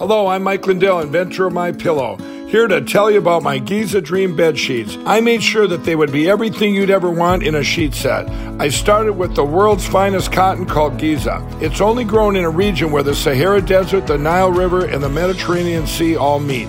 Hello, I'm Mike Lindell, inventor of My Pillow. Here to tell you about my Giza Dream bed sheets. I made sure that they would be everything you'd ever want in a sheet set. I started with the world's finest cotton called Giza. It's only grown in a region where the Sahara Desert, the Nile River, and the Mediterranean Sea all meet.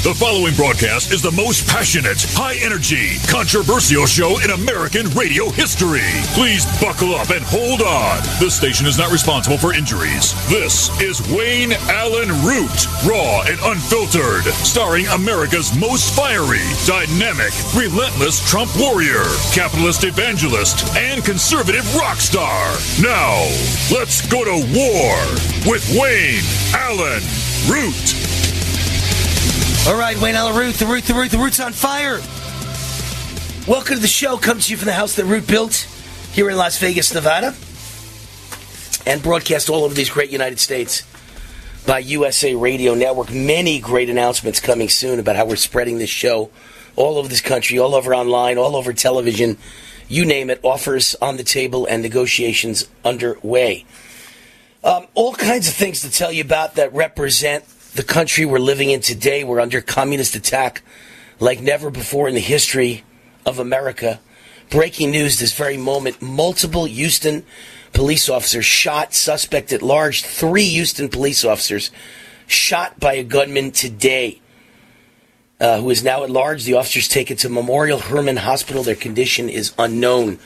The following broadcast is the most passionate, high energy, controversial show in American radio history. Please buckle up and hold on. This station is not responsible for injuries. This is Wayne Allyn Root, raw and unfiltered, starring America's most fiery, dynamic, relentless Trump warrior, capitalist evangelist, and conservative rock star. Now, let's go to war with Wayne Allyn Root. All right, Wayne Allyn Root, the root, the root, the root's on fire. Welcome to the show. Comes to you from the house that Root built here in Las Vegas, Nevada, and broadcast all over these great United States by USA Radio Network. Many great announcements coming soon about how we're spreading this show all over this country, all over online, all over television. You name it, offers on the table and negotiations underway. Um, all kinds of things to tell you about that represent the country we're living in today. We're under communist attack like never before in the history of America. Breaking news this very moment multiple Houston police officers shot, suspect at large. Three Houston police officers shot by a gunman today. Uh, who is now at large. The officers taken to Memorial Hermann Hospital. Their condition is unknown.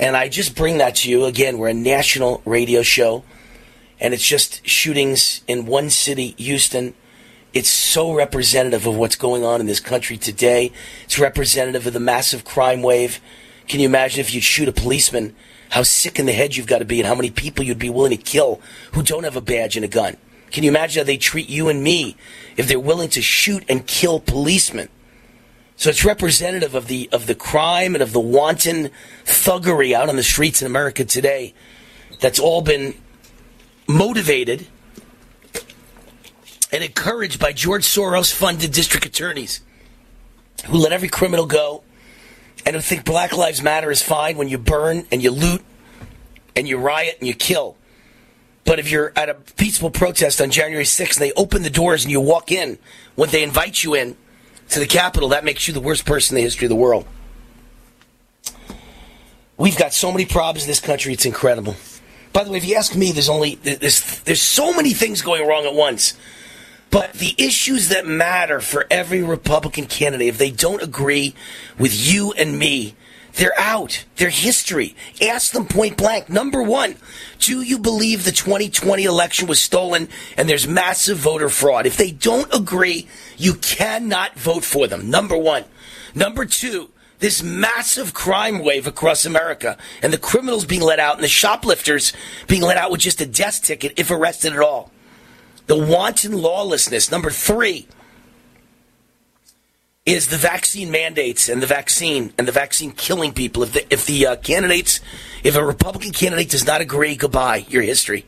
And I just bring that to you again. We're a national radio show and it's just shootings in one city, Houston. It's so representative of what's going on in this country today. It's representative of the massive crime wave. Can you imagine if you'd shoot a policeman, how sick in the head you've got to be and how many people you'd be willing to kill who don't have a badge and a gun? Can you imagine how they treat you and me if they're willing to shoot and kill policemen? So it's representative of the of the crime and of the wanton thuggery out on the streets in America today. That's all been motivated and encouraged by George Soros funded district attorneys who let every criminal go and who think Black Lives Matter is fine when you burn and you loot and you riot and you kill. But if you're at a peaceful protest on January 6th and they open the doors and you walk in when they invite you in to the Capitol, that makes you the worst person in the history of the world. We've got so many problems in this country, it's incredible. By the way, if you ask me, there's only there's there's so many things going wrong at once. But the issues that matter for every Republican candidate, if they don't agree with you and me, they're out. They're history. Ask them point blank. Number one, do you believe the 2020 election was stolen and there's massive voter fraud? If they don't agree, you cannot vote for them. Number one. Number two, this massive crime wave across America and the criminals being let out and the shoplifters being let out with just a desk ticket if arrested at all. The wanton lawlessness. Number three is the vaccine mandates and the vaccine and the vaccine killing people. If the, if the uh, candidates, if a Republican candidate does not agree, goodbye, your history.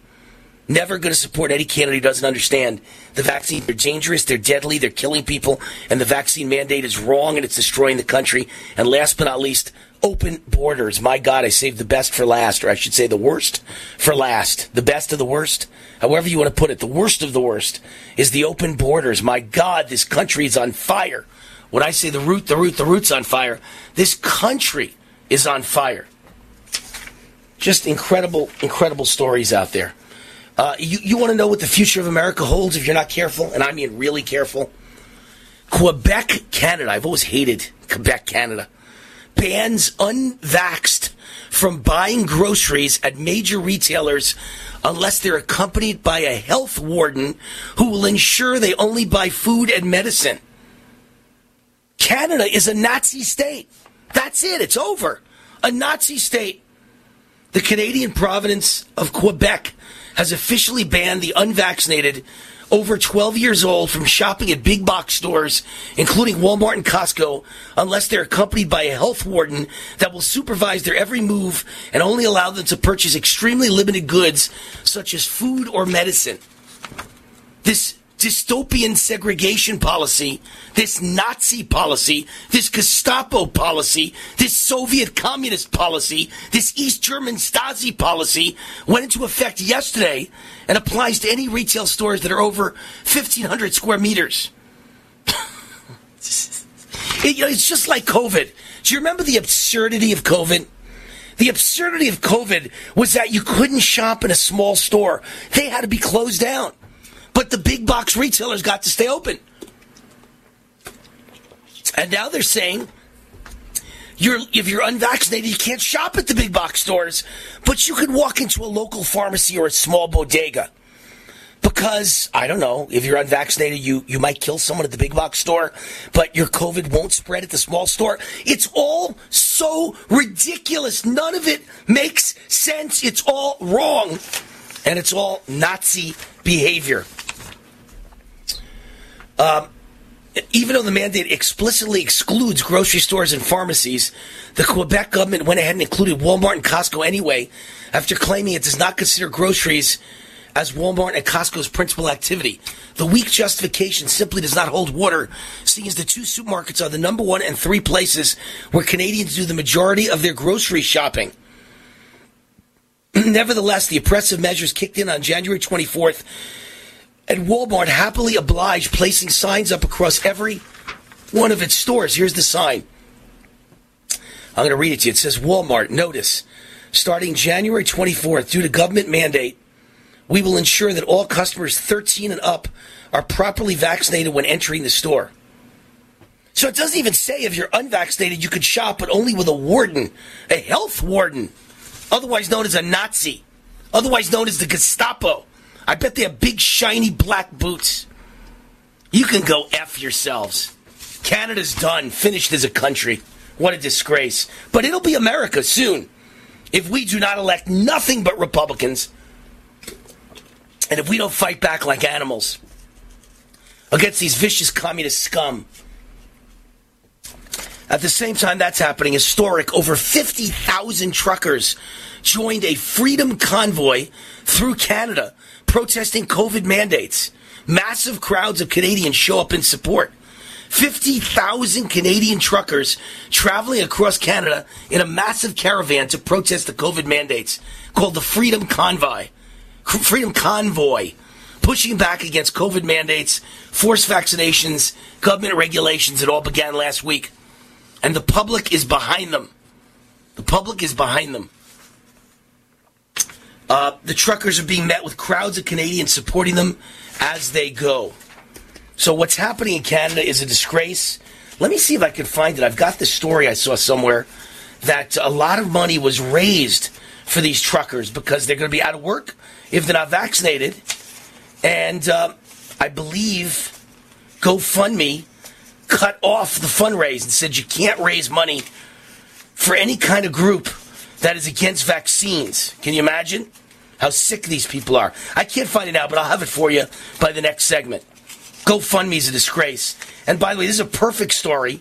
Never going to support any candidate who doesn't understand the vaccine. They're dangerous, they're deadly, they're killing people, and the vaccine mandate is wrong and it's destroying the country. And last but not least, open borders. My God, I saved the best for last, or I should say the worst for last. The best of the worst, however you want to put it, the worst of the worst is the open borders. My God, this country is on fire. When I say the root, the root, the root's on fire, this country is on fire. Just incredible, incredible stories out there. Uh, you you want to know what the future of America holds if you're not careful, and I mean really careful? Quebec, Canada. I've always hated Quebec, Canada. Bans unvaxxed from buying groceries at major retailers unless they're accompanied by a health warden who will ensure they only buy food and medicine. Canada is a Nazi state. That's it. It's over. A Nazi state. The Canadian province of Quebec has officially banned the unvaccinated over 12 years old from shopping at big box stores, including Walmart and Costco, unless they're accompanied by a health warden that will supervise their every move and only allow them to purchase extremely limited goods such as food or medicine. This dystopian segregation policy, this Nazi policy, this Gestapo policy, this Soviet communist policy, this East German Stasi policy went into effect yesterday and applies to any retail stores that are over 1,500 square meters. It- you know, it's just like COVID. Do you remember the absurdity of COVID? The absurdity of COVID was that you couldn't shop in a small store. They had to be closed down. But the big box retailers got to stay open. And now they're saying you're if you're unvaccinated, you can't shop at the big box stores, but you can walk into a local pharmacy or a small bodega. Because I don't know, if you're unvaccinated, you you might kill someone at the big box store, but your COVID won't spread at the small store. It's all so ridiculous. None of it makes sense. It's all wrong, and it's all Nazi behavior. Um, even though the mandate explicitly excludes grocery stores and pharmacies, the Quebec government went ahead and included Walmart and Costco anyway, after claiming it does not consider groceries as Walmart and Costco's principal activity. The weak justification simply does not hold water, seeing as the two supermarkets are the number one and three places where Canadians do the majority of their grocery shopping. Nevertheless, the oppressive measures kicked in on January 24th, and Walmart happily obliged placing signs up across every one of its stores. Here's the sign. I'm going to read it to you. It says Walmart, notice, starting January 24th, due to government mandate, we will ensure that all customers 13 and up are properly vaccinated when entering the store. So it doesn't even say if you're unvaccinated, you could shop, but only with a warden, a health warden, otherwise known as a Nazi, otherwise known as the Gestapo. I bet they have big, shiny black boots. You can go F yourselves. Canada's done, finished as a country. What a disgrace. But it'll be America soon if we do not elect nothing but Republicans and if we don't fight back like animals against these vicious communist scum. At the same time that's happening, historic, over 50,000 truckers joined a freedom convoy through Canada protesting COVID mandates. Massive crowds of Canadians show up in support. 50,000 Canadian truckers traveling across Canada in a massive caravan to protest the COVID mandates called the Freedom Convoy. Freedom Convoy, pushing back against COVID mandates, forced vaccinations, government regulations. It all began last week. And the public is behind them. The public is behind them. Uh, the truckers are being met with crowds of Canadians supporting them as they go. So what's happening in Canada is a disgrace. Let me see if I can find it. I've got this story I saw somewhere that a lot of money was raised for these truckers because they're going to be out of work if they're not vaccinated. And uh, I believe GoFundMe cut off the fundraise and said you can't raise money for any kind of group that is against vaccines. Can you imagine how sick these people are? I can't find it now, but I'll have it for you by the next segment. GoFundMe is a disgrace. And by the way, this is a perfect story,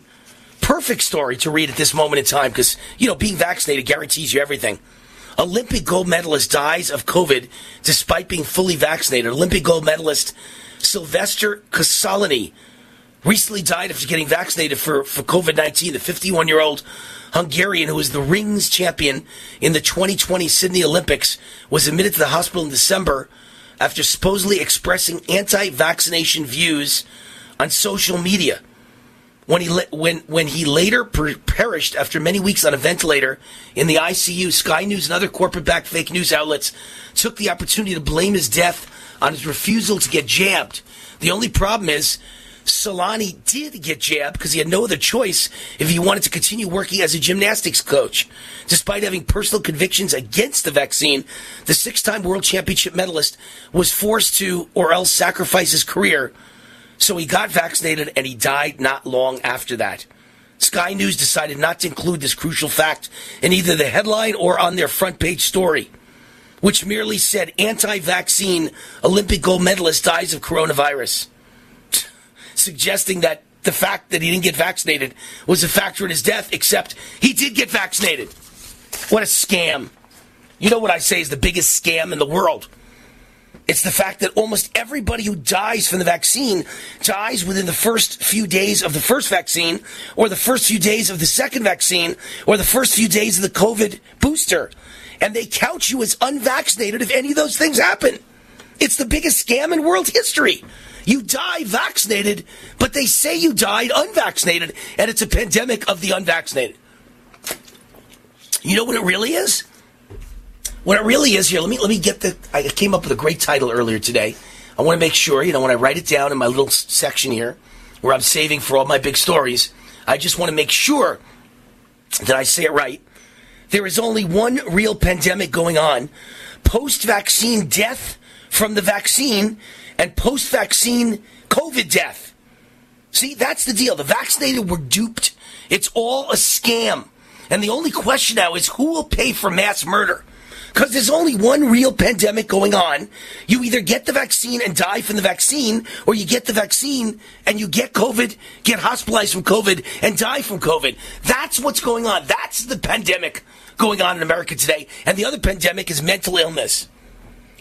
perfect story to read at this moment in time because, you know, being vaccinated guarantees you everything. Olympic gold medalist dies of COVID despite being fully vaccinated. Olympic gold medalist Sylvester Kosalany recently died after getting vaccinated for, for COVID 19. The 51 year old Hungarian, who was the rings champion in the 2020 Sydney Olympics, was admitted to the hospital in December after supposedly expressing anti-vaccination views on social media. When he when when he later per- perished after many weeks on a ventilator in the ICU, Sky News and other corporate-backed fake news outlets took the opportunity to blame his death on his refusal to get jabbed. The only problem is Solani did get jabbed because he had no other choice if he wanted to continue working as a gymnastics coach. Despite having personal convictions against the vaccine, the six time world championship medalist was forced to or else sacrifice his career. So he got vaccinated and he died not long after that. Sky News decided not to include this crucial fact in either the headline or on their front page story, which merely said anti vaccine Olympic gold medalist dies of coronavirus suggesting that the fact that he didn't get vaccinated was a factor in his death, except he did get vaccinated. What a scam. You know what I say is the biggest scam in the world. It's the fact that almost everybody who dies from the vaccine dies within the first few days of the first vaccine, or the first few days of the second vaccine, or the first few days of the COVID booster. And they count you as unvaccinated if any of those things happen. It's the biggest scam in world history. You die vaccinated, but they say you died unvaccinated, and it's a pandemic of the unvaccinated. You know what it really is? What it really is here, let me let me get the I came up with a great title earlier today. I want to make sure, you know, when I write it down in my little section here, where I'm saving for all my big stories, I just want to make sure that I say it right. There is only one real pandemic going on. Post vaccine death from the vaccine and post vaccine COVID death. See, that's the deal. The vaccinated were duped. It's all a scam. And the only question now is who will pay for mass murder? Because there's only one real pandemic going on. You either get the vaccine and die from the vaccine, or you get the vaccine and you get COVID, get hospitalized from COVID, and die from COVID. That's what's going on. That's the pandemic going on in America today. And the other pandemic is mental illness.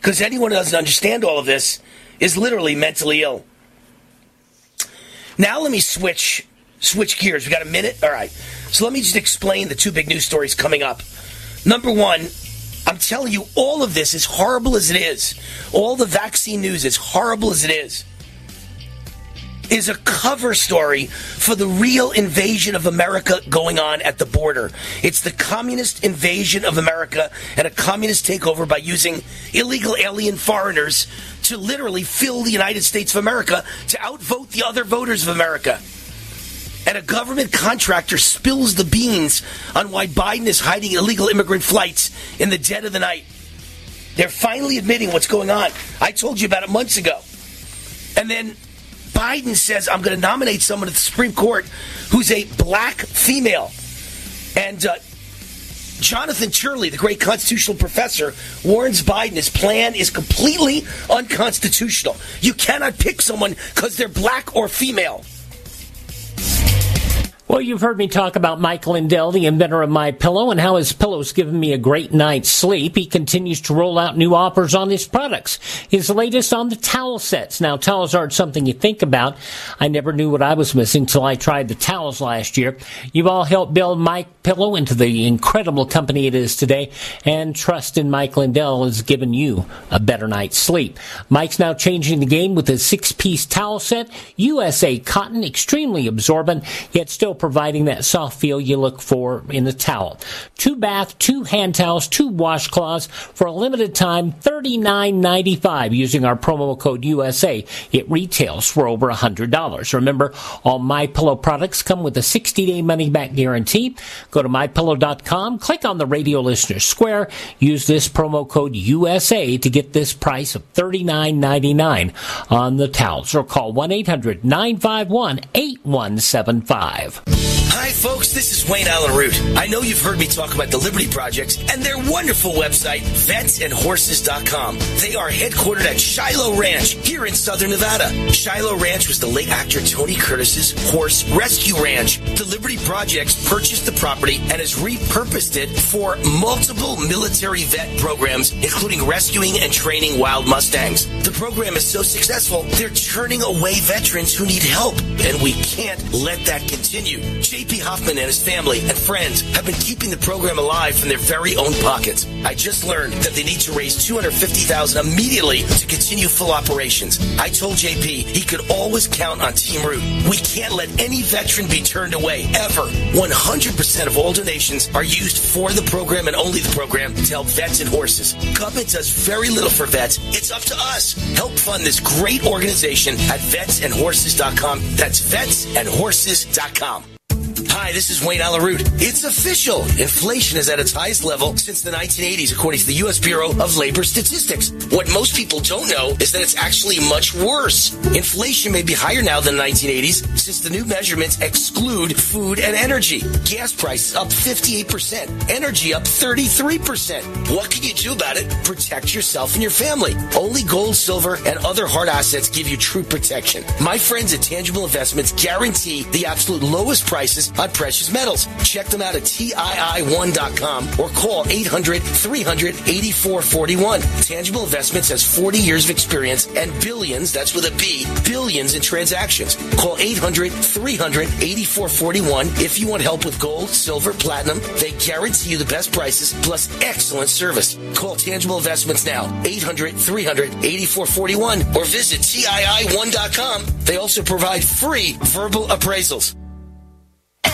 Because anyone who doesn't understand all of this is literally mentally ill. Now let me switch switch gears. We got a minute? All right. So let me just explain the two big news stories coming up. Number one, I'm telling you, all of this, as horrible as it is, all the vaccine news, as horrible as it is, is a cover story for the real invasion of America going on at the border. It's the communist invasion of America and a communist takeover by using illegal alien foreigners to literally fill the United States of America to outvote the other voters of America. And a government contractor spills the beans on why Biden is hiding illegal immigrant flights in the dead of the night. They're finally admitting what's going on. I told you about it months ago. And then Biden says, I'm going to nominate someone to the Supreme Court who's a black female. And uh, Jonathan Turley, the great constitutional professor, warns Biden his plan is completely unconstitutional. You cannot pick someone because they're black or female. Well, you've heard me talk about Mike Lindell, the inventor of My Pillow, and how his pillow's given me a great night's sleep. He continues to roll out new offers on his products. His latest on the towel sets. Now, towels aren't something you think about. I never knew what I was missing till I tried the towels last year. You've all helped build My Pillow into the incredible company it is today, and trust in Mike Lindell has given you a better night's sleep. Mike's now changing the game with his six-piece towel set, USA cotton, extremely absorbent, yet still providing that soft feel you look for in the towel. Two bath, two hand towels, two washcloths for a limited time, $39.95 using our promo code USA. It retails for over $100. Remember, all My Pillow products come with a 60-day money-back guarantee. Go to mypillow.com, click on the radio listener square, use this promo code USA to get this price of $39.99 on the towels or call 1-800-951-8175. Hi, folks. This is Wayne Allyn Root. I know you've heard me talk about the Liberty Project and their wonderful website, vetsandhorses.com. They are headquartered at Shiloh Ranch here in southern Nevada. Shiloh Ranch was the late actor Tony Curtis's horse rescue ranch. The Liberty Project purchased the property and has repurposed it for multiple military vet programs, including rescuing and training wild Mustangs. The program is so successful, they're turning away veterans who need help, and we can't let that continue. JP Hoffman and his family and friends have been keeping the program alive from their very own pockets. I just learned that they need to raise 250000 immediately to continue full operations. I told JP he could always count on Team Root. We can't let any veteran be turned away, ever. 100% of all donations are used for the program and only the program to help vets and horses. Government does very little for vets. It's up to us. Help fund this great organization at vetsandhorses.com. That's vetsandhorses.com. Hi, this is Wayne Allyn Root. It's official. Inflation is at its highest level since the 1980s, according to the U.S. Bureau of Labor Statistics. What most people don't know is that it's actually much worse. Inflation may be higher now than the 1980s since the new measurements exclude food and energy. Gas prices up 58%, energy up 33%. What can you do about it? Protect yourself and your family. Only gold, silver, and other hard assets give you true protection. My friends at Tangible Investments guarantee the absolute lowest prices on precious metals. Check them out at TII1.com or call 800 300 8441. Tangible Investments has 40 years of experience and billions, that's with a B, billions in transactions. Call 800 300 8441 if you want help with gold, silver, platinum. They guarantee you the best prices plus excellent service. Call Tangible Investments now, 800 300 8441 or visit TII1.com. They also provide free verbal appraisals.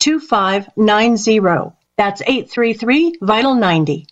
2590. That's 833 Vital 90.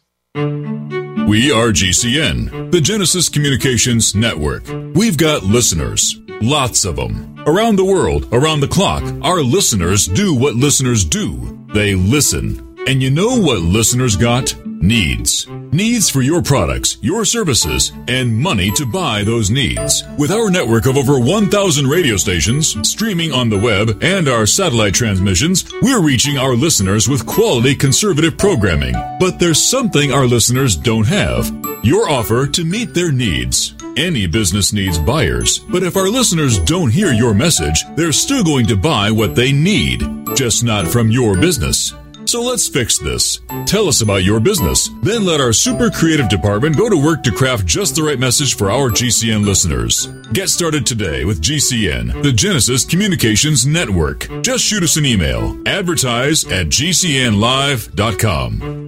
We are GCN, the Genesis Communications Network. We've got listeners, lots of them. Around the world, around the clock, our listeners do what listeners do. They listen. And you know what listeners got? Needs. Needs for your products, your services, and money to buy those needs. With our network of over 1,000 radio stations, streaming on the web, and our satellite transmissions, we're reaching our listeners with quality conservative programming. But there's something our listeners don't have. Your offer to meet their needs. Any business needs buyers, but if our listeners don't hear your message, they're still going to buy what they need, just not from your business. So let's fix this. Tell us about your business. Then let our super creative department go to work to craft just the right message for our GCN listeners. Get started today with GCN, the Genesis Communications Network. Just shoot us an email. Advertise at GCNlive.com.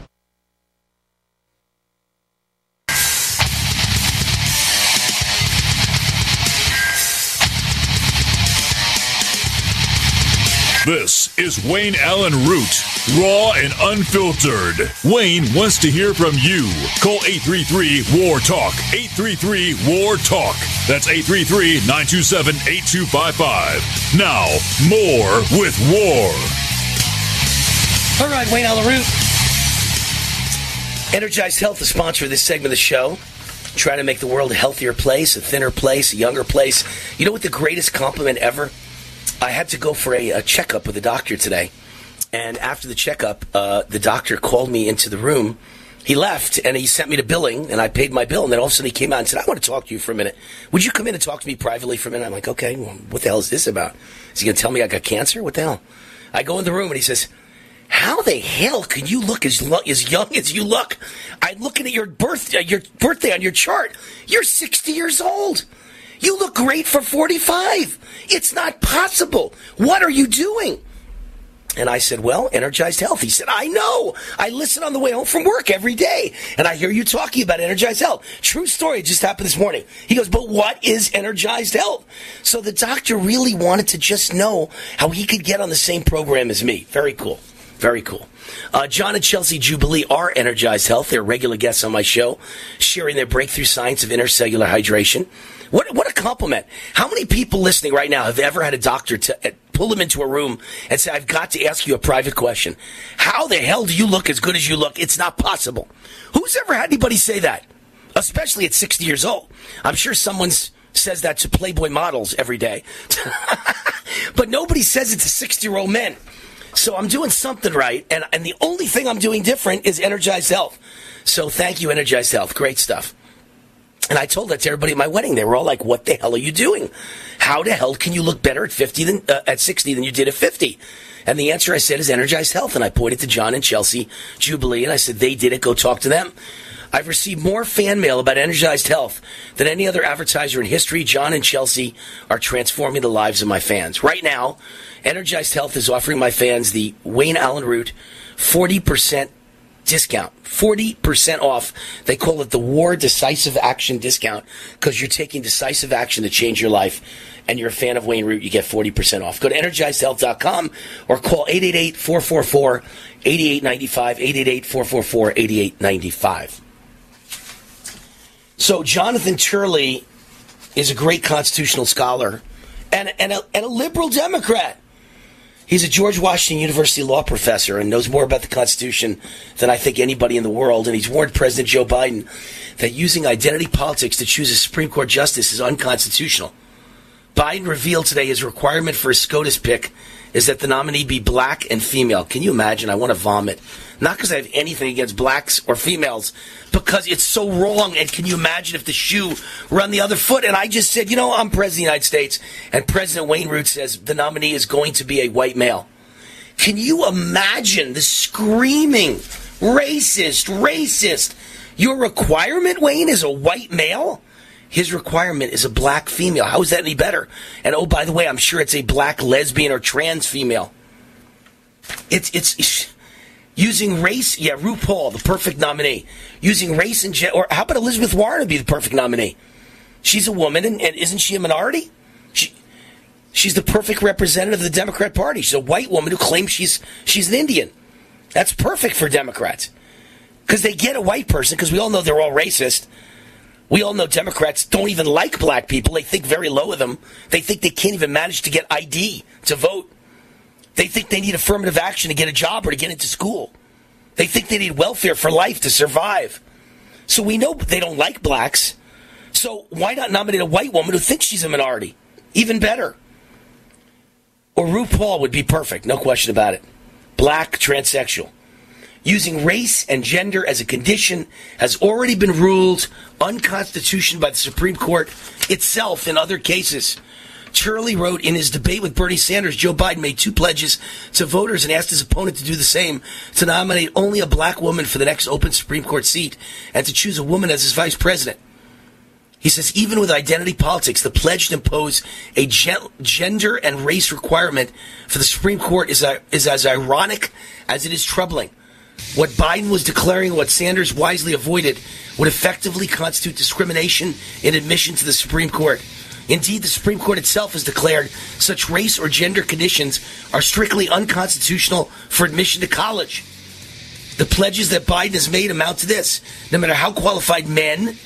This is Wayne Allyn Root, raw and unfiltered. Wayne wants to hear from you. Call 833 WAR TALK. 833 WAR TALK. That's 833 927 8255. Now, more with War. All right, Wayne Allyn Root. Energized Health, the sponsor of this segment of the show. Trying to make the world a healthier place, a thinner place, a younger place. You know what the greatest compliment ever? I had to go for a, a checkup with the doctor today. And after the checkup, uh, the doctor called me into the room. He left and he sent me to billing, and I paid my bill. And then all of a sudden he came out and said, I want to talk to you for a minute. Would you come in and talk to me privately for a minute? I'm like, okay, well, what the hell is this about? Is he going to tell me I got cancer? What the hell? I go in the room and he says, how the hell can you look as, lo- as young as you look? I'm looking at your birth, uh, your birthday on your chart. You're 60 years old. You look great for 45. It's not possible. What are you doing? And I said, Well, energized health. He said, I know. I listen on the way home from work every day. And I hear you talking about energized health. True story. It just happened this morning. He goes, But what is energized health? So the doctor really wanted to just know how he could get on the same program as me. Very cool. Very cool. Uh, John and Chelsea Jubilee are Energized Health. They're regular guests on my show, sharing their breakthrough science of intercellular hydration. What, what a compliment. How many people listening right now have ever had a doctor to, uh, pull them into a room and say, I've got to ask you a private question. How the hell do you look as good as you look? It's not possible. Who's ever had anybody say that? Especially at 60 years old. I'm sure someone's says that to Playboy models every day. but nobody says it to 60 year old men. So I'm doing something right, and, and the only thing I'm doing different is Energized Health. So thank you, Energized Health. Great stuff. And I told that to everybody at my wedding. They were all like, "What the hell are you doing? How the hell can you look better at 50 than uh, at 60 than you did at 50?" And the answer I said is Energized Health. And I pointed to John and Chelsea Jubilee, and I said, "They did it. Go talk to them." I've received more fan mail about Energized Health than any other advertiser in history. John and Chelsea are transforming the lives of my fans. Right now, Energized Health is offering my fans the Wayne Allyn Root 40% discount. 40% off. They call it the War Decisive Action Discount because you're taking decisive action to change your life and you're a fan of Wayne Root, you get 40% off. Go to energizedhealth.com or call 888 444 8895. 888 444 8895. So, Jonathan Turley is a great constitutional scholar and, and, a, and a liberal Democrat. He's a George Washington University law professor and knows more about the Constitution than I think anybody in the world. And he's warned President Joe Biden that using identity politics to choose a Supreme Court justice is unconstitutional. Biden revealed today his requirement for a SCOTUS pick is that the nominee be black and female. Can you imagine? I want to vomit. Not because I have anything against blacks or females, because it's so wrong. And can you imagine if the shoe were on the other foot? And I just said, you know, I'm president of the United States, and President Wayne Root says the nominee is going to be a white male. Can you imagine the screaming, racist, racist? Your requirement, Wayne, is a white male? His requirement is a black female. How is that any better? And oh, by the way, I'm sure it's a black lesbian or trans female. It's it's using race. Yeah, RuPaul, the perfect nominee. Using race and or how about Elizabeth Warren to be the perfect nominee? She's a woman, and, and isn't she a minority? She, she's the perfect representative of the Democrat Party. She's a white woman who claims she's she's an Indian. That's perfect for Democrats because they get a white person because we all know they're all racist we all know Democrats don't even like black people. They think very low of them. They think they can't even manage to get ID to vote. They think they need affirmative action to get a job or to get into school. They think they need welfare for life to survive. So we know they don't like blacks. So why not nominate a white woman who thinks she's a minority? Even better. Or RuPaul would be perfect, no question about it. Black, transsexual using race and gender as a condition has already been ruled unconstitutional by the Supreme Court itself in other cases. Turley wrote in his debate with Bernie Sanders, Joe Biden made two pledges to voters and asked his opponent to do the same to nominate only a black woman for the next open Supreme Court seat and to choose a woman as his vice president. He says, even with identity politics, the pledge to impose a gender and race requirement for the Supreme Court is, uh, is as ironic as it is troubling. What Biden was declaring, what Sanders wisely avoided, would effectively constitute discrimination in admission to the Supreme Court. Indeed, the Supreme Court itself has declared such race or gender conditions are strictly unconstitutional for admission to college. The pledges that Biden has made amount to this no matter how qualified men,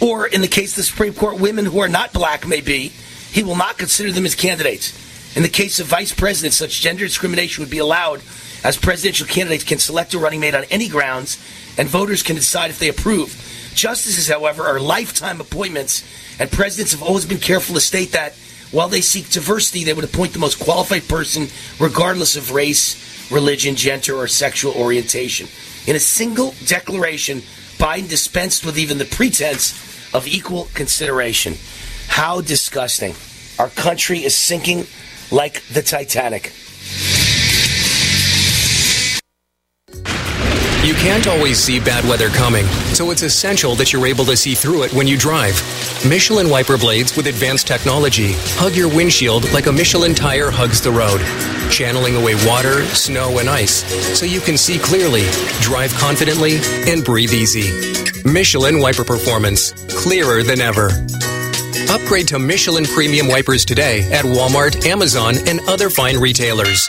or in the case of the Supreme Court, women who are not black may be, he will not consider them as candidates. In the case of vice presidents, such gender discrimination would be allowed as presidential candidates can select a running mate on any grounds, and voters can decide if they approve. Justices, however, are lifetime appointments, and presidents have always been careful to state that while they seek diversity, they would appoint the most qualified person, regardless of race, religion, gender, or sexual orientation. In a single declaration, Biden dispensed with even the pretense of equal consideration. How disgusting. Our country is sinking like the Titanic. You can't always see bad weather coming, so it's essential that you're able to see through it when you drive. Michelin wiper blades with advanced technology hug your windshield like a Michelin tire hugs the road, channeling away water, snow, and ice so you can see clearly, drive confidently, and breathe easy. Michelin wiper performance, clearer than ever. Upgrade to Michelin premium wipers today at Walmart, Amazon, and other fine retailers.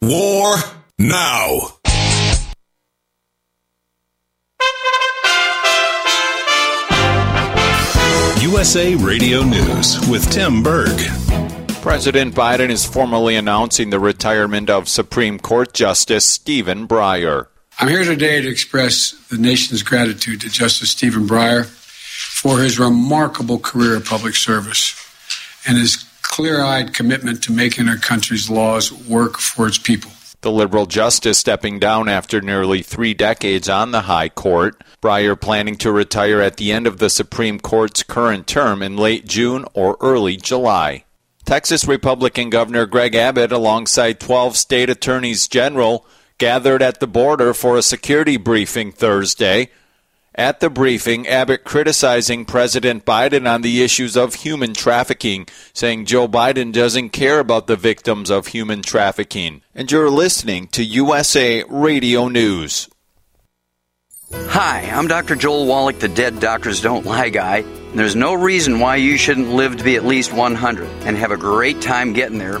War now. USA Radio News with Tim Berg. President Biden is formally announcing the retirement of Supreme Court Justice Stephen Breyer. I'm here today to express the nation's gratitude to Justice Stephen Breyer for his remarkable career of public service and his clear eyed commitment to making our country's laws work for its people. The liberal justice stepping down after nearly three decades on the High Court. Breyer planning to retire at the end of the Supreme Court's current term in late June or early July. Texas Republican Governor Greg Abbott, alongside 12 state attorneys general, gathered at the border for a security briefing Thursday. At the briefing, Abbott criticizing President Biden on the issues of human trafficking, saying Joe Biden doesn't care about the victims of human trafficking. And you're listening to USA Radio News. Hi, I'm Dr. Joel Wallach, the Dead Doctors Don't Lie guy. There's no reason why you shouldn't live to be at least 100 and have a great time getting there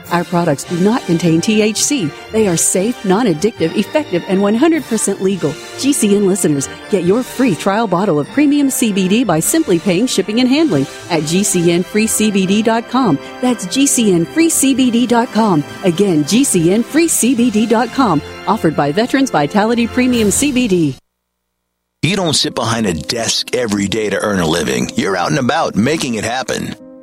Our products do not contain THC. They are safe, non addictive, effective, and 100% legal. GCN listeners, get your free trial bottle of premium CBD by simply paying shipping and handling at GCNFreeCBD.com. That's GCNFreeCBD.com. Again, GCNFreeCBD.com. Offered by Veterans Vitality Premium CBD. You don't sit behind a desk every day to earn a living. You're out and about making it happen.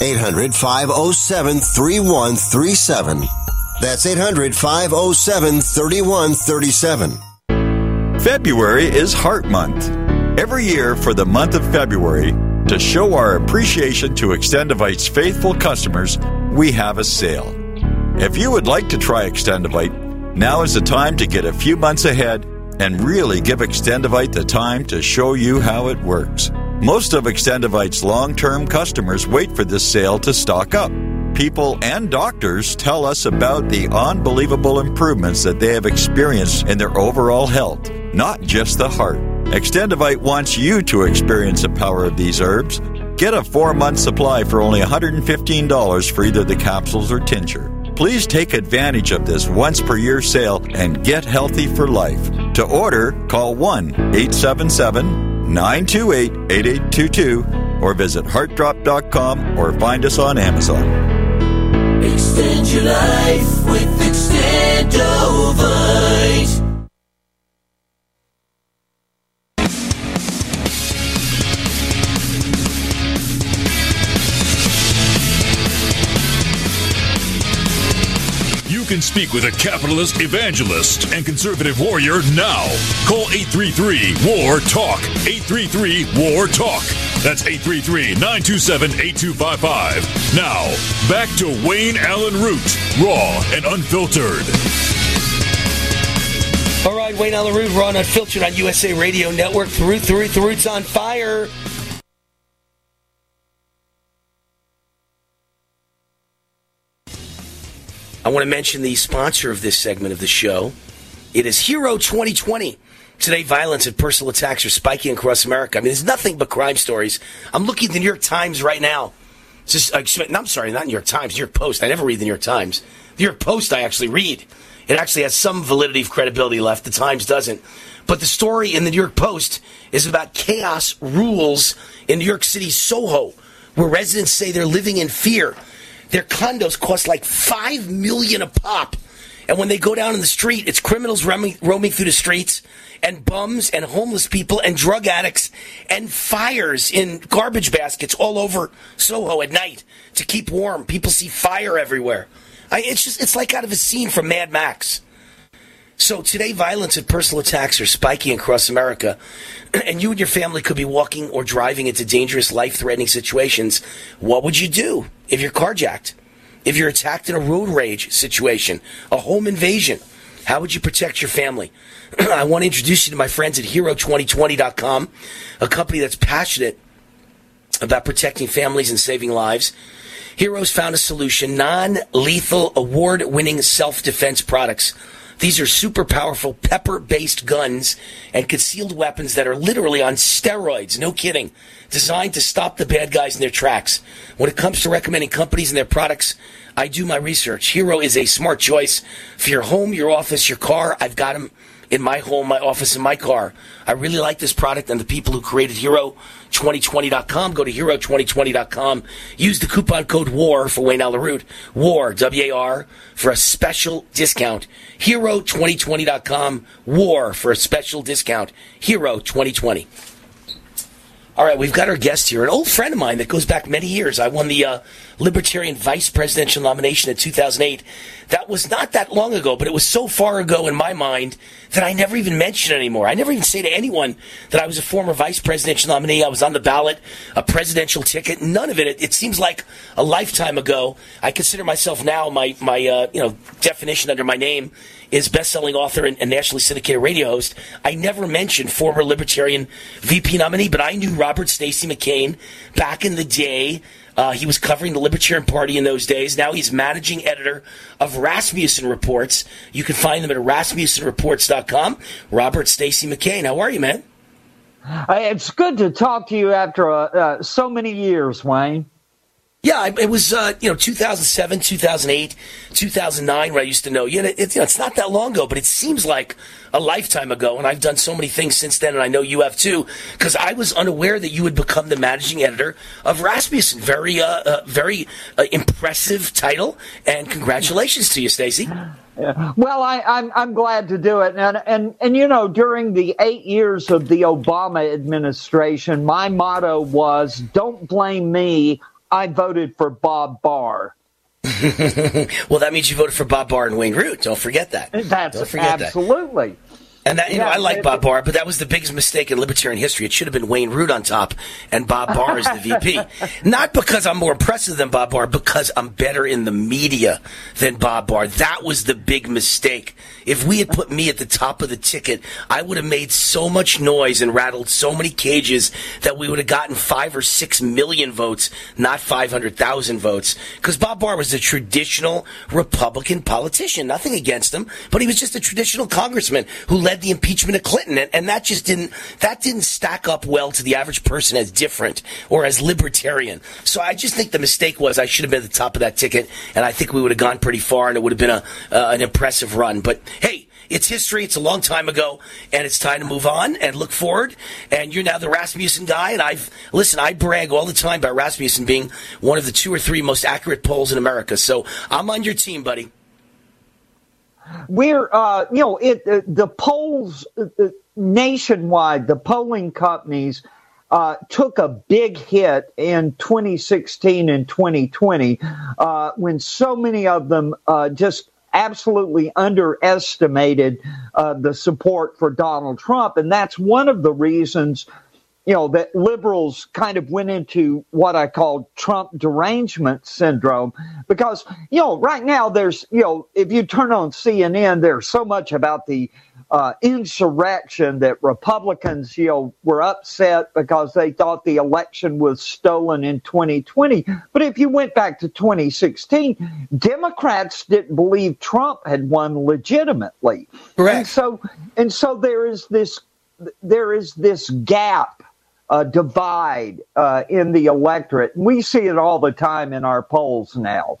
800 507 3137. That's 800 507 3137. February is Heart Month. Every year for the month of February, to show our appreciation to Extendivite's faithful customers, we have a sale. If you would like to try Extendivite, now is the time to get a few months ahead and really give Extendivite the time to show you how it works. Most of Extendivite's long term customers wait for this sale to stock up. people and doctors tell us about the unbelievable improvements that they have experienced in their overall health, not just the heart. Extendivite wants you to experience the power of these herbs. Get a four month supply for only $115 for either the capsules or tincture. Please take advantage of this once per year sale and get healthy for life. To order, call 1 877 928 8822 or visit heartdrop.com or find us on Amazon. Extend your life with Extendovite. Can speak with a capitalist evangelist and conservative warrior now. Call 833 WAR TALK. 833 WAR TALK. That's 833 927 8255. Now, back to Wayne Allyn Root, raw and unfiltered. All right, Wayne Allyn Root, Raw and Unfiltered on USA Radio Network. The Root, the Root's on fire. I want to mention the sponsor of this segment of the show. It is Hero 2020. Today, violence and personal attacks are spiking across America. I mean, there's nothing but crime stories. I'm looking at the New York Times right now. It's just, uh, I'm sorry, not New York Times, New York Post. I never read the New York Times. The New York Post, I actually read. It actually has some validity of credibility left. The Times doesn't. But the story in the New York Post is about chaos rules in New York City's Soho, where residents say they're living in fear. Their condos cost like five million a pop. And when they go down in the street, it's criminals roaming, roaming through the streets, and bums, and homeless people, and drug addicts, and fires in garbage baskets all over Soho at night to keep warm. People see fire everywhere. I, it's just, it's like out of a scene from Mad Max. So today, violence and personal attacks are spiking across America, and you and your family could be walking or driving into dangerous, life-threatening situations. What would you do if you're carjacked? If you're attacked in a road rage situation, a home invasion, how would you protect your family? I want to introduce you to my friends at Hero2020.com, a company that's passionate about protecting families and saving lives. Heroes found a solution, non-lethal, award-winning self-defense products. These are super powerful pepper-based guns and concealed weapons that are literally on steroids, no kidding, designed to stop the bad guys in their tracks. When it comes to recommending companies and their products, I do my research. Hero is a smart choice for your home, your office, your car. I've got them in my home, my office, in my car. I really like this product and the people who created Hero2020.com. Go to Hero2020.com. Use the coupon code WAR for Wayne Allyn Root. WAR, W-A-R, for a special discount. Hero2020.com. WAR for a special discount. Hero2020. All right, we've got our guest here, an old friend of mine that goes back many years. I won the uh, Libertarian vice presidential nomination in 2008. That was not that long ago, but it was so far ago in my mind that I never even mention it anymore. I never even say to anyone that I was a former vice presidential nominee. I was on the ballot, a presidential ticket. None of it. It, it seems like a lifetime ago. I consider myself now my my uh, you know definition under my name is best-selling author and, and, nationally syndicated radio host. I never mentioned former Libertarian VP nominee, but I knew Robert Stacy McCain back in the day. Uh, he was covering the Libertarian Party in those days. Now he's managing editor of Rasmussen Reports. You can find them at rasmussenreports.com. Robert Stacy McCain, how are you, man? It's good to talk to you after uh, uh, so many years, Wayne. Yeah, it was uh, you know 2007, 2008, 2009 where I used to know you. You know, it's not that long ago, but it seems like a lifetime ago. And I've done so many things since then, and I know you have too. Because I was unaware that you would become the managing editor of Rasmussen. Very, uh, uh very uh, impressive title, and congratulations to you, Stacy. Yeah. Well, I, I'm I'm glad to do it, and and and you know, during the eight years of the Obama administration, my motto was "Don't blame me." I voted for Bob Barr. well, that means you voted for Bob Barr and Wayne Root. Don't forget that. That's Don't forget absolutely. That. And that, you know, I like Bob Barr, but that was the biggest mistake in libertarian history. It should have been Wayne Root on top and Bob Barr as the VP. Not because I'm more impressive than Bob Barr, because I'm better in the media than Bob Barr. That was the big mistake. If we had put me at the top of the ticket, I would have made so much noise and rattled so many cages that we would have gotten five or six million votes, not 500,000 votes. Because Bob Barr was a traditional Republican politician. Nothing against him, but he was just a traditional congressman who led the impeachment of Clinton. And, and that just didn't, that didn't stack up well to the average person as different or as libertarian. So I just think the mistake was I should have been at the top of that ticket. And I think we would have gone pretty far and it would have been a, uh, an impressive run. But hey, it's history. It's a long time ago, and it's time to move on and look forward. And you're now the Rasmussen guy, and I've listen. I brag all the time about Rasmussen being one of the two or three most accurate polls in America. So I'm on your team, buddy. We're uh, you know it uh, the polls uh, uh, nationwide the polling companies uh, took a big hit in 2016 and 2020 uh, when so many of them just absolutely underestimated the support for Donald Trump. And that's one of the reasons you know, that liberals kind of went into what I call Trump derangement syndrome because, you know, right now there's, you know, if you turn on CNN, there's so much about the uh, insurrection that Republicans, you know, were upset because they thought the election was stolen in 2020. But if you went back to 2016, Democrats didn't believe Trump had won legitimately. Correct. And so, and so there is this, there is this gap uh, divide uh, in the electorate. We see it all the time in our polls now.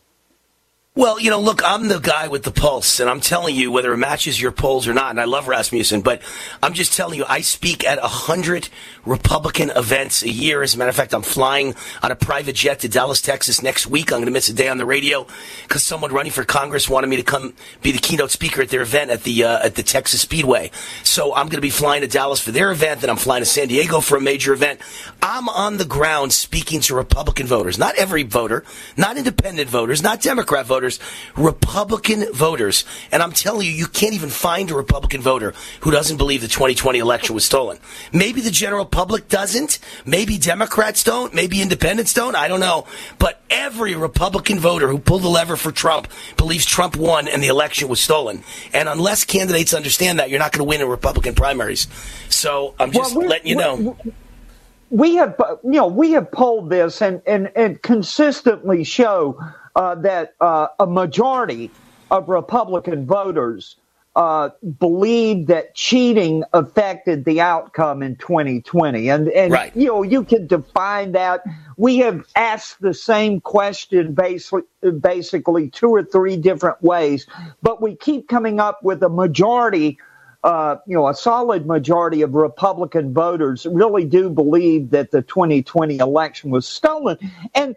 Well, you know, look, I'm the guy with the pulse, and I'm telling you whether it matches your polls or not. And I love Rasmussen, but I'm just telling you, I speak at a hundred Republican events a year. As a matter of fact, I'm flying on a private jet to Dallas, Texas next week. I'm going to miss a day on the radio because someone running for Congress wanted me to come be the keynote speaker at their event at the uh, at the Texas Speedway. So I'm going to be flying to Dallas for their event, then I'm flying to San Diego for a major event. I'm on the ground speaking to Republican voters, not every voter, not independent voters, not Democrat voters, Republican voters. And I'm telling you, you can't even find a Republican voter who doesn't believe the 2020 election was stolen. Maybe the general public doesn't. Maybe Democrats don't. Maybe independents don't. I don't know. But every Republican voter who pulled the lever for Trump believes Trump won and the election was stolen. And unless candidates understand that, you're not going to win in Republican primaries. So I'm just Well, letting you know. we have you know we have polled this and and, and consistently show uh, that uh, a majority of Republican voters uh, believe that cheating affected the outcome in 2020 and and Right. you know you can define that we have asked the same question basically basically two or three different ways but we keep coming up with a majority uh, you know, a solid majority of Republican voters really do believe that the 2020 election was stolen. And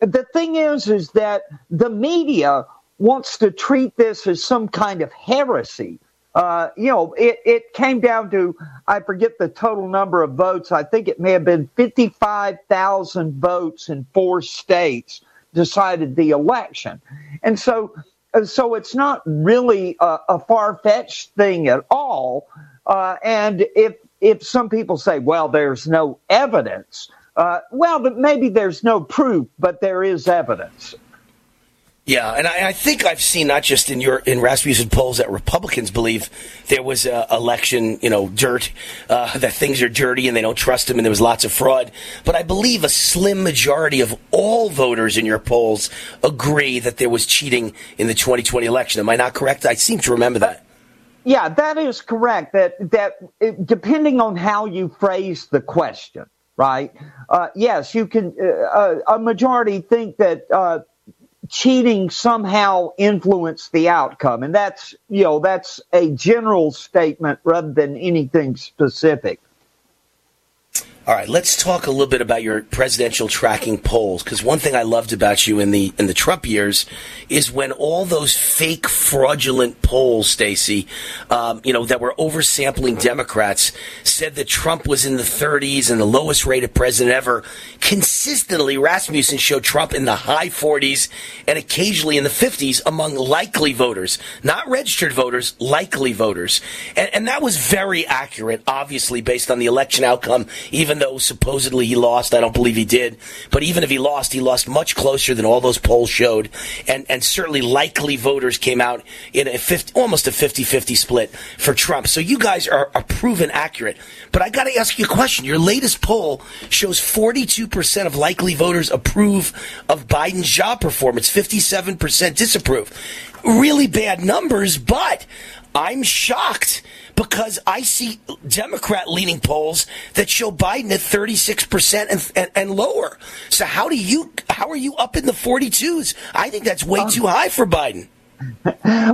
the thing is, is that the media wants to treat this as some kind of heresy. Uh, you know, it, it came down to, I forget the total number of votes. I think it may have been 55,000 votes in four states decided the election. And so, uh, so it's not really a, a far-fetched thing at all. Uh, and if if some people say, well, there's no evidence, uh, well, but maybe there's no proof, but there is evidence. Yeah, and I, I think I've seen not just in your in Rasmussen polls that Republicans believe there was uh, election, you know, dirt, uh, that things are dirty and they don't trust them, and there was lots of fraud. But I believe a slim majority of all voters in your polls agree that there was cheating in the 2020 election. Am I not correct? I seem to remember that. Yeah, that is correct. That that depending on how you phrase the question, right? Uh, yes, you can. Uh, uh, a majority think that uh, cheating somehow influenced the outcome, and that's you know that's a general statement rather than anything specific. All right, let's talk a little bit about your presidential tracking polls because one thing I loved about you in the in the Trump years is when all those fake fraudulent polls, Stacy, um, you know, that were oversampling Democrats, said that Trump was in the 30s and the lowest rated president ever. Consistently, Rasmussen showed Trump in the high 40s and occasionally in the 50s among likely voters, not registered voters, likely voters, and, and that was very accurate, obviously based on the election outcome, even even though supposedly he lost. I don't believe he did. But even if he lost, he lost much closer than all those polls showed. And, and certainly likely voters came out in a 50, almost a 50-50 split for Trump. So you guys are, are proven accurate. But I got to ask you a question. Your latest poll shows 42% of likely voters approve of Biden's job performance, 57% disapprove. Really bad numbers, but I'm shocked because I see Democrat leaning polls that show Biden at 36% and, and, and, lower. So how do you, how are you up in the 42s? I think that's way um, too high for Biden.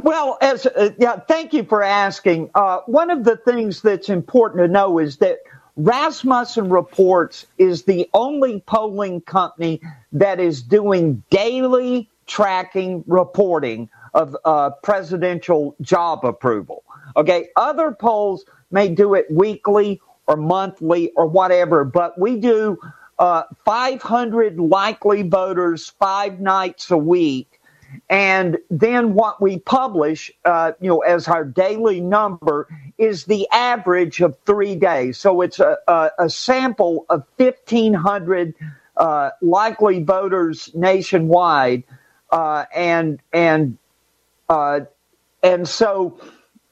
Well, as uh, yeah, thank you for asking. Uh, one of the things that's important to know is that Rasmussen Reports is the only polling company that is doing daily tracking reporting of uh, presidential job approval. Okay, other polls may do it weekly or monthly or whatever, but we do uh, 500 likely voters five nights a week. And then what we publish, uh, you know, as our daily number is the average of three days. So it's a, a, a sample of 1,500 uh, likely voters nationwide. Uh, and, and, uh, and so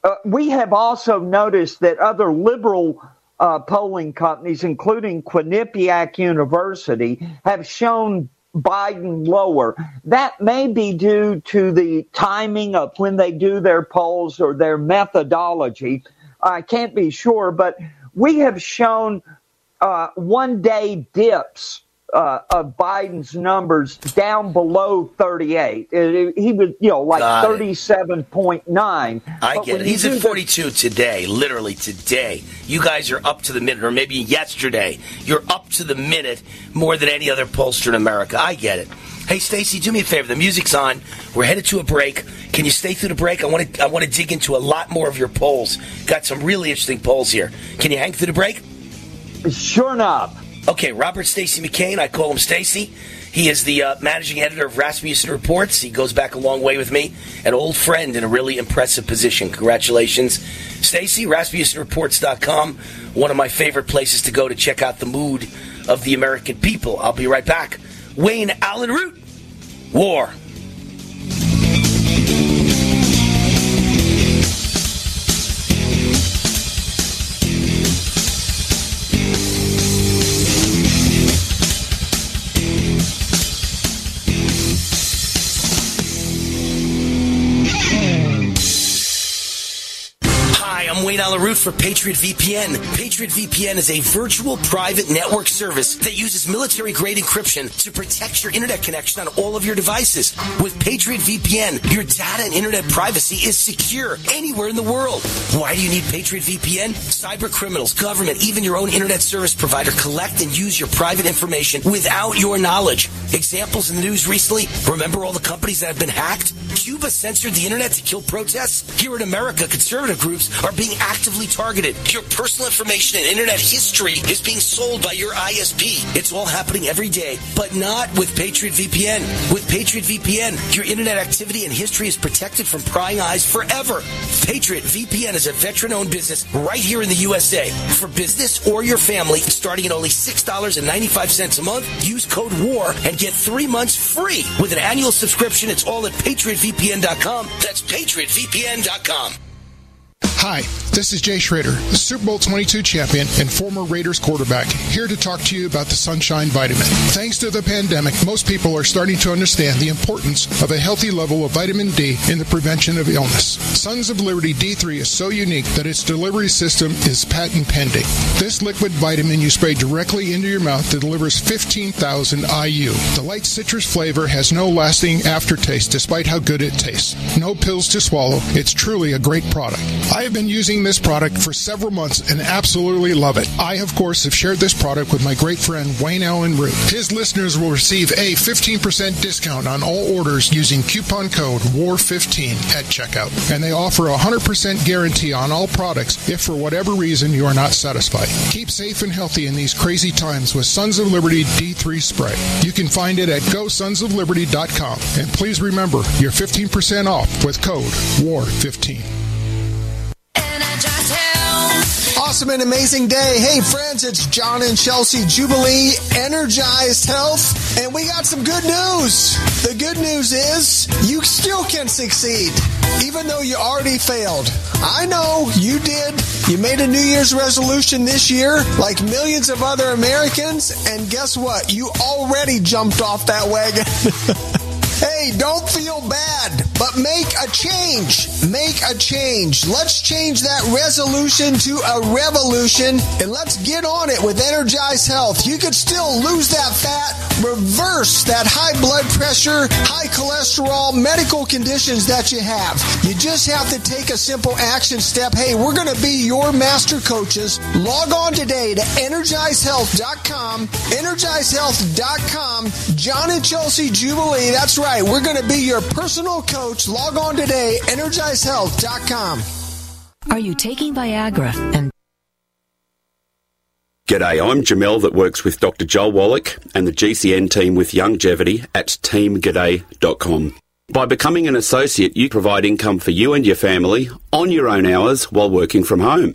uh, we have also noticed that other liberal uh, polling companies, including Quinnipiac University, have shown Biden lower. That may be due to the timing of when they do their polls or their methodology. I can't be sure, but we have shown uh, one day dips uh, of Biden's numbers down below 38. It, he was, you know, like 37.9. I but get it. He's at 42 the- today, literally today. You guys are up to the minute, or maybe yesterday. You're up to the minute more than any other pollster in America. I get it. Hey, Stacy, do me a favor. The music's on. We're headed to a break. Can you stay through the break? I want to. I want to dig into a lot more of your polls. Got some really interesting polls here. Can you hang through the break? Sure enough. Okay, Robert Stacy McCain. I call him Stacy. He is the uh, managing editor of Rasmussen Reports. He goes back a long way with me, an old friend in a really impressive position. Congratulations, Stacy. RasmussenReports.com, one of my favorite places to go to check out the mood of the American people. I'll be right back. Wayne Allyn Root, War. Wayne Allyn Root for Patriot VPN. Patriot VPN is a virtual private network service that uses military grade encryption to protect your internet connection on all of your devices. With Patriot VPN, your data and internet privacy is secure anywhere in the world. Why do you need Patriot VPN? Cyber criminals, government, even your own internet service provider collect and use your private information without your knowledge. Examples in the news recently. Remember all the companies that have been hacked? Cuba censored the internet to kill protests? Here in America, conservative groups are being actively targeted. Your personal information and internet history is being sold by your ISP. It's all happening every day, but not with Patriot VPN. With Patriot VPN, your internet activity and history is protected from prying eyes forever. Patriot VPN is a veteran owned business right here in the USA. For business or your family, starting at only $6.95 a month, use code WAR and get three months free with an annual subscription. It's all at patriotvpn.com. That's patriotvpn.com. Hi, this is Jay Schroeder, the Super Bowl 22 champion and former Raiders quarterback, here to talk to you about the Sunshine Vitamin. Thanks to the pandemic, most people are starting to understand the importance of a healthy level of vitamin D in the prevention of illness. Sons of Liberty D3 is so unique that its delivery system is patent pending. This liquid vitamin you spray directly into your mouth delivers 15,000 IU. The light citrus flavor has no lasting aftertaste despite how good it tastes. No pills to swallow. It's truly a great product. I have been using this product for several months and absolutely love it. I, of course, have shared this product with my great friend Wayne Allyn Root. His listeners will receive a 15% discount on all orders using coupon code WAR15 at checkout. And they offer a 100% guarantee on all products if for whatever reason you are not satisfied. Keep safe and healthy in these crazy times with Sons of Liberty D3 spray. You can find it at gosonsofliberty.com. And please remember, you're 15% off with code WAR15. Awesome and amazing day. Hey, friends, it's John and Chelsea Jubilee Energized Health, and we got some good news. The good news is you still can succeed, even though you already failed. I know you did. You made a New Year's resolution this year, like millions of other Americans, and guess what? You already jumped off that wagon. Hey, don't feel bad, but make a change. Make a change. Let's change that resolution to a revolution and let's get on it with Energized Health. You could still lose that fat, reverse that high blood pressure, high cholesterol, medical conditions that you have. You just have to take a simple action step. Hey, we're going to be your master coaches. Log on today to energizehealth.com, energizehealth.com, John and Chelsea Jubilee. That's right. We're going to be your personal coach. Log on today, energizehealth.com. Are you taking Viagra and G'day, I'm Jamel that works with Dr. Joel Wallach and the GCN team with Longevity at teamg'day.com. By becoming an associate, you provide income for you and your family on your own hours while working from home.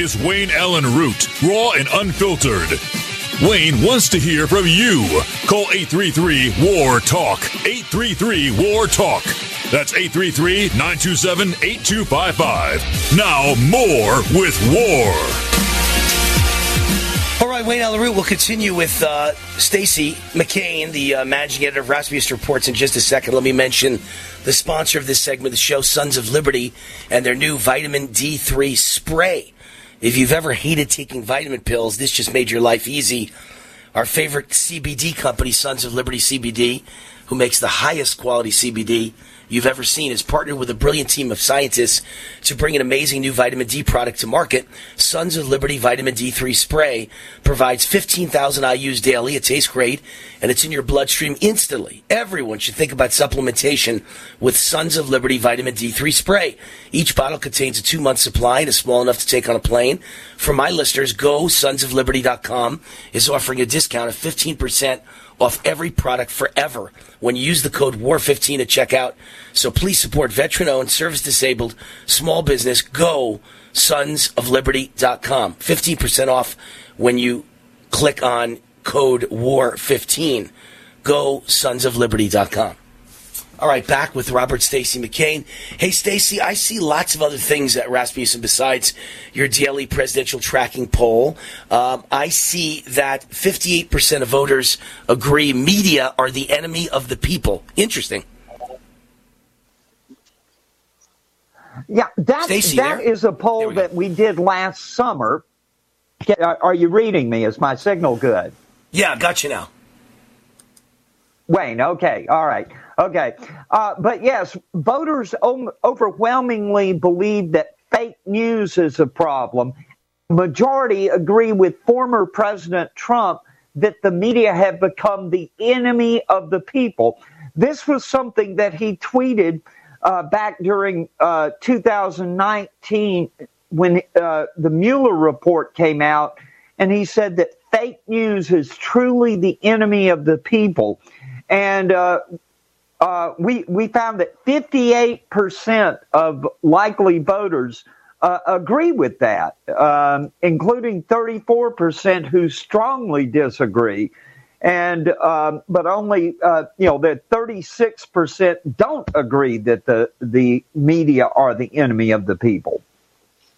is Wayne Allyn Root, raw and unfiltered. Wayne wants to hear from you. Call 833 WAR TALK. 833 WAR TALK. That's 833 927 8255. Now, more with War. All right, Wayne Allyn Root We'll continue with uh, Stacy McCain, the uh, managing editor of Rasmussen Reports, in just a second. Let me mention the sponsor of this segment the show, Sons of Liberty, and their new vitamin D3 spray. If you've ever hated taking vitamin pills, this just made your life easy. Our favorite CBD company, Sons of Liberty CBD, who makes the highest quality CBD you've ever seen, has partnered with a brilliant team of scientists to bring an amazing new vitamin D product to market. Sons of Liberty Vitamin D3 Spray provides 15,000 IUs daily. It tastes great, and it's in your bloodstream instantly. Everyone should think about supplementation with Sons of Liberty Vitamin D3 Spray. Each bottle contains a two month supply and is small enough to take on a plane. For my listeners, go sonsofliberty.com is offering a discount of 15% off every product forever when you use the code WAR15 at checkout. So please support veteran owned, service disabled, small business. Go sonsofliberty.com. 15% off when you click on code WAR15. Go sonsofliberty.com. All right, back with Robert Stacy McCain. Hey, Stacy, I see lots of other things at Rasmussen besides your daily presidential tracking poll. Um, I see that 58% of voters agree media are the enemy of the people. Interesting. Yeah, that Stacy, that there? is a poll that we did last summer. Are are you reading me? Is my signal good? Yeah, got you now. Wayne, okay, all right, okay. Uh, but yes, voters overwhelmingly believe that fake news is a problem. Majority agree with former President Trump that the media have become the enemy of the people. This was something that he tweeted uh, back during uh, 2019 when uh, the Mueller report came out, and he said that fake news is truly the enemy of the people. And uh, we we found that 58% of likely voters uh, agree with that, um, including 34% who strongly disagree, and um, but only uh, you know that 36% don't agree that the the media are the enemy of the people.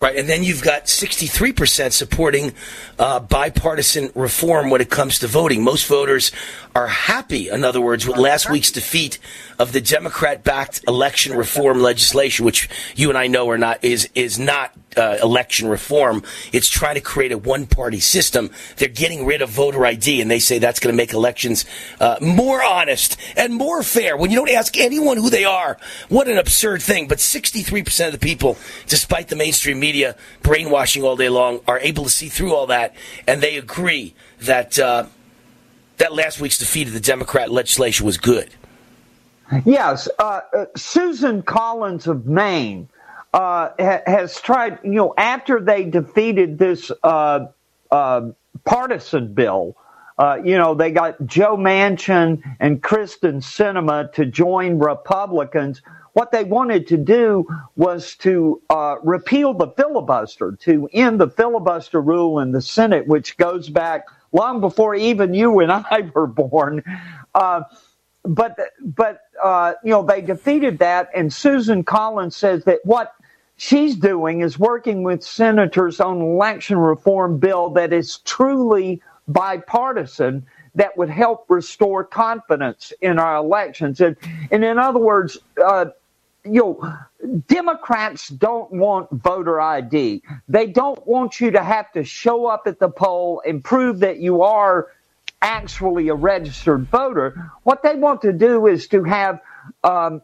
Right, and then you've got 63% supporting uh, bipartisan reform when it comes to voting. Most voters are happy, in other words, with last week's defeat of the Democrat-backed election reform legislation, which you and I know are not is is not uh, election reform. It's trying to create a one-party system. They're getting rid of voter ID, and they say that's going to make elections uh, more honest and more fair. When you don't ask anyone who they are, what an absurd thing! But 63% of the people, despite the mainstream media brainwashing all day long, are able to see through all that, and they agree that uh, that last week's defeat of the Democrat legislation was good. Yes, uh, uh, Susan Collins of Maine uh, ha- has tried. You know, after they defeated this uh, uh, partisan bill, uh, you know, they got Joe Manchin and Kyrsten Sinema to join Republicans. What they wanted to do was to repeal the filibuster, to end the filibuster rule in the Senate, which goes back long before even you and I were born. Uh, but but uh, you know they defeated that, and Susan Collins says that what she's doing is working with senators on election reform bill that is truly bipartisan that would help restore confidence in our elections. And, and in other words, uh, you know, Democrats don't want voter ID. They don't want you to have to show up at the poll and prove that you are actually a registered voter. What they want to do is to have, um,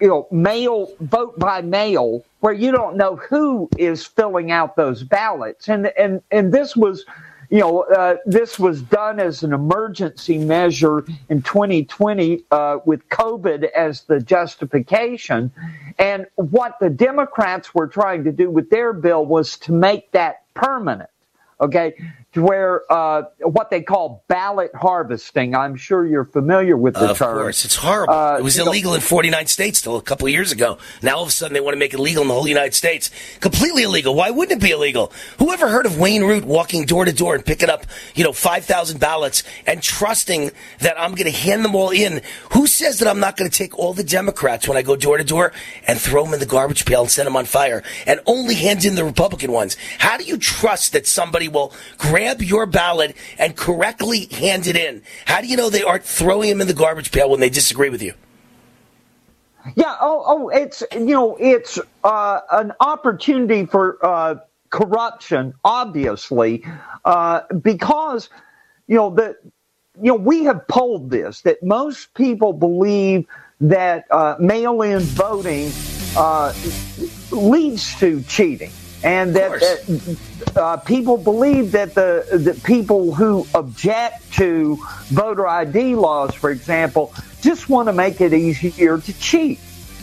you know, mail vote by mail, where you don't know who is filling out those ballots. And and and this was, you know, uh, this was done as an emergency measure in 2020 uh, with COVID as the justification. And what the Democrats were trying to do with their bill was to make that permanent. Okay, where uh, what they call ballot harvesting. I'm sure you're familiar with the of term. Of course, it's horrible. Uh, it was you know- illegal in 49 states till a couple of years ago. Now all of a sudden they want to make it legal in the whole United States. Completely illegal. Why wouldn't it be illegal? Whoever heard of Wayne Root walking door to door and picking up, you know, 5,000 ballots and trusting that I'm going to hand them all in? Who says that I'm not going to take all the Democrats when I go door to door and throw them in the garbage pail and set them on fire and only hand in the Republican ones? How do you trust that somebody will grab your ballot and correctly hand it in? How do you know they aren't throwing them in the garbage pail when they disagree with you? Yeah. Oh, oh, it's you know, it's uh, an opportunity for uh, corruption, obviously, uh, because you know that you know we have polled this that most people believe that uh, mail-in voting uh, leads to cheating, and that, that uh, people believe that the that people who object to voter ID laws, for example, just want to make it easier to cheat.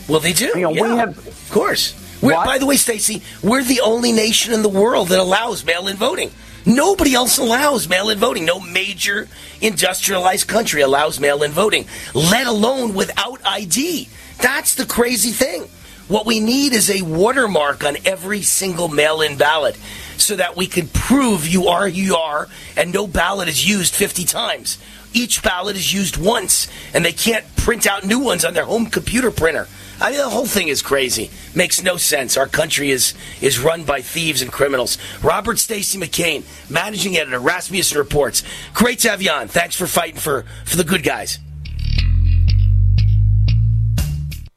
Well, they do. You know, yeah, we have, of course. We're, by the way, Stacy, we're the only nation in the world that allows mail-in voting. Nobody else allows mail-in voting. No major industrialized country allows mail-in voting, let alone without ID. That's the crazy thing. What we need is a watermark on every single mail in ballot so that we can prove you are who you are and no ballot is used 50 times. Each ballot is used once and they can't print out new ones on their home computer printer. I mean, the whole thing is crazy. Makes no sense. Our country is is run by thieves and criminals. Robert Stacy McCain, managing editor, Rasmussen Reports. Great to have you on. Thanks for fighting for, for the good guys.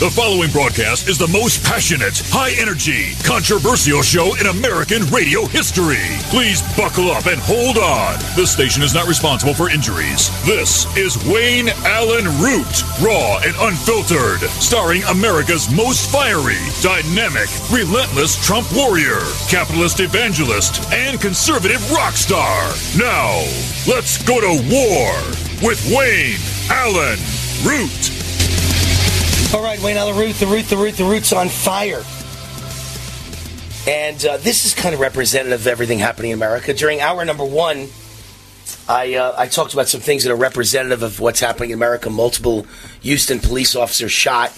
The following broadcast is the most passionate, high energy, controversial show in American radio history. Please buckle up and hold on. This station is not responsible for injuries. This is Wayne Allyn Root, raw and unfiltered, starring America's most fiery, dynamic, relentless Trump warrior, capitalist evangelist, and conservative rock star. Now, let's go to war with Wayne Allyn Root. All right, Wayne the Root, the root, the root, the root's on fire. And uh, this is kind of representative of everything happening in America. During hour number one, I, uh, I talked about some things that are representative of what's happening in America. Multiple Houston police officers shot.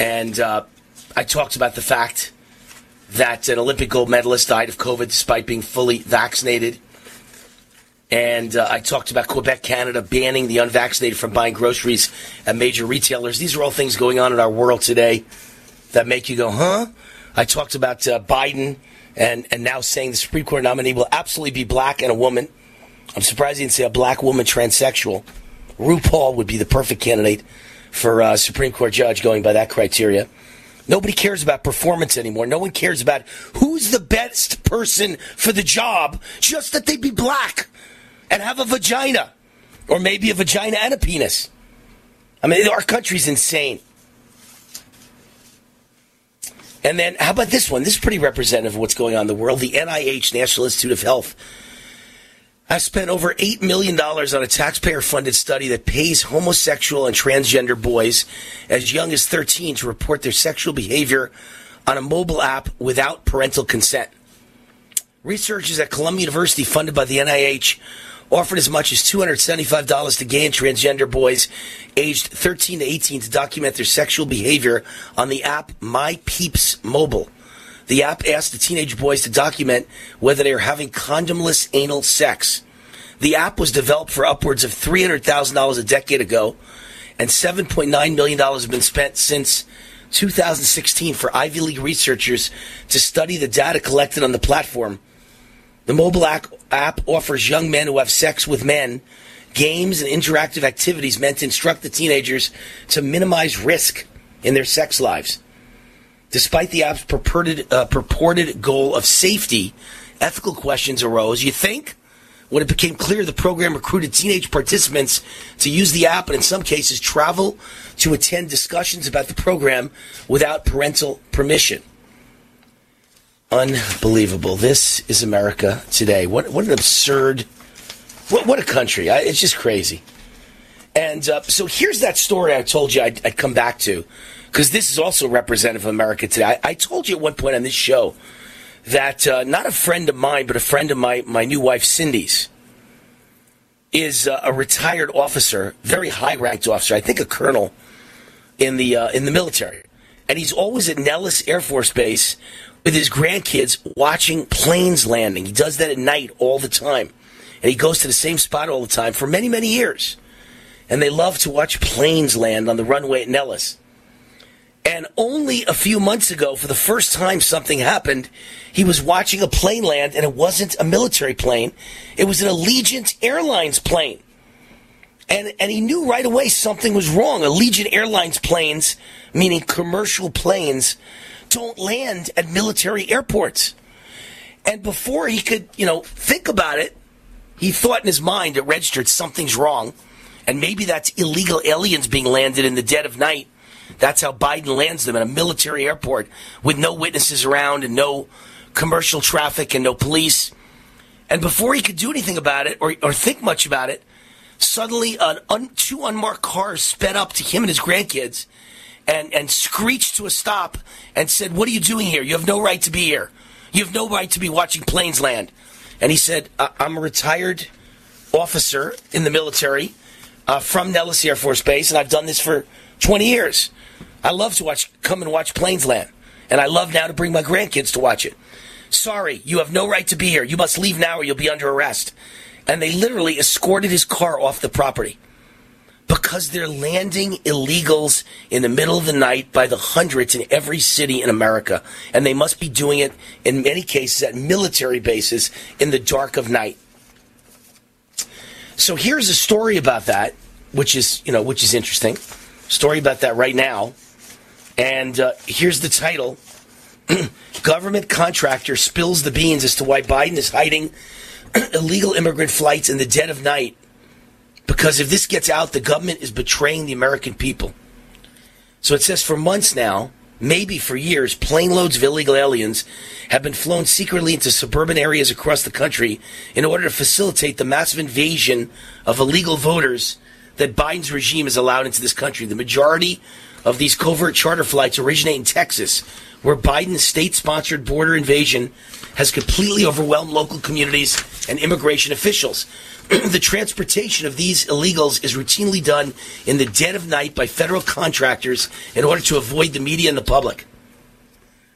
And uh, I talked about the fact that an Olympic gold medalist died of COVID despite being fully vaccinated. And uh, I talked about Quebec, Canada banning the unvaccinated from buying groceries at major retailers. These are all things going on in our world today that make you go, huh? I talked about uh, Biden and, and now saying the Supreme Court nominee will absolutely be black and a woman. I'm surprised he didn't say a black woman transsexual. RuPaul would be the perfect candidate for uh, Supreme Court judge going by that criteria. Nobody cares about performance anymore. No one cares about who's the best person for the job, just that they be black and have a vagina, or maybe a vagina and a penis. I mean, our country's insane. And then, how about this one? This is pretty representative of what's going on in the world. The NIH, National Institute of Health, has spent over $8 million on a taxpayer funded study that pays homosexual and transgender boys as young as 13 to report their sexual behavior on a mobile app without parental consent. Researchers at Columbia University, funded by the NIH, offered as much as $275 to gay and transgender boys aged 13 to 18 to document their sexual behavior on the app My Peeps Mobile. The app asked the teenage boys to document whether they are having condomless anal sex. The app was developed for upwards of $300,000 a decade ago, and $7.9 million has been spent since 2016 for Ivy League researchers to study the data collected on the platform. The mobile app offers young men who have sex with men games and interactive activities meant to instruct the teenagers to minimize risk in their sex lives. Despite the app's purported, uh, purported goal of safety, ethical questions arose. You think? When it became clear the program recruited teenage participants to use the app and in some cases travel to attend discussions about the program without parental permission. Unbelievable. This is America today. What, what an absurd, what, what a country. I, it's just crazy. And uh, so here's that story I told you I'd, I'd come back to, because this is also representative of America today. I, I, told you at one point on this show that uh, not a friend of mine, but a friend of my, my new wife, Cindy's, is uh, a retired officer, very high ranked officer, I think a colonel in the, uh, in the military. And he's always at Nellis Air Force Base with his grandkids watching planes landing. He does that at night all the time. And he goes to the same spot all the time for many, many years. And they love to watch planes land on the runway at Nellis. And only a few months ago, for the first time something happened, he was watching a plane land, and it wasn't a military plane. It was an Allegiant Airlines plane. And, and he knew right away something was wrong. Allegiant Airlines planes, meaning commercial planes, don't land at military airports. And before he could, you know, think about it, he thought in his mind it registered something's wrong. And maybe that's illegal aliens being landed in the dead of night. That's how Biden lands them at a military airport with no witnesses around and no commercial traffic and no police. And before he could do anything about it or, or think much about it, suddenly un, two unmarked cars sped up to him and his grandkids and, and screeched to a stop and said, What are you doing here? You have no right to be here. You have no right to be watching planes land. And he said, I'm a retired officer in the military uh, from Nellis Air Force Base, and I've done this for 20 years. I love to watch, come and watch planes land. And I love now to bring my grandkids to watch it. Sorry, you have no right to be here. You must leave now or you'll be under arrest. And they literally escorted his car off the property because they're landing illegals in the middle of the night by the hundreds in every city in America. And they must be doing it in many cases at military bases in the dark of night. So here's a story about that, which is, you know, which is interesting. Story about that right now. And uh, here's the title Government contractor spills the beans as to why Biden is hiding illegal immigrant flights in the dead of night. Because if this gets out, the government is betraying the American people. So it says for months now, maybe for years, plane loads of illegal aliens have been flown secretly into suburban areas across the country in order to facilitate the massive invasion of illegal voters that Biden's regime has allowed into this country. The majority of these covert charter flights originate in Texas, where Biden's state sponsored border invasion has completely overwhelmed local communities and immigration officials. the transportation of these illegals is routinely done in the dead of night by federal contractors in order to avoid the media and the public.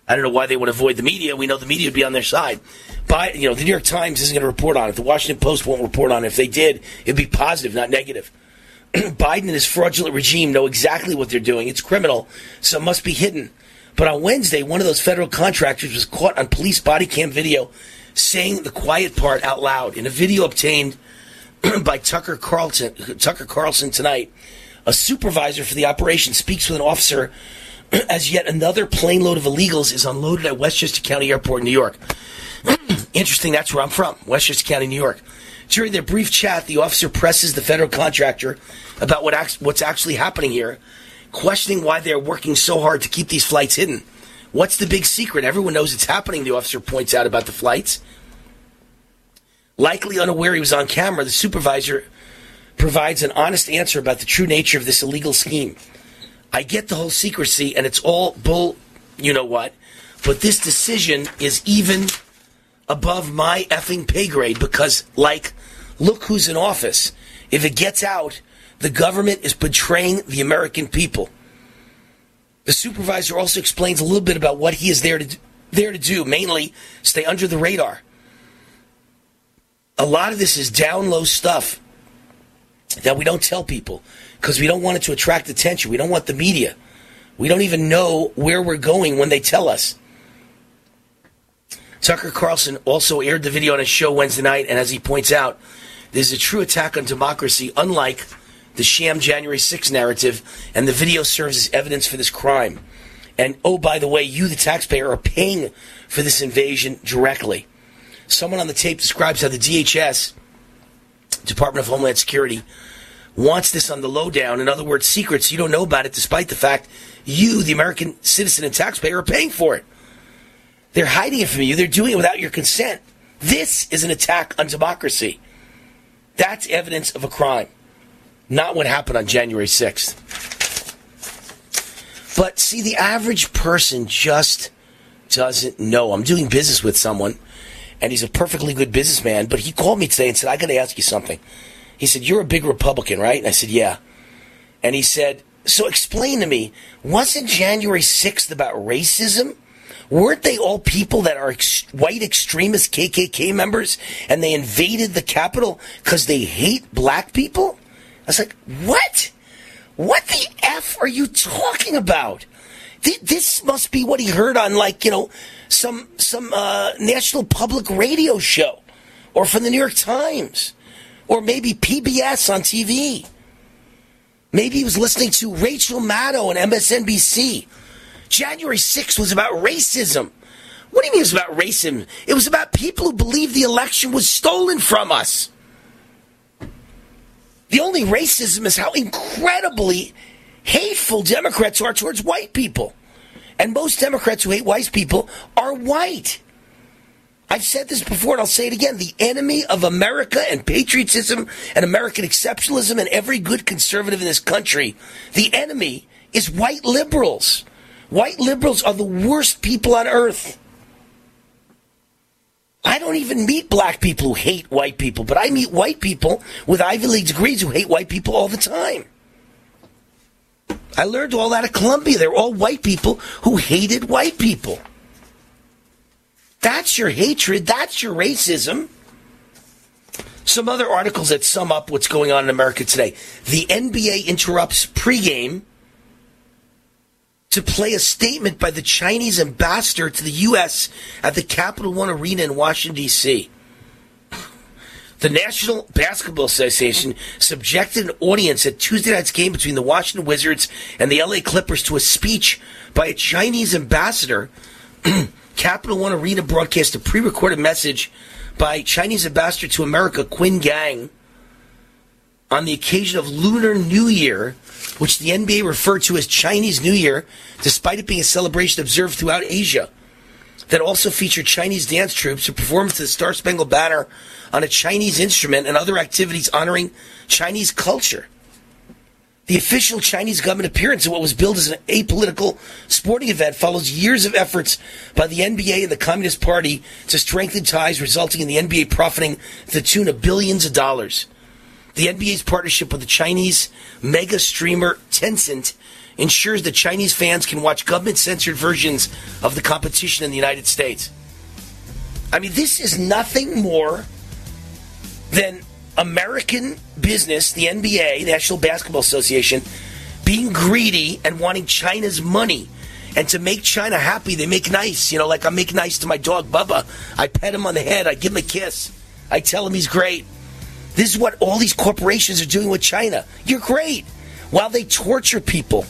I don't know why they would avoid the media. We know the media would be on their side. But, you know, the New York Times isn't going to report on it. The Washington Post won't report on it. If they did, it'd be positive, not negative. Biden and his fraudulent regime know exactly what they're doing. It's criminal, so it must be hidden. But on Wednesday, one of those federal contractors was caught on police body cam video saying the quiet part out loud in a video obtained by Tucker Carlson. Tucker Carlson tonight. A supervisor for the operation speaks with an officer as yet another plane load of illegals is unloaded at Westchester County Airport in New York. Interesting, that's where I'm from, Westchester County, New York. During their brief chat, the officer presses the federal contractor about what act- what's actually happening here, questioning why they're working so hard to keep these flights hidden. What's the big secret? Everyone knows it's happening, the officer points out about the flights. Likely unaware he was on camera, the supervisor provides an honest answer about the true nature of this illegal scheme. I get the whole secrecy and it's all bull, you know what, but this decision is even above my effing pay grade because, like, look who's in office. If it gets out, the government is betraying the American people. The supervisor also explains a little bit about what he is there to do, there to do, mainly stay under the radar. A lot of this is down low stuff that we don't tell people because we don't want it to attract attention. We don't want the media. We don't even know where we're going when they tell us. Tucker Carlson also aired the video on his show Wednesday night, and as he points out, this is a true attack on democracy, unlike the sham January 6 narrative, and the video serves as evidence for this crime. And oh, by the way, you, the taxpayer, are paying for this invasion directly. Someone on the tape describes how the DHS, Department of Homeland Security, wants this on the lowdown. In other words, secrets you don't know about it, despite the fact you, the American citizen and taxpayer, are paying for it. They're hiding it from you. They're doing it without your consent. This is an attack on democracy. That's evidence of a crime, not what happened on January 6th. But see, the average person just doesn't know. I'm doing business with someone, and he's a perfectly good businessman, but he called me today and said, I got to ask you something. He said, You're a big Republican, right? And I said, Yeah. And he said, So explain to me, wasn't January 6th about racism? Weren't they all people that are ex- white extremist KKK members and they invaded the Capitol because they hate black people? I was like, What? What the F are you talking about? Th- This must be what he heard on, like, you know, some, some uh, national public radio show or from the New York Times or maybe PBS on TV. Maybe he was listening to Rachel Maddow on MSNBC. January 6th was about racism. What do you mean it was about racism? It was about people who believed the election was stolen from us. The only racism is how incredibly hateful Democrats are towards white people. And most Democrats who hate white people are white. I've said this before and I'll say it again. The enemy of America and patriotism and American exceptionalism and every good conservative in this country, the enemy is white liberals. White liberals are the worst people on earth. I don't even meet black people who hate white people, but I meet white people with Ivy League degrees who hate white people all the time. I learned all that at Columbia. They're all white people who hated white people. That's your hatred. That's your racism. Some other articles that sum up what's going on in America today. The NBA interrupts pregame to play a statement by the Chinese ambassador to the U.S. at the Capital One Arena in Washington, D.C. The National Basketball Association subjected an audience at Tuesday night's game between the Washington Wizards and the LA Clippers to a speech by a Chinese ambassador. Capital One Arena broadcast a pre recorded message by Chinese ambassador to America, Qin Gang, on the occasion of Lunar New Year, which the NBA referred to as Chinese New Year, despite it being a celebration observed throughout Asia. That also featured Chinese dance troops who performed the Star Spangled Banner on a Chinese instrument and other activities honoring Chinese culture. The official Chinese government appearance at what was billed as an apolitical sporting event follows years of efforts by the NBA and the Communist Party to strengthen ties, resulting in the NBA profiting to the tune of billions of dollars. The NBA's partnership with the Chinese mega streamer Tencent ensures that Chinese fans can watch government censored versions of the competition in the United States. I mean, this is nothing more than American business, the NBA, National Basketball Association, being greedy and wanting China's money. And to make China happy, they make nice. You know, like I make nice to my dog Bubba. I pet him on the head. I give him a kiss. I tell him he's great. This is what all these corporations are doing with China. You're great. While they torture people,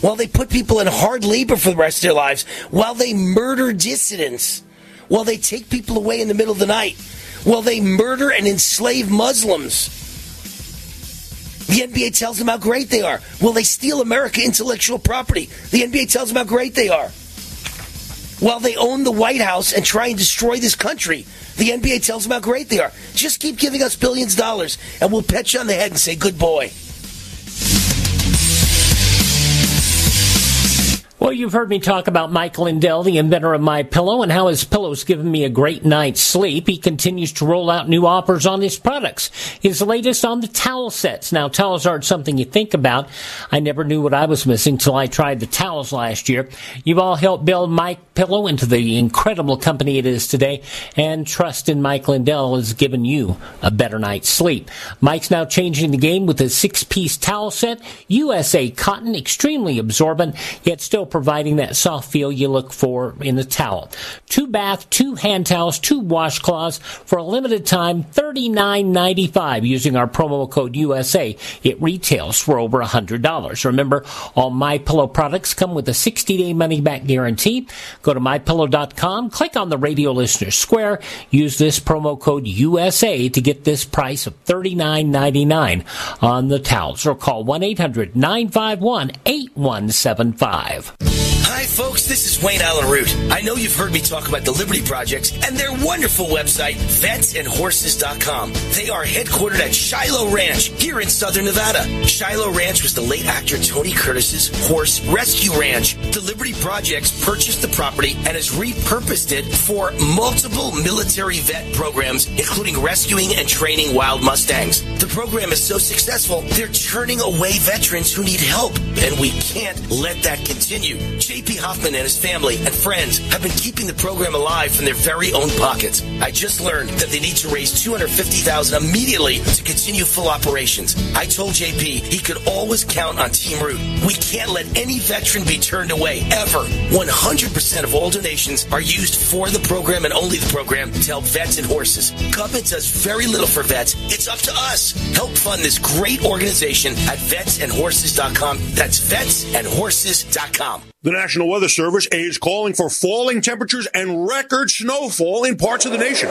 while they put people in hard labor for the rest of their lives, while they murder dissidents, while they take people away in the middle of the night, while they murder and enslave Muslims. The NBA tells them how great they are. Will they steal America intellectual property? The NBA tells them how great they are. While they own the White House and try and destroy this country, the NBA tells them how great they are. Just keep giving us billions of dollars, and we'll pet you on the head and say, good boy. Well, you've heard me talk about Mike Lindell, the inventor of My Pillow, and how his pillows given me a great night's sleep. He continues to roll out new offers on his products. His latest on the towel sets. Now, towels aren't something you think about. I never knew what I was missing till I tried the towels last year. You've all helped build My Pillow into the incredible company it is today, and trust in Mike Lindell has given you a better night's sleep. Mike's now changing the game with a six-piece towel set, USA cotton, extremely absorbent, yet still providing that soft feel you look for in the towel. Two bath, two hand towels, two washcloths for a limited time, $39.95 using our promo code USA. It retails for over $100. Remember, all My Pillow products come with a 60-day money-back guarantee. Go to mypillow.com, click on the radio listener square, use this promo code USA to get this price of $39.99 on the towels or call 1-800-951-8175. Hi, folks. This is Wayne Allyn Root. I know you've heard me talk about the Liberty Projects and their wonderful website, vetsandhorses.com. They are headquartered at Shiloh Ranch here in southern Nevada. Shiloh Ranch was the late actor Tony Curtis's horse rescue ranch. The Liberty Projects purchased the property and has repurposed it for multiple military vet programs, including rescuing and training wild Mustangs. The program is so successful, they're turning away veterans who need help, and we can't let that continue. JP Hoffman and his family and friends have been keeping the program alive from their very own pockets. I just learned that they need to raise 250000 immediately to continue full operations. I told JP he could always count on Team Root. We can't let any veteran be turned away, ever. 100% of all donations are used for the program and only the program to help vets and horses. Government does very little for vets. It's up to us. Help fund this great organization at vetsandhorses.com. That's vetsandhorses.com. The National Weather Service is calling for falling temperatures and record snowfall in parts of the nation.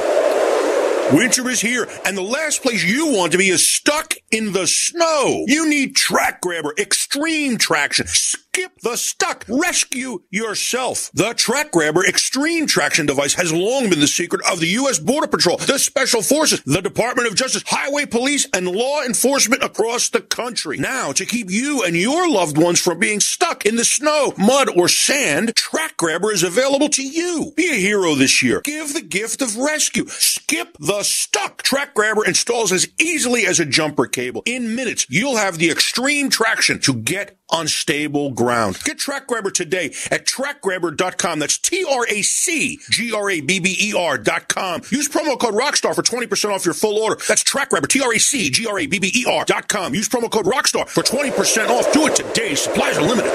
Winter is here, and the last place you want to be is stuck in the snow. You need TracGrabber Extreme Traction. Skip the stuck. Rescue yourself. The TracGrabber Extreme Traction device has long been the secret of the U.S. Border Patrol, the Special Forces, the Department of Justice, Highway Police, and law enforcement across the country. Now, to keep you and your loved ones from being stuck in the snow, mud, or sand, TracGrabber is available to you. Be a hero this year. Give the gift of rescue. Skip the stuck. TracGrabber installs as easily as a jumper cable. In minutes, you'll have the extreme traction to get on stable ground. Get TracGrabber today at tracgrabber.com. That's T-R-A-C-G-R-A-B-B-E-R dot com. Use promo code ROCKSTAR for 20% off your full order. That's TracGrabber, T-R-A-C-G-R-A-B-B-E-R dot com. Use promo code ROCKSTAR for 20% off. Do it today. Supplies are limited.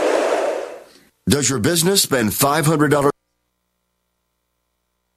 Does your business spend $500?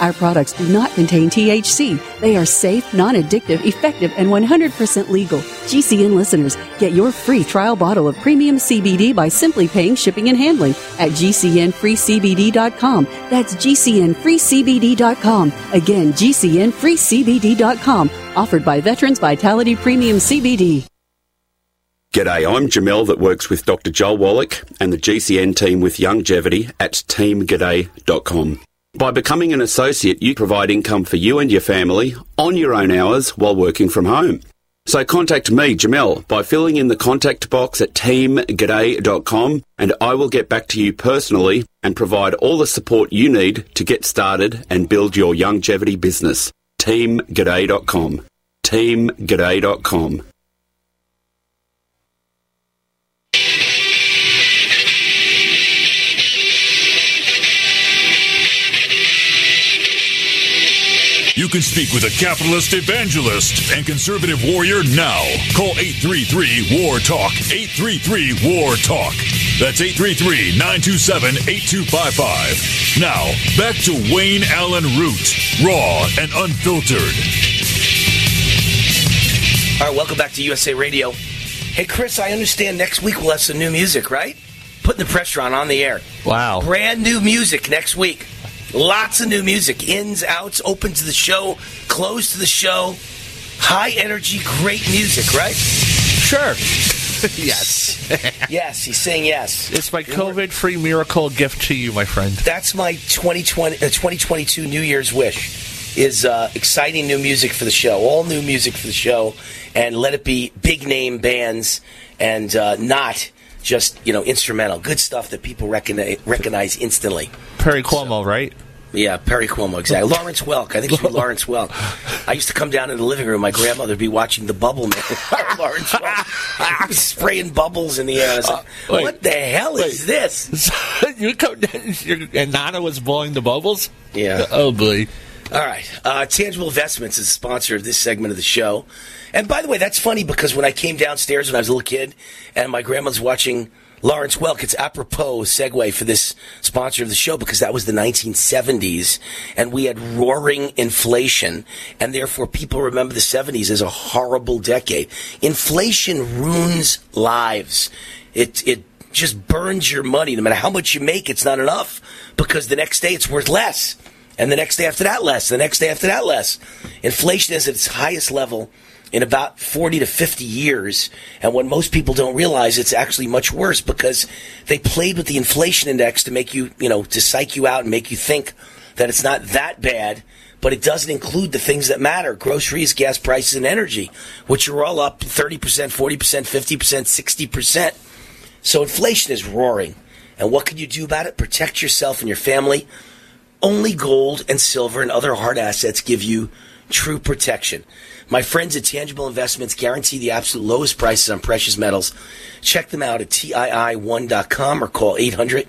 Our products do not contain THC. They are safe, non addictive, effective, and 100% legal. GCN listeners, get your free trial bottle of premium CBD by simply paying shipping and handling at GCNFreeCBD.com. That's GCNFreeCBD.com. Again, GCNFreeCBD.com. Offered by Veterans Vitality Premium CBD. G'day, I'm Jamel that works with Dr. Joel Wallach and the GCN team with Longevity at teamg'day.com. By becoming an associate, you provide income for you and your family on your own hours while working from home. So contact me, Jamel, by filling in the contact box at teamg'day.com and I will get back to you personally and provide all the support you need to get started and build your longevity business. teamg'day.com. teamg'day.com. You can speak with a capitalist evangelist and conservative warrior now. Call 833 War Talk. 833 War Talk. That's 833 927 8255. Now, back to Wayne Allyn Root, raw and unfiltered. All right, welcome back to USA Radio. Hey, Chris, I understand next week we'll have some new music, right? Putting the pressure on on the air. Wow. Brand new music next week. Lots of new music. Ins, outs, open to the show, close to the show. High energy, great music, right? Sure. yes. yes, he's saying yes. It's my COVID free miracle gift to you, my friend. That's my 2020, uh, 2022 New Year's wish. is uh, exciting new music for the show, all new music for the show, and let it be big name bands and uh, not just you know instrumental, good stuff that people recognize, recognize instantly. Perry Como, right? Yeah, Perry Como, exactly. Lawrence Welk. I think it should be Lawrence Welk. I used to come down in the living room. My grandmother would be watching the Bubble Man. Lawrence Welk. Spraying bubbles in the air. I was like, Uh, wait. what the hell is this? you come, you're- and Nana was blowing the bubbles. Yeah. Oh boy. All right. Uh, Tangible Investments is a sponsor of this segment of the show. And by the way, that's funny because when I came downstairs when I was a little kid and my grandma's watching Lawrence Welk, it's apropos segue for this sponsor of the show because that was the 1970s and we had roaring inflation and therefore people remember the 70s as a horrible decade. Inflation ruins lives. It, it just burns your money. No matter how much you make, it's not enough because the next day it's worth less. And the next day after that, less. The next day after that, less. Inflation is at its highest level in about 40 to 50 years. And what most people don't realize, it's actually much worse because they played with the inflation index to make you, you know, to psych you out and make you think that it's not that bad. But it doesn't include the things that matter groceries, gas prices, and energy, which are all up 30%, 40%, 50%, 60%. So inflation is roaring. And what can you do about it? Protect yourself and your family. Only gold and silver and other hard assets give you true protection. My friends at Tangible Investments guarantee the absolute lowest prices on precious metals. Check them out at TII1.com or call 800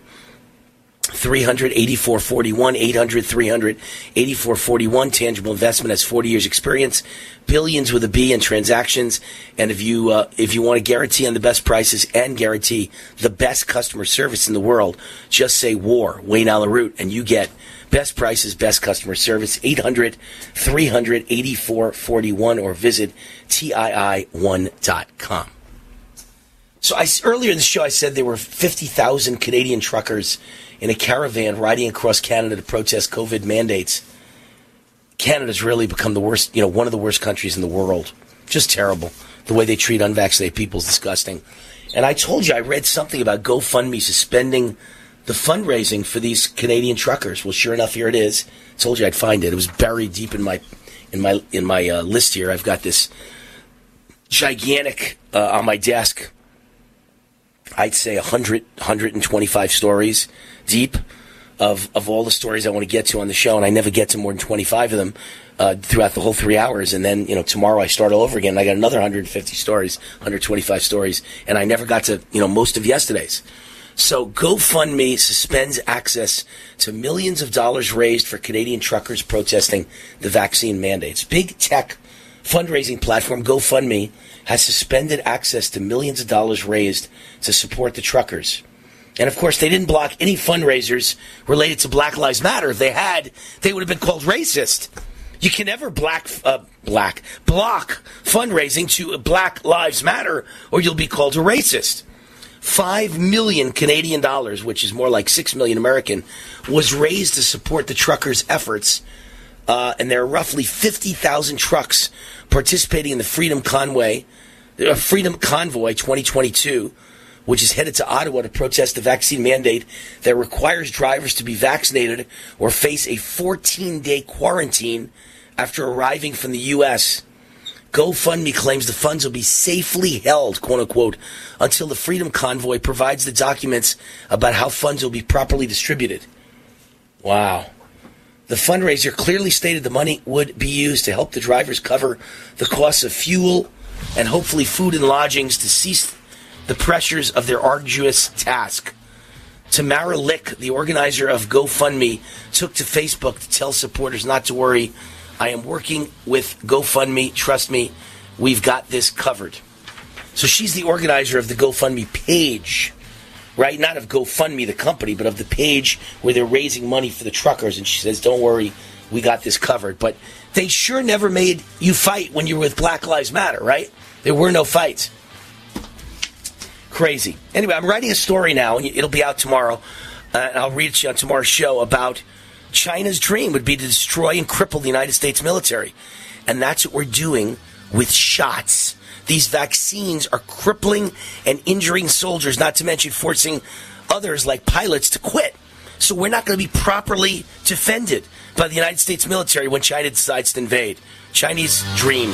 300 8441 800 300 8441 tangible investment has 40 years experience billions with a b in transactions and if you uh, if you want to guarantee on the best prices and guarantee the best customer service in the world just say war wayne Allyn Root, and you get best prices best customer service 800 300 8441 or visit tii1.com so I, earlier in the show, I said there were 50,000 Canadian truckers in a caravan riding across Canada to protest COVID mandates. Canada's really become the worst, you know, one of the worst countries in the world. Just terrible. The way they treat unvaccinated people is disgusting. And I told you I read something about GoFundMe suspending the fundraising for these Canadian truckers. Well, sure enough, here it is. I told you I'd find it. It was buried deep in my in my in my uh, list here. I've got this gigantic uh, on my desk I'd say 100, 125 stories deep of, of all the stories I want to get to on the show, and I never get to more than 25 of them uh, throughout the whole three hours. And then, you know, tomorrow I start all over again, I got another 150 stories, 125 stories, and I never got to, you know, most of yesterday's. So GoFundMe suspends access to millions of dollars raised for Canadian truckers protesting the vaccine mandates. Big tech fundraising platform GoFundMe has suspended access to millions of dollars raised to support the truckers. And of course, they didn't block any fundraisers related to Black Lives Matter. If they had, they would have been called racist. You can never black, uh, black, block fundraising to Black Lives Matter, or you'll be called a racist. Five million Canadian dollars, which is more like six million American, was raised to support the truckers' efforts. Uh, and there are roughly 50,000 trucks participating in the Freedom Convoy, uh, Freedom Convoy 2022, which is headed to Ottawa to protest the vaccine mandate that requires drivers to be vaccinated or face a 14 day quarantine after arriving from the U.S. GoFundMe claims the funds will be safely held, quote unquote, until the Freedom Convoy provides the documents about how funds will be properly distributed. Wow. The fundraiser clearly stated the money would be used to help the drivers cover the costs of fuel and hopefully food and lodgings to cease the pressures of their arduous task. Tamara Lich, the organizer of GoFundMe, took to Facebook to tell supporters not to worry. I am working with GoFundMe. Trust me, we've got this covered. So she's the organizer of the GoFundMe page, right? Not of GoFundMe, the company, but of the page where they're raising money for the truckers. And she says, don't worry, we got this covered. But they sure never made you fight when you were with Black Lives Matter, right? There were no fights. Crazy. Anyway, I'm writing a story now, and it'll be out tomorrow. Uh, and I'll read it to you on tomorrow's show about China's dream would be to destroy and cripple the United States military. And that's what we're doing with shots. These vaccines are crippling and injuring soldiers, not to mention forcing others like pilots to quit. So we're not going to be properly defended. by the United States military when China decides to invade. Chinese dream.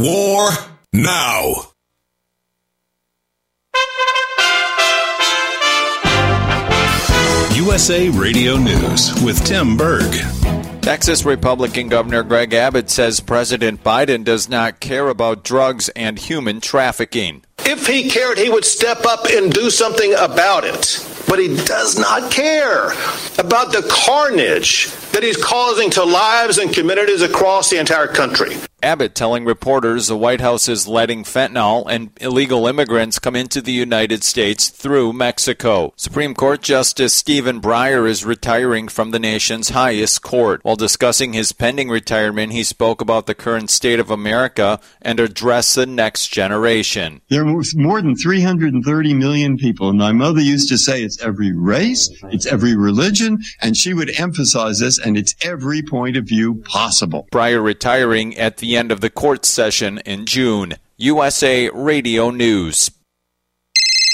War now. USA Radio News with Tim Berg. Texas Republican Governor Greg Abbott says President Biden does not care about drugs and human trafficking. If he cared, he would step up and do something about it. But he does not care about the carnage that he's causing to lives and communities across the entire country. Abbott telling reporters the White House is letting fentanyl and illegal immigrants come into the United States through Mexico. Supreme Court Justice Stephen Breyer is retiring from the nation's highest court. While discussing his pending retirement, he spoke about the current state of America and addressed the next generation. There are more than 330 million people. And my mother used to say it's every race, it's every religion, and she would emphasize this, and it's every point of view possible. Breyer retiring at the end of the court session in June. USA Radio News.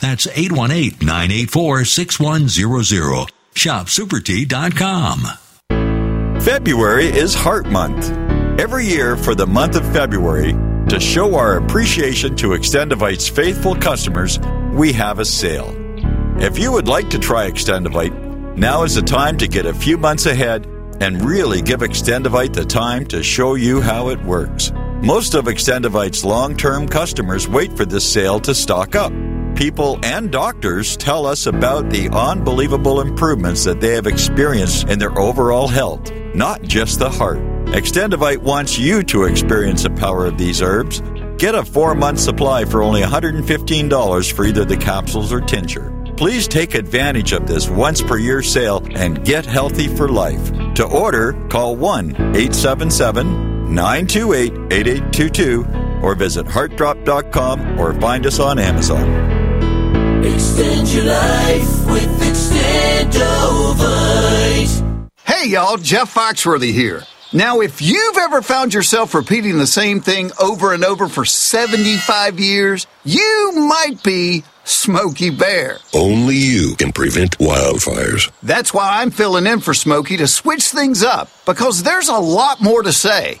That's 818-984-6100. ShopSuperTea.com. February is Heart Month. Every year for the month of February, to show our appreciation to Extendivite's faithful customers, we have a sale. If you would like to try Extendivite, now is the time to get a few months ahead and really give Extendivite the time to show you how it works. Most of Extendivite's long term customers wait for this sale to stock up. People and doctors tell us about the unbelievable improvements that they have experienced in their overall health, not just the heart. Extendivite wants you to experience the power of these herbs. Get a four month supply for only $115 for either the capsules or tincture. Please take advantage of this once per year sale and get healthy for life. To order, call 1 877 928 8822 or visit heartdrop.com or find us on Amazon. Extend your life with Extendovite. Hey y'all, Jeff Foxworthy here. Now, if you've ever found yourself repeating the same thing over and over for 75 years, you might be Smokey Bear. Only you can prevent wildfires. That's why I'm filling in for Smokey to switch things up, because there's a lot more to say.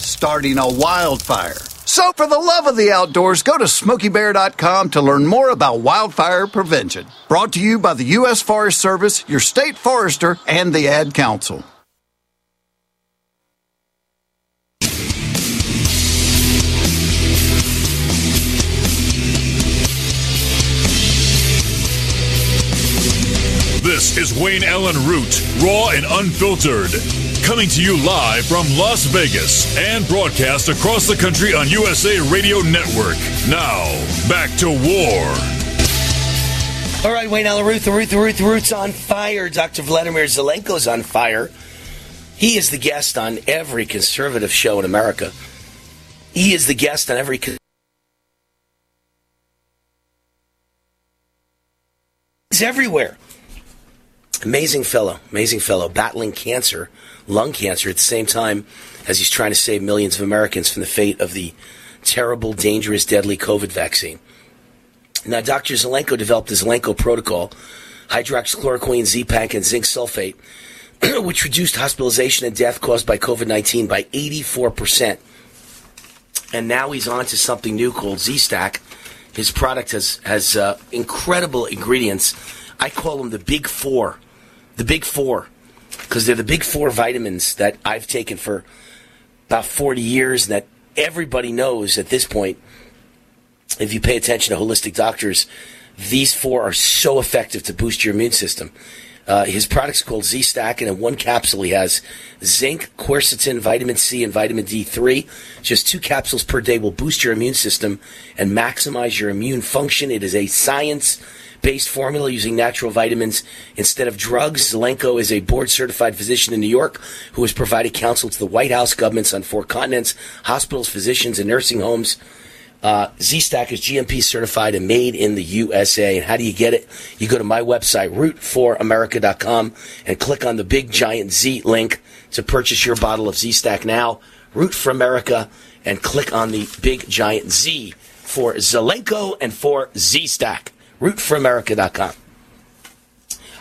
starting a wildfire. So, for the love of the outdoors, go to smokeybear.com to learn more about wildfire prevention. Brought to you by the U.S. Forest Service, your state forester, and the Ad Council. This is Wayne Allyn Root, raw and unfiltered. Coming to you live from Las Vegas and broadcast across the country on USA Radio Network. Now, back to war. All right, Wayne Allyn Root, the Root, the Root, the Root's on fire. Dr. Vladimir Zelenko's on fire. He is the guest on every conservative show in America. He is the guest on every. Con- He's everywhere. Amazing fellow, amazing fellow, battling cancer, lung cancer at the same time as he's trying to save millions of Americans from the fate of the terrible, dangerous, deadly COVID vaccine. Now, Dr. Zelenko developed the Zelenko protocol, hydroxychloroquine, Z-Pack, and zinc sulfate, which reduced hospitalization and death caused by COVID-19 by 84%. And now he's on to something new called Z-Stack. His product has, has uh, incredible ingredients. I call them the Big Four the big four, because they're the big four vitamins that I've taken for about 40 years that everybody knows at this point. If you pay attention to holistic doctors, these four are so effective to boost your immune system. Uh, his product's called Z Stack, and in one capsule he has zinc, quercetin, vitamin C, and vitamin D3. Just two capsules per day will boost your immune system and maximize your immune function. It is a science based formula using natural vitamins instead of drugs. Zelenko is a board certified physician in New York who has provided counsel to the White House, governments on four continents, hospitals, physicians, and nursing homes. Uh, Z-Stack is GMP certified and made in the USA. And how do you get it? You go to my website, rootforamerica.com, and click on the big giant Z link to purchase your bottle of Z-Stack now. Root for America, and click on the big giant Z for Zelenko and for Z-Stack rootforamerica.com.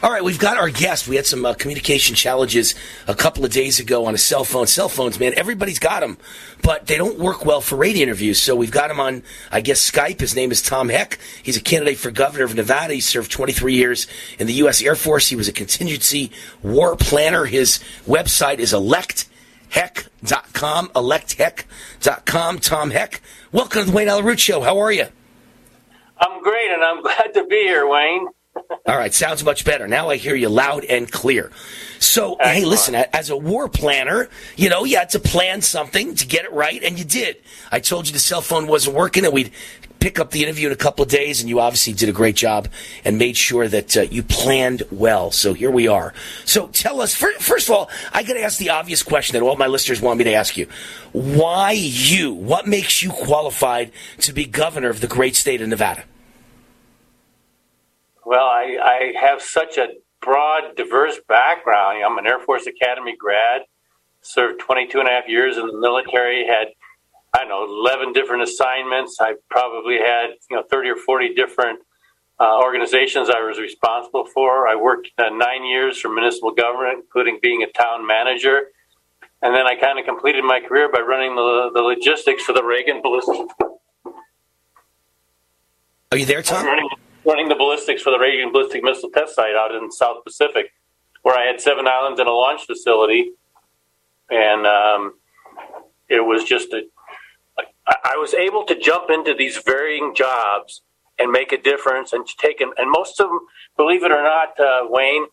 All right, we've got our guest. We had some uh, communication challenges a couple of days ago on a cell phone. Cell phones, man, everybody's got them, but they don't work well for radio interviews. So we've got him on, I guess, Skype. His name is Tom Heck. He's a candidate for governor of Nevada. He served 23 years in the U.S. Air Force. He was a contingency war planner. His website is electheck.com, electheck.com. Tom Heck, welcome to the Wayne Allyn Root Show. How are you? I'm great, and I'm glad to be here, Wayne. All right, sounds much better. Now I hear you loud and clear. So, Excellent. hey, listen, as a war planner, you know, you had to plan something to get it right, and you did. I told you the cell phone wasn't working, and we'd pick up the interview in a couple of days, and you obviously did a great job and made sure that uh, you planned well. So here we are. So tell us, first of all, I got to ask the obvious question that all my listeners want me to ask you. Why you? What makes you qualified to be governor of the great state of Nevada? Well, I, I have such a broad, diverse background. I'm an Air Force Academy grad, served 22 and a half years in the military, had, I don't know, 11 different assignments. I probably had, you know, 30 or 40 different uh, organizations I was responsible for. I worked uh, nine years for municipal government, including being a town manager. And then I kind of completed my career by running the, the logistics for the Reagan ballistic. Are you there, Tom? running the ballistics for the Reagan ballistic missile test site out in South Pacific, where I had seven islands and a launch facility, and um, it was just a. I was able to jump into these varying jobs and make a difference and take them. And most of them, believe it or not, uh, Wayne,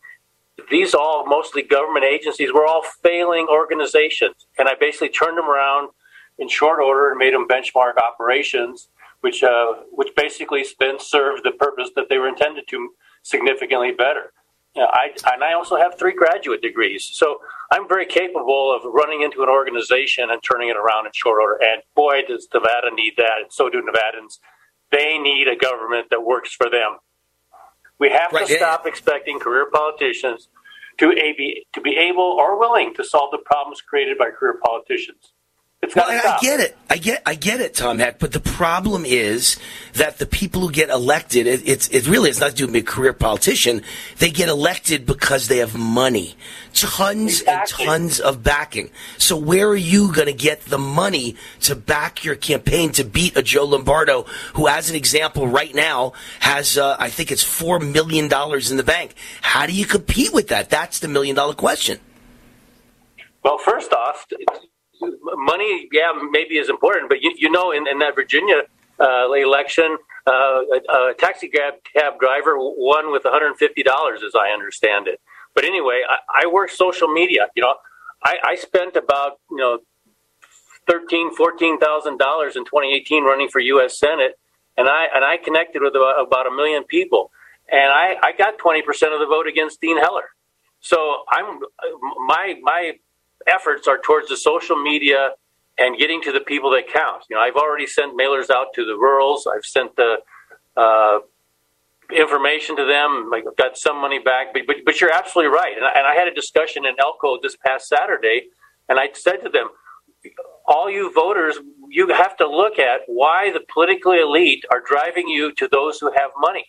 these all mostly government agencies were all failing organizations. And I basically turned them around in short order and made them benchmark operations, which uh, which basically then served the purpose that they were intended to significantly better. You know, I, and I also have three graduate degrees, so I'm very capable of running into an organization and turning it around in short order. And boy, does Nevada need that, and so do Nevadans. They need a government that works for them. We have Right, to yeah. stop expecting career politicians to a- be to be able or willing to solve the problems created by career politicians. It's Well, I, stop. I get it. I get. I get it, Tom Heck. But the problem is that the people who get elected, it, it's it really has nothing to do with a career politician. They get elected because they have money, tons and tons of backing. So where are you going to get the money to back your campaign to beat a Joe Lombardo, who, as an example, right now has uh, I think it's four million dollars in the bank. How do you compete with that? That's the million dollar question. Well, first off, money, yeah, maybe is important, but you, you know, in, in that Virginia uh, election, uh, a, a taxi cab, cab driver won with $150, as I understand it. But anyway, I, I work social media. You know, I, I spent about you know thirteen, fourteen thousand dollars in 2018 running for U.S. Senate, and I and I connected with about, about a million people, and I, I got 20 percent of the vote against Dean Heller. So I'm my my efforts are towards the social media and getting to the people that count. You know, I've already sent mailers out to the rurals. I've sent the uh, information to them. I've got some money back, but but, but you're absolutely right. And I, and I had a discussion in Elko this past Saturday, and I said to them, all you voters, you have to look at why the political elite are driving you to those who have money.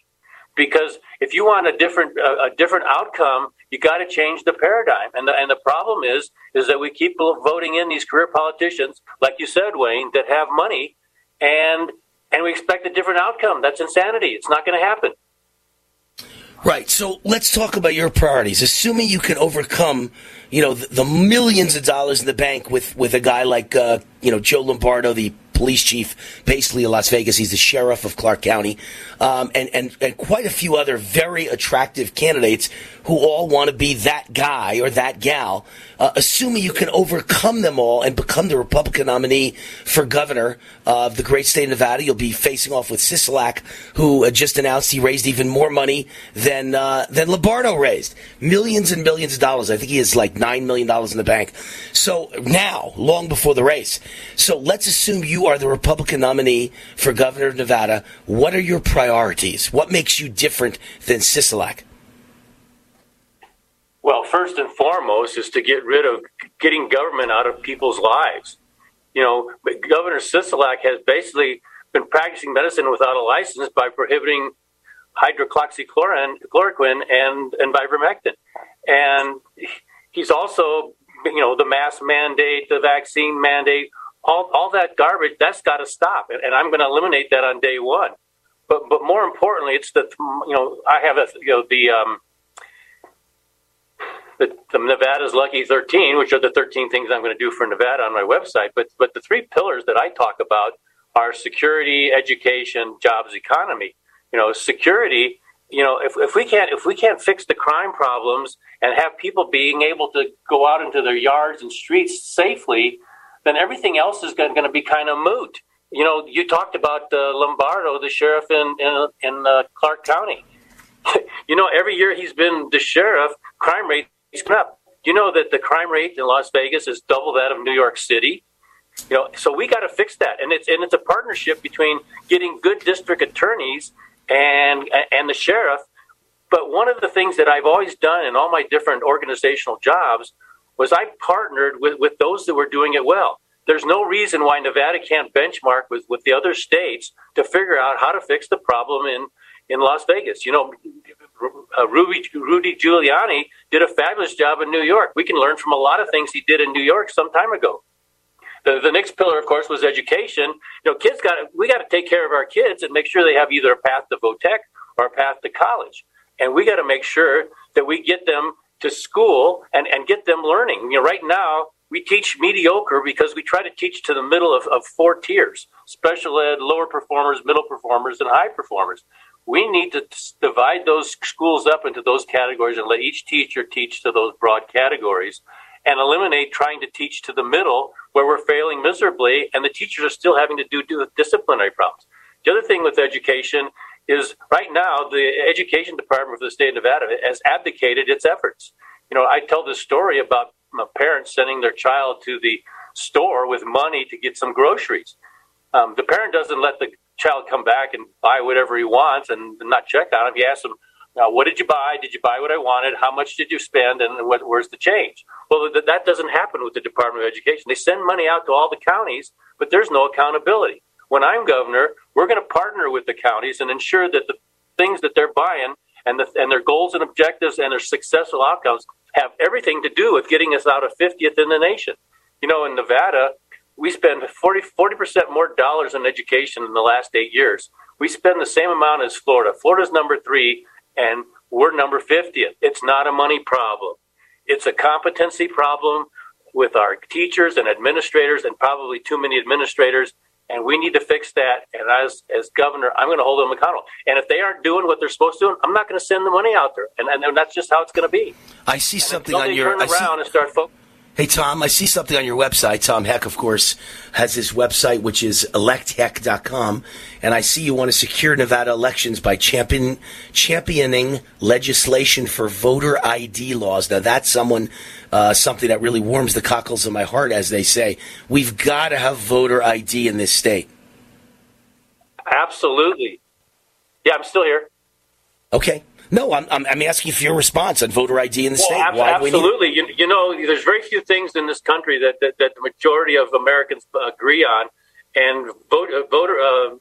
Because if you want a different a, a different outcome, you got to change the paradigm. And the and the problem is is that we keep voting in these career politicians, like you said, Wayne, that have money, and and we expect a different outcome. That's insanity. It's not going to happen. Right. So let's talk about your priorities. Assuming you can overcome, you know, the, the millions of dollars in the bank with with a guy like, uh, you know, Joe Lombardo, the police chief, basically of Las Vegas. He's the sheriff of Clark County, um, and and and quite a few other very attractive candidates who all want to be that guy or that gal. Uh, assuming you can overcome them all and become the Republican nominee for governor of the great state of Nevada, you'll be facing off with Sisolak, who just announced he raised even more money than uh, than Lombardo raised, millions and millions of dollars. I think he has like nine million dollars in the bank. So now, long before the race, so let's assume you are the Republican nominee for governor of Nevada. What are your priorities? What makes you different than Sisolak? Well, first and foremost is to get rid of getting government out of people's lives. You know, Governor Sisolak has basically been practicing medicine without a license by prohibiting hydroxychloroquine and, and ivermectin. And he's also, you know, the mask mandate, the vaccine mandate, all, all that garbage, that's got to stop. And, and I'm going to eliminate that on day one. But, but more importantly, it's the, you know, I have a, you know, the, um, the, the Nevada's Lucky 13, which are the 13 things I'm going to do for Nevada on my website. But but the three pillars that I talk about are security, education, jobs, economy. You know, security. You know, if, if we can't if we can't fix the crime problems and have people being able to go out into their yards and streets safely, then everything else is going, to be kind of moot. You know, you talked about uh, Lombardo, the sheriff in in, in uh, Clark County. you know, every year he's been the sheriff, crime rate is going up. You know that the crime rate in Las Vegas is double that of New York City? You know, so we got to fix that, and it's and it's a partnership between getting good district attorneys and and the sheriff. But one of the things that I've always done in all my different organizational jobs was I partnered with, with those that were doing it well. There's no reason why Nevada can't benchmark with, with the other states to figure out how to fix the problem in, in Las Vegas. You know, uh, Rudy, Rudy Giuliani did a fabulous job in New York. We can learn from a lot of things he did in New York some time ago. The, the next pillar, of course, was education. You know, kids got we got to take care of our kids and make sure they have either a path to Votech or a path to college, and we got to make sure that we get them to school and, and get them learning. You know, right now we teach mediocre because we try to teach to the middle of, of four tiers special ed, lower performers, middle performers, and high performers. We need to divide those schools up into those categories and let each teacher teach to those broad categories and eliminate trying to teach to the middle where we're failing miserably and the teachers are still having to do, do disciplinary problems. The other thing with education is right now the education department of the state of Nevada has abdicated its efforts. You know, I tell this story about parents sending their child to the store with money to get some groceries. Um, the parent doesn't let the child come back and buy whatever he wants and not check on him. He asks him, now, what did you buy? Did you buy what I wanted? How much did you spend? And what, where's the change? Well, th- that doesn't happen with the Department of Education. They send money out to all the counties, but there's no accountability. When I'm governor, we're going to partner with the counties and ensure that the things that they're buying and, the, and their goals and objectives and their successful outcomes have everything to do with getting us out of 50th in the nation. You know, in Nevada, we spend 40, 40% more dollars on education in the last eight years. We spend the same amount as Florida. Florida's number three, and we're number 50th. It's not a money problem. It's a competency problem with our teachers and administrators, and probably too many administrators and we need to fix that. And as as governor, I'm going to hold them accountable. And if they aren't doing what they're supposed to do, I'm not going to send the money out there. And, and that's just how it's going to be. I see and something on your. Turn I see- around and start focusing. Hey, Tom, I see something on your website. Tom Heck, of course, has his website, which is electheck.com. And I see you want to secure Nevada elections by champion, championing legislation for voter ID laws. Now, that's someone, uh, something that really warms the cockles of my heart, as they say. We've got to have voter ID in this state. Absolutely. Yeah, I'm still here. Okay. No, I'm, I'm, I'm asking for your response on voter ID in the Well, state. ab- Why we need- absolutely. You, you know, there's very few things in this country that, that, that the majority of Americans agree on, and vote, uh, voter uh,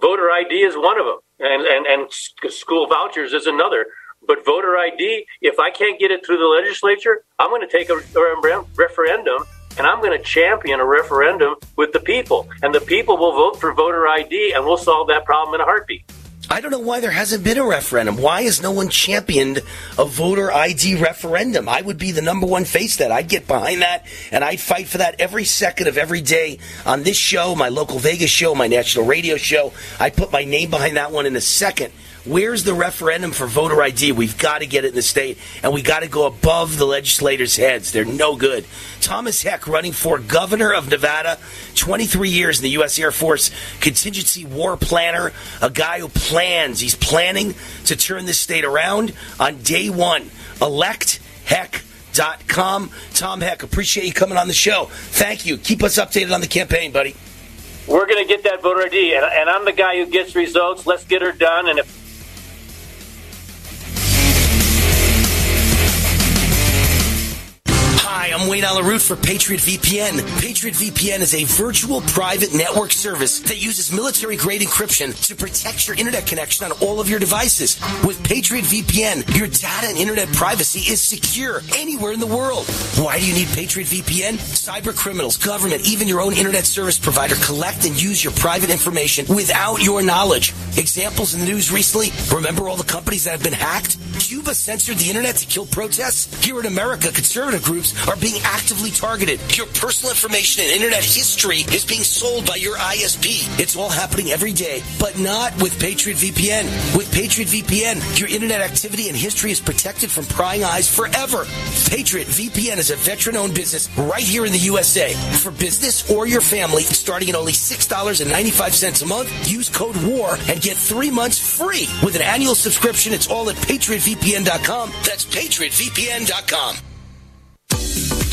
voter ID is one of them, and and and school vouchers is another. But voter ID, if I can't get it through the legislature, I'm going to take a, a referendum and I'm going to champion a referendum with the people, and the people will vote for voter ID, and we'll solve that problem in a heartbeat. I don't know why there hasn't been a referendum. Why has no one championed a voter ID referendum? I would be the number one face that. I'd get behind that and I'd fight for that every second of every day on this show, my local Vegas show, my national radio show. I'd put my name behind that one in a second. Where's the referendum for voter ID? We've got to get it in the state, and we got to go above the legislators' heads. They're no good. Thomas Heck running for governor of Nevada, 23 years in the U.S. Air Force, contingency war planner, a guy who plans. He's planning to turn this state around on day one. elect ElectHeck.com. Tom Heck, appreciate you coming on the show. Thank you. Keep us updated on the campaign, buddy. We're going to get that voter ID, and, and I'm the guy who gets results. Let's get her done, and if Hi, I'm Wayne Allyn Root for Patriot VPN. Patriot VPN is a virtual private network service that uses military grade encryption to protect your internet connection on all of your devices. With Patriot VPN, your data and internet privacy is secure anywhere in the world. Why do you need Patriot VPN? Cyber criminals, government, even your own internet service provider collect and use your private information without your knowledge. Examples in the news recently remember all the companies that have been hacked? Cuba censored the internet to kill protests? Here in America, conservative groups are being actively targeted. Your personal information and internet history is being sold by your ISP. It's all happening every day, but not with Patriot VPN. With Patriot VPN, your internet activity and history is protected from prying eyes forever. Patriot VPN is a veteran owned business right here in the USA. For business or your family, starting at only $6.95 a month, use code WAR and get three months free. With an annual subscription, it's all at patriotvpn.com. That's patriotvpn.com.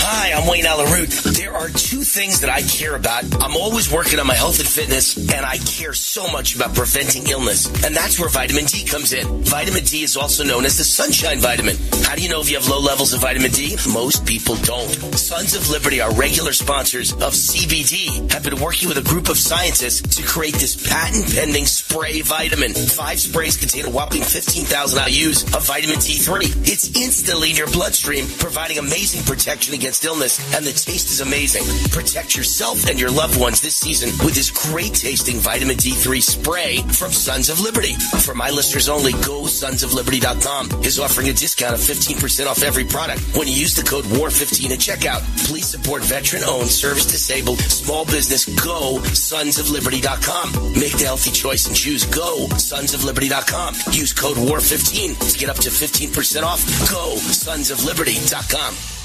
Hi, I'm Wayne Allyn Root. There are two things that I care about. I'm always working on my health and fitness, and I care so much about preventing illness. And that's where vitamin D comes in. Vitamin D is also known as the sunshine vitamin. How do you know if you have low levels of vitamin D? Most people don't. Sons of Liberty, our regular sponsors of CBD, have been working with a group of scientists to create this patent pending spray vitamin. Five sprays contain a whopping 15,000 IUs of vitamin D3. It's instantly in your bloodstream, providing amazing protection against against illness, and the taste is amazing. Protect yourself and your loved ones this season with this great tasting vitamin D3 spray from Sons of Liberty. For my listeners only, go sonsofliberty.com is offering a discount of 15% off every product when you use the code WAR15 at checkout. Please support veteran owned, service disabled, small business. Go sonsofliberty.com. Make the healthy choice and choose go sonsofliberty.com. Use code WAR15 to get up to 15% off. Go sonsofliberty.com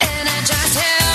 and I just have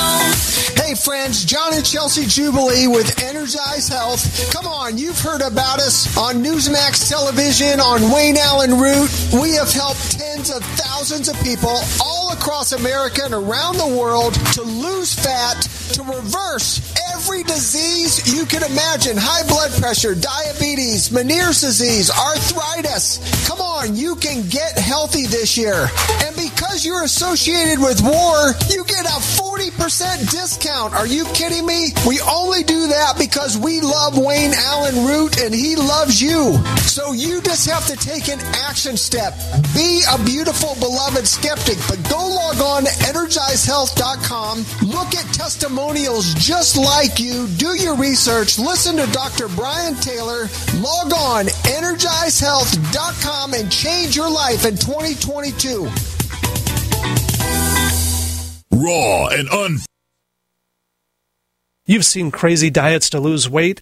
Hey friends, John and Chelsea Jubilee with Energize Health. Come on, you've heard about us on Newsmax television, on Wayne Allyn Root. We have helped tens of thousands of people all across America and around the world to lose fat, to reverse every disease you can imagine. High blood pressure, diabetes, Meniere's disease, arthritis. Come on, you can get healthy this year. And because you're associated with war, you get a 40% discount. Are you kidding me? We only do that because we love Wayne Allyn Root and he loves you. So you just have to take an action step. Be a beautiful, beloved skeptic, but go log on to energizehealth.com. Look at testimonials just like you. Do your research. Listen to Dr. Brian Taylor. Log on energizehealth.com and change your life in 2022. Raw and un. You've seen crazy diets to lose weight.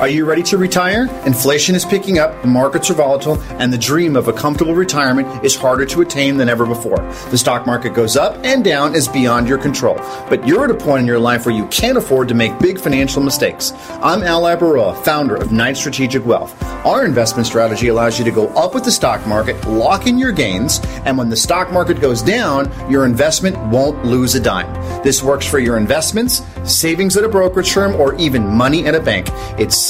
Are you ready to retire? Inflation is picking up, the markets are volatile, and the dream of a comfortable retirement is harder to attain than ever before. The stock market goes up and down is beyond your control. But you're at a point in your life where you can't afford to make big financial mistakes. I'm Al Baroa, founder of Knight Strategic Wealth. Our investment strategy allows you to go up with the stock market, lock in your gains, and when the stock market goes down, your investment won't lose a dime. This works for your investments, savings at a brokerage firm, or even money at a bank. It's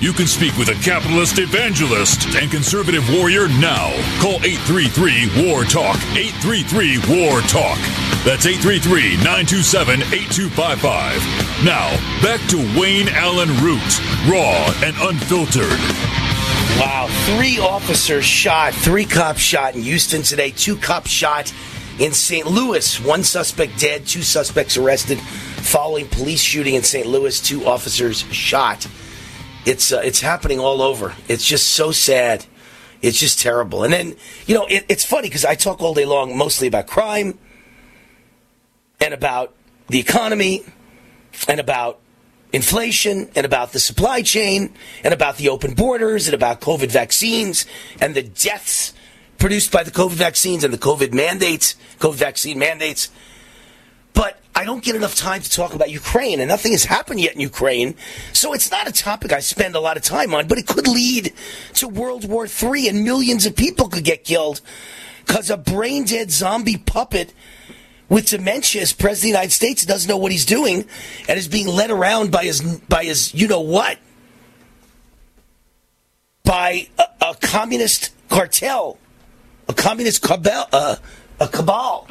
You can speak with a capitalist evangelist and conservative warrior now. Call 833 War Talk. 833 War Talk. That's 833 927 8255. Now, back to Wayne Allyn Root, raw and unfiltered. Wow, three officers shot, three cops shot in Houston today, two cops shot in St. Louis. One suspect dead, two suspects arrested following police shooting in St. Louis, two officers shot. It's uh, it's happening all over. It's just so sad. It's just terrible. And then you know it, it's funny because I talk all day long mostly about crime and about the economy and about inflation and about the supply chain and about the open borders and about COVID vaccines and the deaths produced by the COVID vaccines and the COVID mandates, COVID vaccine mandates. But I don't get enough time to talk about Ukraine, and nothing has happened yet in Ukraine. So it's not a topic I spend a lot of time on, but it could lead to World War III, and millions of people could get killed because a brain dead zombie puppet with dementia is president of the United States doesn't know what he's doing and is being led around by his by his you know what by a, a communist cartel, a communist cabal, uh, a cabal.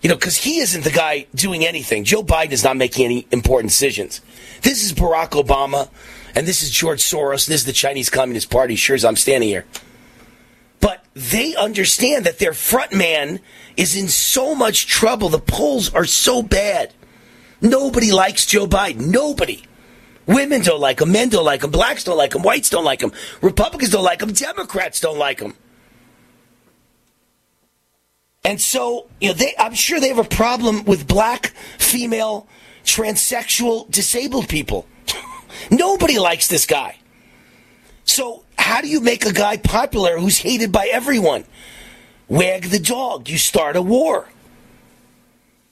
You know, because he isn't the guy doing anything. Joe Biden is not making any important decisions. This is Barack Obama, and this is George Soros, this is the Chinese Communist Party, sure as I'm standing here. But they understand that their front man is in so much trouble. The polls are so bad. Nobody likes Joe Biden. Nobody. Women don't like him. Men don't like him. Blacks don't like him. Whites don't like him. Republicans don't like him. Democrats don't like him. And so, you know, they, I'm sure they have a problem with black, female, transsexual, disabled people. Nobody likes this guy. So, how do you make a guy popular who's hated by everyone? Wag the dog. You start a war.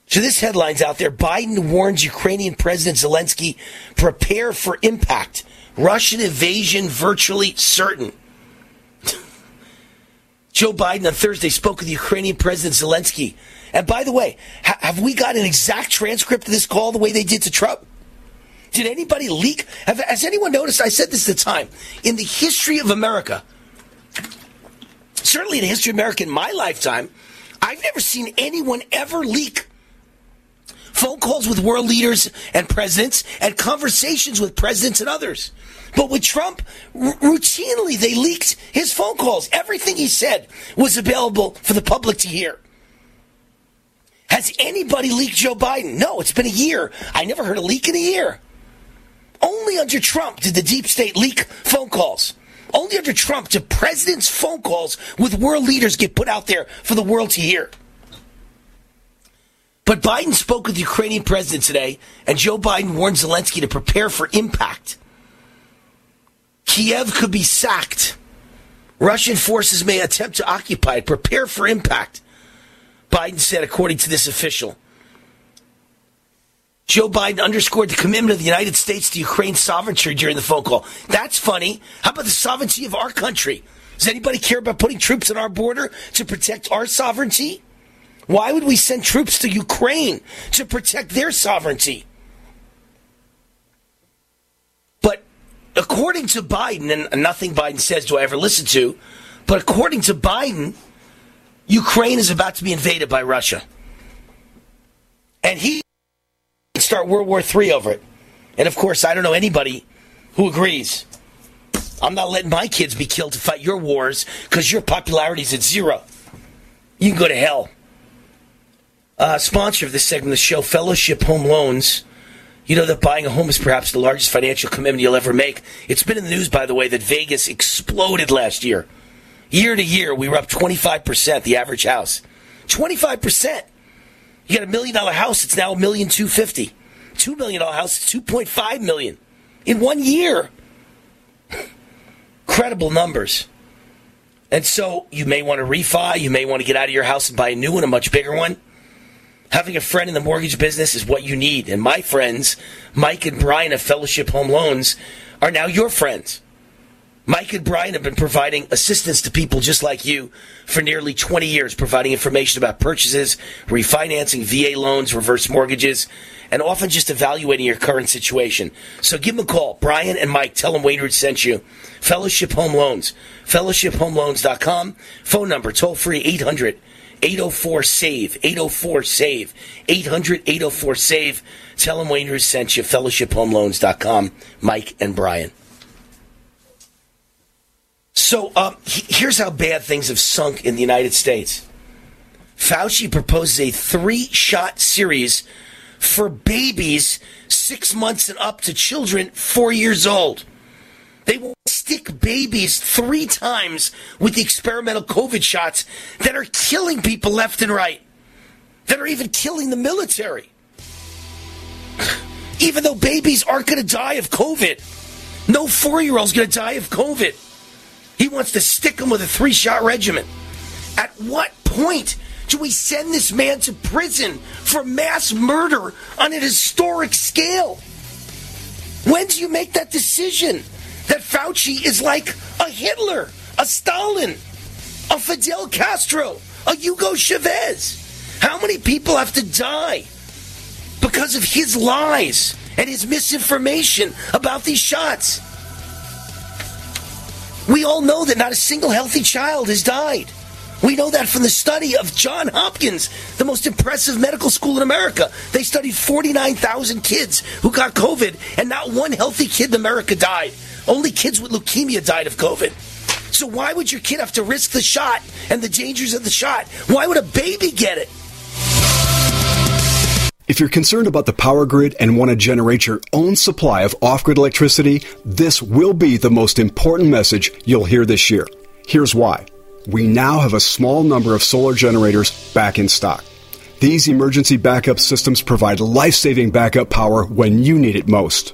So this headline's out there. Biden warns Ukrainian President Zelensky, prepare for impact. Russian invasion virtually certain. Joe Biden on Thursday spoke with the Ukrainian President Zelensky. And by the way, ha- have we got an exact transcript of this call the way they did to Trump? Did anybody leak? Have, has anyone noticed? I said this at the time. In the history of America, certainly in the history of America in my lifetime, I've never seen anyone ever leak phone calls with world leaders and presidents and conversations with presidents and others. But with Trump, r- routinely they leaked his phone calls. Everything he said was available for the public to hear. Has anybody leaked Joe Biden? No, it's been a year. I never heard a leak in a year. Only under Trump did the deep state leak phone calls. Only under Trump did presidents' phone calls with world leaders get put out there for the world to hear. But Biden spoke with the Ukrainian president today, and Joe Biden warned Zelensky to prepare for impact. Kiev could be sacked. Russian forces may attempt to occupy it. Prepare for impact. Biden said, according to this official. Joe Biden underscored the commitment of the United States to Ukraine's sovereignty during the phone call. That's funny. How about the sovereignty of our country? Does anybody care about putting troops on our border to protect our sovereignty? Why would we send troops to Ukraine to protect their sovereignty? But according to Biden, and nothing Biden says do I ever listen to, but according to Biden, Ukraine is about to be invaded by Russia. And he start World War III over it. And of course, I don't know anybody who agrees. I'm not letting my kids be killed to fight your wars because your popularity is at zero. You can go to hell. Uh, sponsor of this segment of the show, Fellowship Home Loans. You know that buying a home is perhaps the largest financial commitment you'll ever make. It's been in the news, by the way, that Vegas exploded last year. Year to year, we were up 25%, the average house. 25%. You got a million dollar house, it's now a million two fifty. Two million dollar house, it's 2.5 million in one year. Credible numbers. And so you may want to refi, you may want to get out of your house and buy a new one, a much bigger one. Having a friend in the mortgage business is what you need. And my friends, Mike and Brian of Fellowship Home Loans, are now your friends. Mike and Brian have been providing assistance to people just like you for nearly 20 years, providing information about purchases, refinancing, VA loans, reverse mortgages, and often just evaluating your current situation. So give them a call. Brian and Mike, tell them Wayne Root sent you. Fellowship Home Loans. FellowshipHomeLoans.com. Phone number, toll free 800 804 SAVE. 804 SAVE. 800 804 SAVE. Tell them Wayne Root sent you. FellowshipHomeLoans.com. Mike and Brian. So um, here's how bad things have sunk in the United States. Fauci proposes a three shot series for babies six months and up to children four years old. They will stick babies three times with the experimental COVID shots that are killing people left and right, that are even killing the military. Even though babies aren't going to die of COVID, no four year old's going to die of COVID. He wants to stick them with a three shot regimen. At what point do we send this man to prison for mass murder on an historic scale? When do you make that decision that Fauci is like a Hitler, a Stalin, a Fidel Castro, a Hugo Chavez? How many people have to die because of his lies and his misinformation about these shots? We all know that not a single healthy child has died. We know that from the study of John Hopkins, the most impressive medical school in America. They studied 49,000 kids who got COVID, and not one healthy kid in America died. Only kids with leukemia died of COVID. So why would your kid have to risk the shot and the dangers of the shot? Why would a baby get it? If you're concerned about the power grid and want to generate your own supply of off grid electricity, this will be the most important message you'll hear this year. Here's why. We now have a small number of solar generators back in stock. These emergency backup systems provide life saving backup power when you need it most.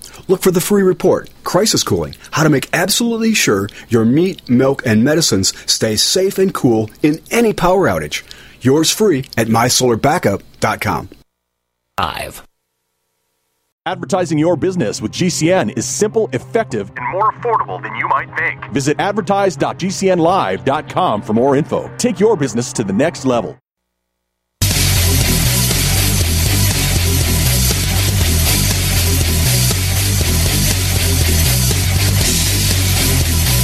Look for the free report, Crisis Cooling, how to make absolutely sure your meat, milk, and medicines stay safe and cool in any power outage. Yours free at mysolarbackup.com. Five. Advertising your business with GCN is simple, effective, and more affordable than you might think. Visit advertise.gcnlive.com for more info. Take your business to the next level.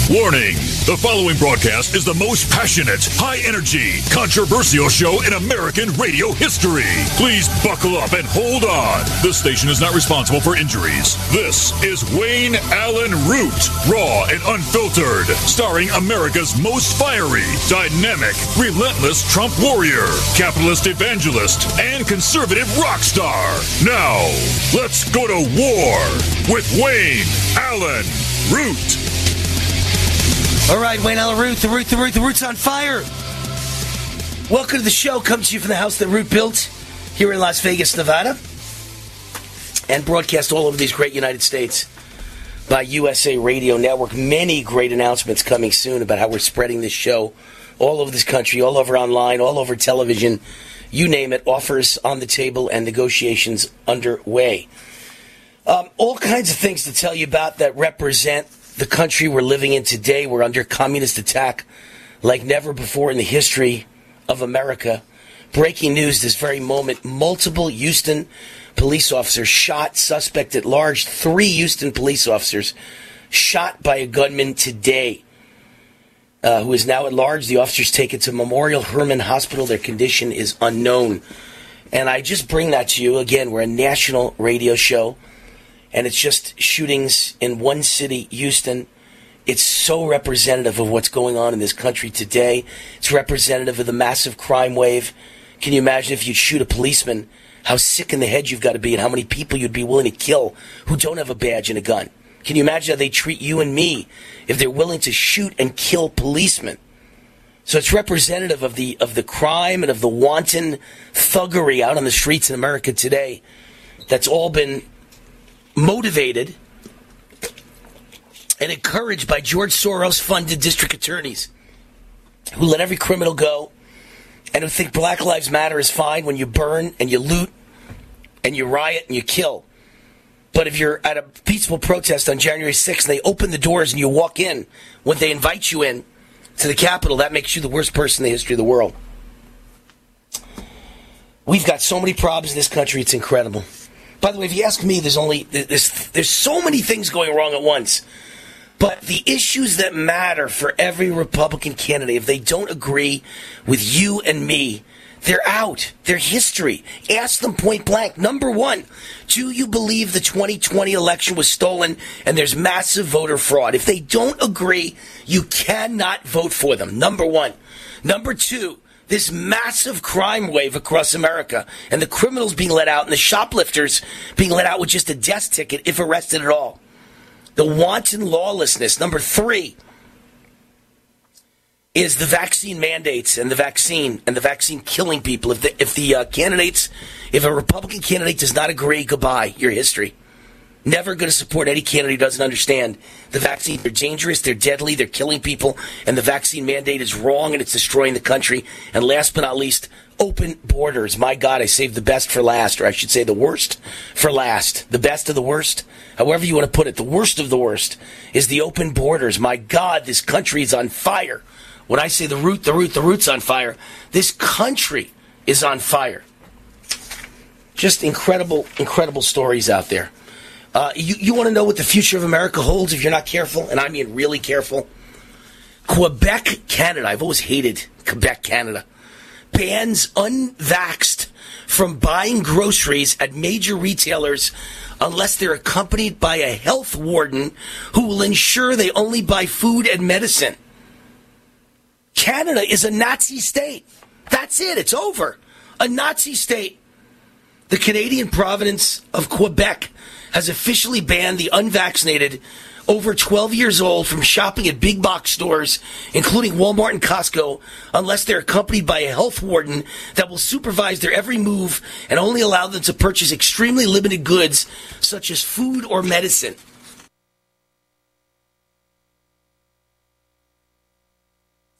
Warning! The following broadcast is the most passionate, high energy, controversial show in American radio history. Please buckle up and hold on. This station is not responsible for injuries. This is Wayne Allyn Root, raw and unfiltered, starring America's most fiery, dynamic, relentless Trump warrior, capitalist evangelist, and conservative rock star. Now, let's go to war with Wayne Allyn Root. All right, Wayne Allyn Root, the Root, the Root, the Root's on fire. Welcome to the show. Comes to you from the house that Root built here in Las Vegas, Nevada, and broadcast all over these great United States by USA Radio Network. Many great announcements coming soon about how we're spreading this show all over this country, all over online, all over television. You name it, offers on the table and negotiations underway. Um, all kinds of things to tell you about that represent the country we're living in today. We're under communist attack like never before in the history of America. Breaking news this very moment multiple Houston police officers shot, suspect at large. Three Houston police officers shot by a gunman today. Uh, who is now at large. The officers taken to Memorial Hermann Hospital. Their condition is unknown. And I just bring that to you again. We're a national radio show and it's just shootings in one city, Houston. It's so representative of what's going on in this country today. It's representative of the massive crime wave. Can you imagine if you'd shoot a policeman, how sick in the head you've got to be and how many people you'd be willing to kill who don't have a badge and a gun? Can you imagine how they treat you and me if they're willing to shoot and kill policemen? So it's representative of the of the crime and of the wanton thuggery out on the streets in America today. That's all been motivated and encouraged by George Soros funded district attorneys who let every criminal go and who think Black Lives Matter is fine when you burn and you loot and you riot and you kill. But if you're at a peaceful protest on January 6th and they open the doors and you walk in when they invite you in to the Capitol, that makes you the worst person in the history of the world. We've got so many problems in this country, it's incredible. By the way, if you ask me, there's only there's there's so many things going wrong at once. But the issues that matter for every Republican candidate, if they don't agree with you and me, they're out. They're history. Ask them point blank. Number one, do you believe the 2020 election was stolen and there's massive voter fraud? If they don't agree, you cannot vote for them. Number one. Number two, this massive crime wave across America and the criminals being let out and the shoplifters being let out with just a desk ticket if arrested at all. The wanton lawlessness. Number three is the vaccine mandates and the vaccine and the vaccine killing people. If the, if the uh, candidates, if a Republican candidate does not agree, goodbye, your history. Never going to support any candidate who doesn't understand the vaccines are dangerous, they're deadly, they're killing people, and the vaccine mandate is wrong and it's destroying the country. And last but not least, open borders. My God, I saved the best for last, or I should say the worst for last. The best of the worst, however you want to put it, the worst of the worst is the open borders. My God, this country is on fire. When I say the root, the root, the root's on fire, this country is on fire. Just incredible, incredible stories out there. Uh, you you want to know what the future of America holds if you're not careful, and I mean really careful? Quebec, Canada. I've always hated Quebec, Canada. Bans unvaxxed from buying groceries at major retailers unless they're accompanied by a health warden who will ensure they only buy food and medicine. Canada is a Nazi state. That's it. It's over. A Nazi state. The Canadian province of Quebec has officially banned the unvaccinated over 12 years old from shopping at big box stores, including Walmart and Costco, unless they're accompanied by a health warden that will supervise their every move and only allow them to purchase extremely limited goods such as food or medicine.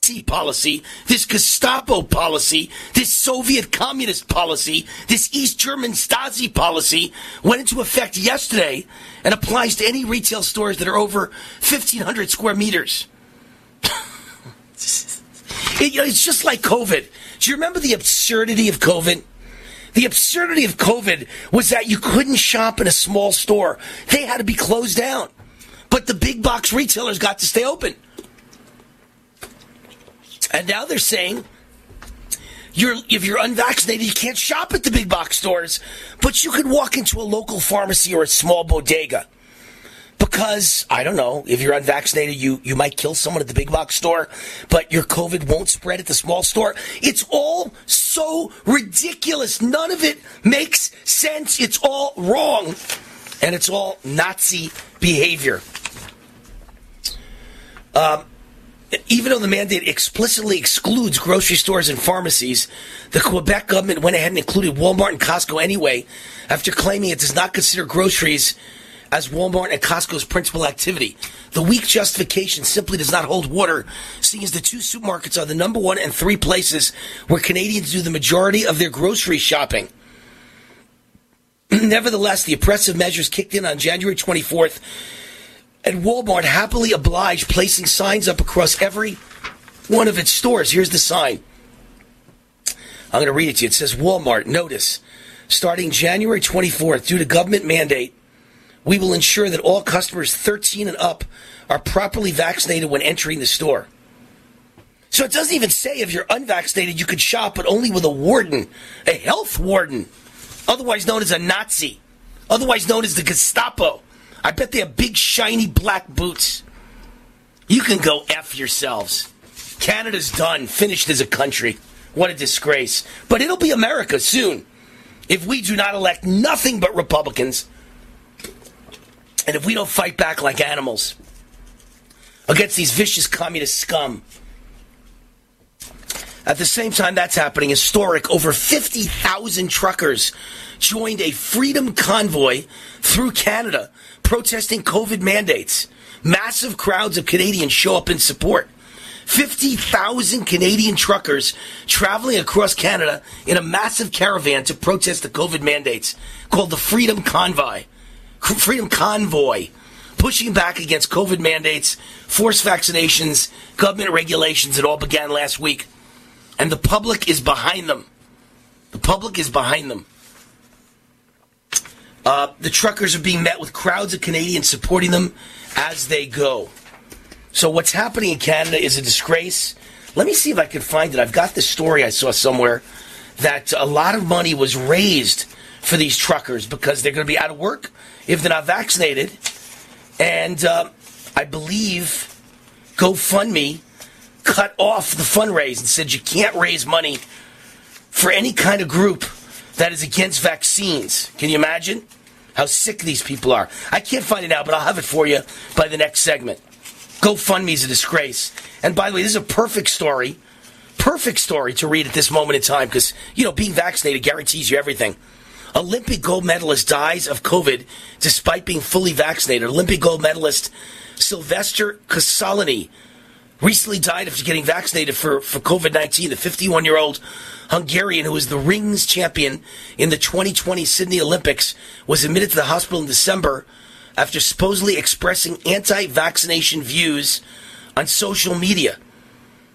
Nazi policy, this Gestapo policy, this Soviet communist policy, this East German Stasi policy went into effect yesterday and applies to any retail stores that are over 1,500 square meters. It- it's just like COVID. Do you remember the absurdity of COVID? The absurdity of COVID was that you couldn't shop in a small store. They had to be closed down. But the big box retailers got to stay open. And now they're saying you're if you're unvaccinated, you can't shop at the big box stores, but you can walk into a local pharmacy or a small bodega. Because I don't know, if you're unvaccinated, you you might kill someone at the big box store, but your COVID won't spread at the small store. It's all so ridiculous. None of it makes sense. It's all wrong, and it's all Nazi behavior. Um, even though the mandate explicitly excludes grocery stores and pharmacies, the Quebec government went ahead and included Walmart and Costco anyway, after claiming it does not consider groceries as Walmart and Costco's principal activity. The weak justification simply does not hold water, seeing as the two supermarkets are the number one and three places where Canadians do the majority of their grocery shopping. Nevertheless, the oppressive measures kicked in on January 24th, and Walmart happily obliged placing signs up across every one of its stores. Here's the sign. I'm going to read it to you. It says Walmart, notice, starting January 24th, due to government mandate, we will ensure that all customers 13 and up are properly vaccinated when entering the store. So it doesn't even say if you're unvaccinated, you could shop, but only with a warden, a health warden, otherwise known as a Nazi, otherwise known as the Gestapo. I bet they have big, shiny black boots. You can go F yourselves. Canada's done, finished as a country. What a disgrace. But it'll be America soon if we do not elect nothing but Republicans and if we don't fight back like animals against these vicious communist scum. At the same time that's happening, historic, over 50,000 truckers joined a freedom convoy through Canada protesting COVID mandates. Massive crowds of Canadians show up in support. 50,000 Canadian truckers traveling across Canada in a massive caravan to protest the COVID mandates called the Freedom Convoy. Freedom Convoy, pushing back against COVID mandates, forced vaccinations, government regulations. It all began last week. And the public is behind them. The public is behind them. Uh, the truckers are being met with crowds of Canadians supporting them as they go. So what's happening in Canada is a disgrace. Let me see if I can find it. I've got this story I saw somewhere that a lot of money was raised for these truckers because they're going to be out of work if they're not vaccinated. And uh, I believe GoFundMe cut off the fundraise and said you can't raise money for any kind of group that is against vaccines. Can you imagine how sick these people are? I can't find it now, but I'll have it for you by the next segment. GoFundMe is a disgrace. And by the way, this is a perfect story, perfect story to read at this moment in time because, you know, being vaccinated guarantees you everything. Olympic gold medalist dies of COVID despite being fully vaccinated. Olympic gold medalist Sylvester Kasalany recently died after getting vaccinated for, for COVID 19. The 51 year old Hungarian, who was the rings champion in the 2020 Sydney Olympics, was admitted to the hospital in December after supposedly expressing anti vaccination views on social media.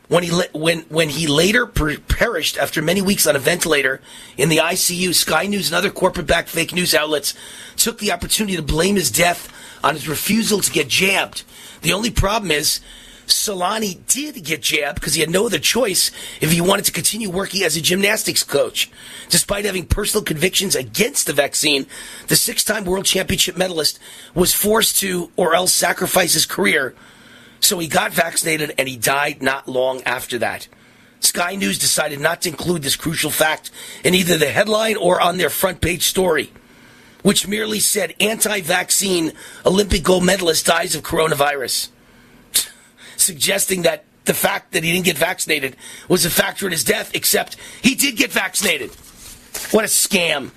When he, when, when he later per- perished after many weeks on a ventilator in the ICU, Sky News and other corporate backed fake news outlets took the opportunity to blame his death on his refusal to get jabbed. The only problem is Csollany did get jabbed because he had no other choice if he wanted to continue working as a gymnastics coach. Despite having personal convictions against the vaccine, the six time world championship medalist was forced to or else sacrifice his career. So he got vaccinated and he died not long after that. Sky News decided not to include this crucial fact in either the headline or on their front page story, which merely said anti vaccine Olympic gold medalist dies of coronavirus suggesting that the fact that he didn't get vaccinated was a factor in his death, except he did get vaccinated. What a scam.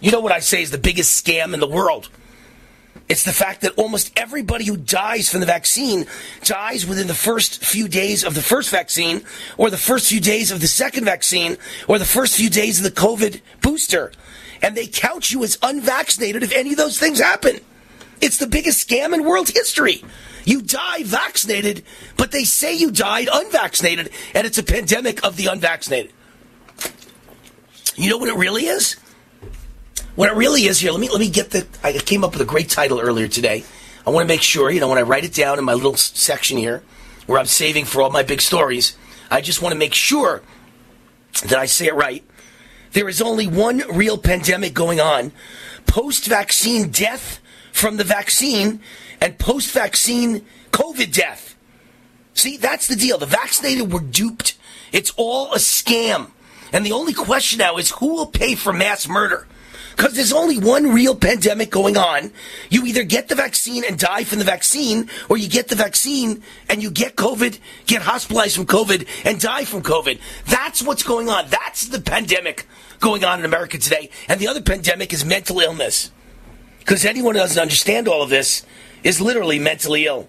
You know what I say is the biggest scam in the world? It's the fact that almost everybody who dies from the vaccine dies within the first few days of the first vaccine, or the first few days of the second vaccine, or the first few days of the COVID booster. And they count you as unvaccinated if any of those things happen. It's the biggest scam in world history. You die vaccinated, but they say you died unvaccinated, and it's a pandemic of the unvaccinated. You know what it really is? What it really is here, let me let me get the I came up with a great title earlier today. I want to make sure, you know, when I write it down in my little section here, where I'm saving for all my big stories, I just want to make sure that I say it right. There is only one real pandemic going on. Post vaccine death from the vaccine and post vaccine COVID death. See, that's the deal. The vaccinated were duped. It's all a scam. And the only question now is who will pay for mass murder? Because there's only one real pandemic going on. You either get the vaccine and die from the vaccine, or you get the vaccine and you get COVID, get hospitalized from COVID, and die from COVID. That's what's going on. That's the pandemic going on in America today. And the other pandemic is mental illness. Because anyone who doesn't understand all of this is literally mentally ill.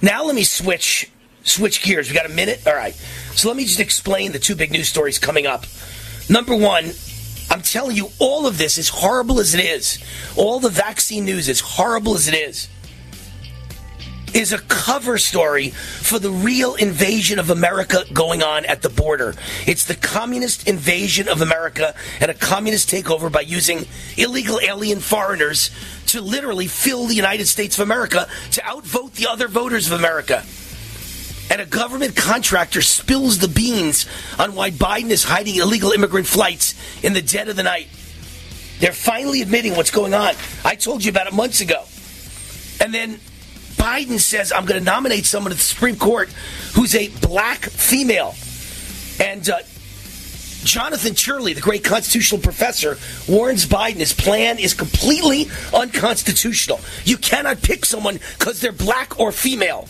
Now let me switch switch gears. We got a minute? All right. So let me just explain the two big news stories coming up. Number one, I'm telling you, all of this, as horrible as it is, all the vaccine news, as horrible as it is, is a cover story for the real invasion of America going on at the border. It's the communist invasion of America and a communist takeover by using illegal alien foreigners to literally fill the United States of America to outvote the other voters of America. And a government contractor spills the beans on why Biden is hiding illegal immigrant flights in the dead of the night. They're finally admitting what's going on. I told you about it months ago. And then Biden says, I'm going to nominate someone to the Supreme Court who's a black female. And uh, Jonathan Turley, the great constitutional professor, warns Biden his plan is completely unconstitutional. You cannot pick someone because they're black or female.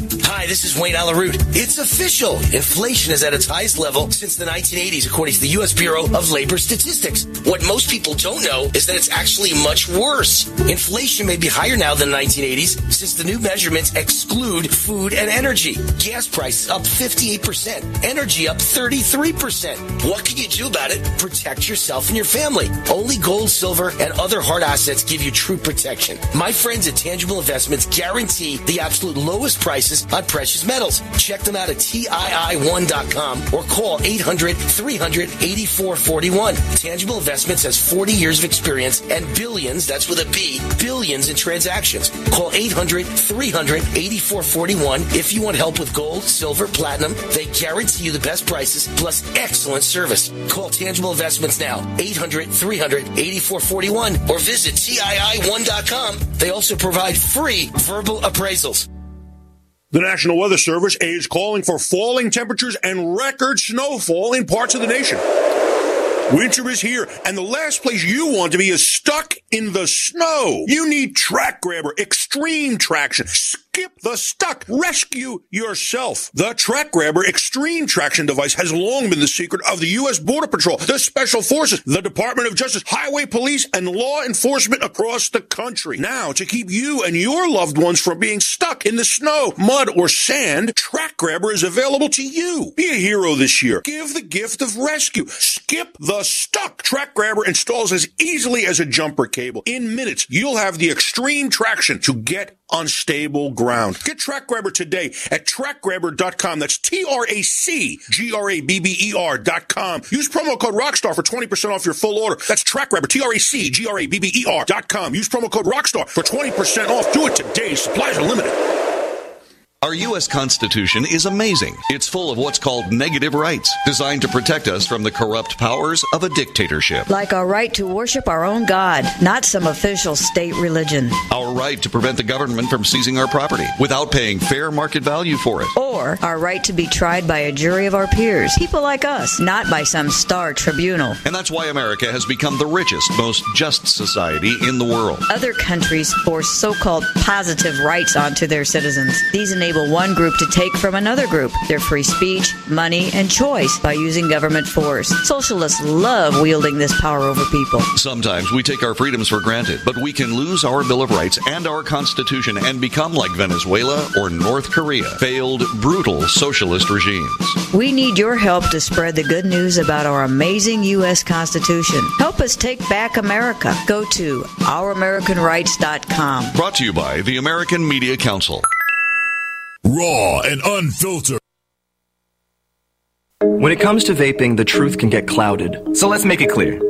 Hi, this is Wayne Allyn Root. It's official. Inflation is at its highest level since the 1980s, according to the U.S. Bureau of Labor Statistics. What most people don't know is that it's actually much worse. Inflation may be higher now than the 1980s since the new measurements exclude food and energy. Gas prices up 58%, energy up 33%. What can you do about it? Protect yourself and your family. Only gold, silver, and other hard assets give you true protection. My friends at Tangible Investments guarantee the absolute lowest prices on precious metals. Check them out at TII1.com or call 800 300 8441. Tangible Investments has 40 years of experience and billions, that's with a B, billions in transactions. Call 800 300 8441 if you want help with gold, silver, platinum. They guarantee you the best prices plus excellent service. Call Tangible Investments now, 800 300 8441 or visit TII1.com. They also provide free verbal appraisals. The National Weather Service is calling for falling temperatures and record snowfall in parts of the nation. Winter is here, and the last place you want to be is stuck in the snow. You need TracGrabber Extreme Traction Skip the stuck. Rescue yourself. The TracGrabber Extreme Traction device has long been the secret of the U.S. Border Patrol, the Special Forces, the Department of Justice, Highway Police, and law enforcement across the country. Now, to keep you and your loved ones from being stuck in the snow, mud, or sand, TracGrabber is available to you. Be a hero this year. Give the gift of rescue. Skip the stuck. TracGrabber installs as easily as a jumper cable. In minutes, you'll have the extreme traction to get on stable ground. Get TracGrabber today at tracgrabber.com. That's T-R-A-C-G-R-A-B-B-E-R dot com. Use promo code ROCKSTAR for 20% off your full order. That's TracGrabber, T-R-A-C-G-R-A-B-B-E-R dot com. Use promo code ROCKSTAR for 20% off. Do it today. Supplies are limited. Our U.S. Constitution is amazing. It's full of what's called negative rights, designed to protect us from the corrupt powers of a dictatorship. Like our right to worship our own God, not some official state religion. Our right to prevent the government from seizing our property without paying fair market value for it. Or our right to be tried by a jury of our peers, people like us, not by some star tribunal. And that's why America has become the richest, most just society in the world. Other countries force so called positive rights onto their citizens. These enable one group to take from another group their free speech, money, and choice by using government force. Socialists love wielding this power over people. Sometimes we take our freedoms for granted, but we can lose our Bill of Rights and our Constitution and become like Venezuela or North Korea, failed, brutal socialist regimes. We need your help to spread the good news about our amazing U.S. Constitution. Help us take back America. Go to ouramericanrights.com. Brought to you by the American Media Council. Raw and unfiltered. When it comes to vaping, the truth can get clouded. So let's make it clear.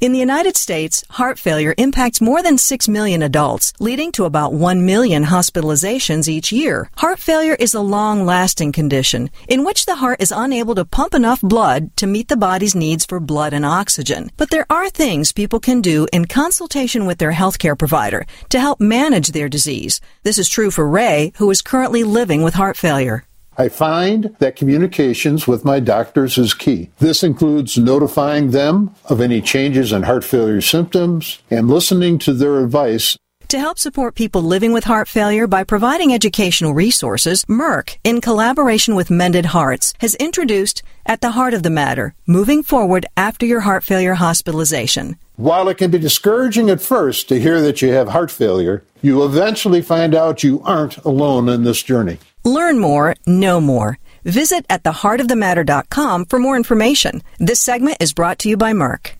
In the United States, heart failure impacts more than 6 million adults, leading to about 1 million hospitalizations each year. Heart failure is a long lasting condition in which the heart is unable to pump enough blood to meet the body's needs for blood and oxygen. But there are things people can do in consultation with their healthcare provider to help manage their disease. This is true for Ray, who is currently living with heart failure. I find that communications with my doctors is key. This includes notifying them of any changes in heart failure symptoms and listening to their advice. To help support people living with heart failure by providing educational resources, Merck, in collaboration with Mended Hearts, has introduced At the Heart of the Matter, moving forward after your heart failure hospitalization. While it can be discouraging at first to hear that you have heart failure, you eventually find out you aren't alone in this journey. Learn more, know more. Visit at theheartofthematter.com for more information. This segment is brought to you by Merck.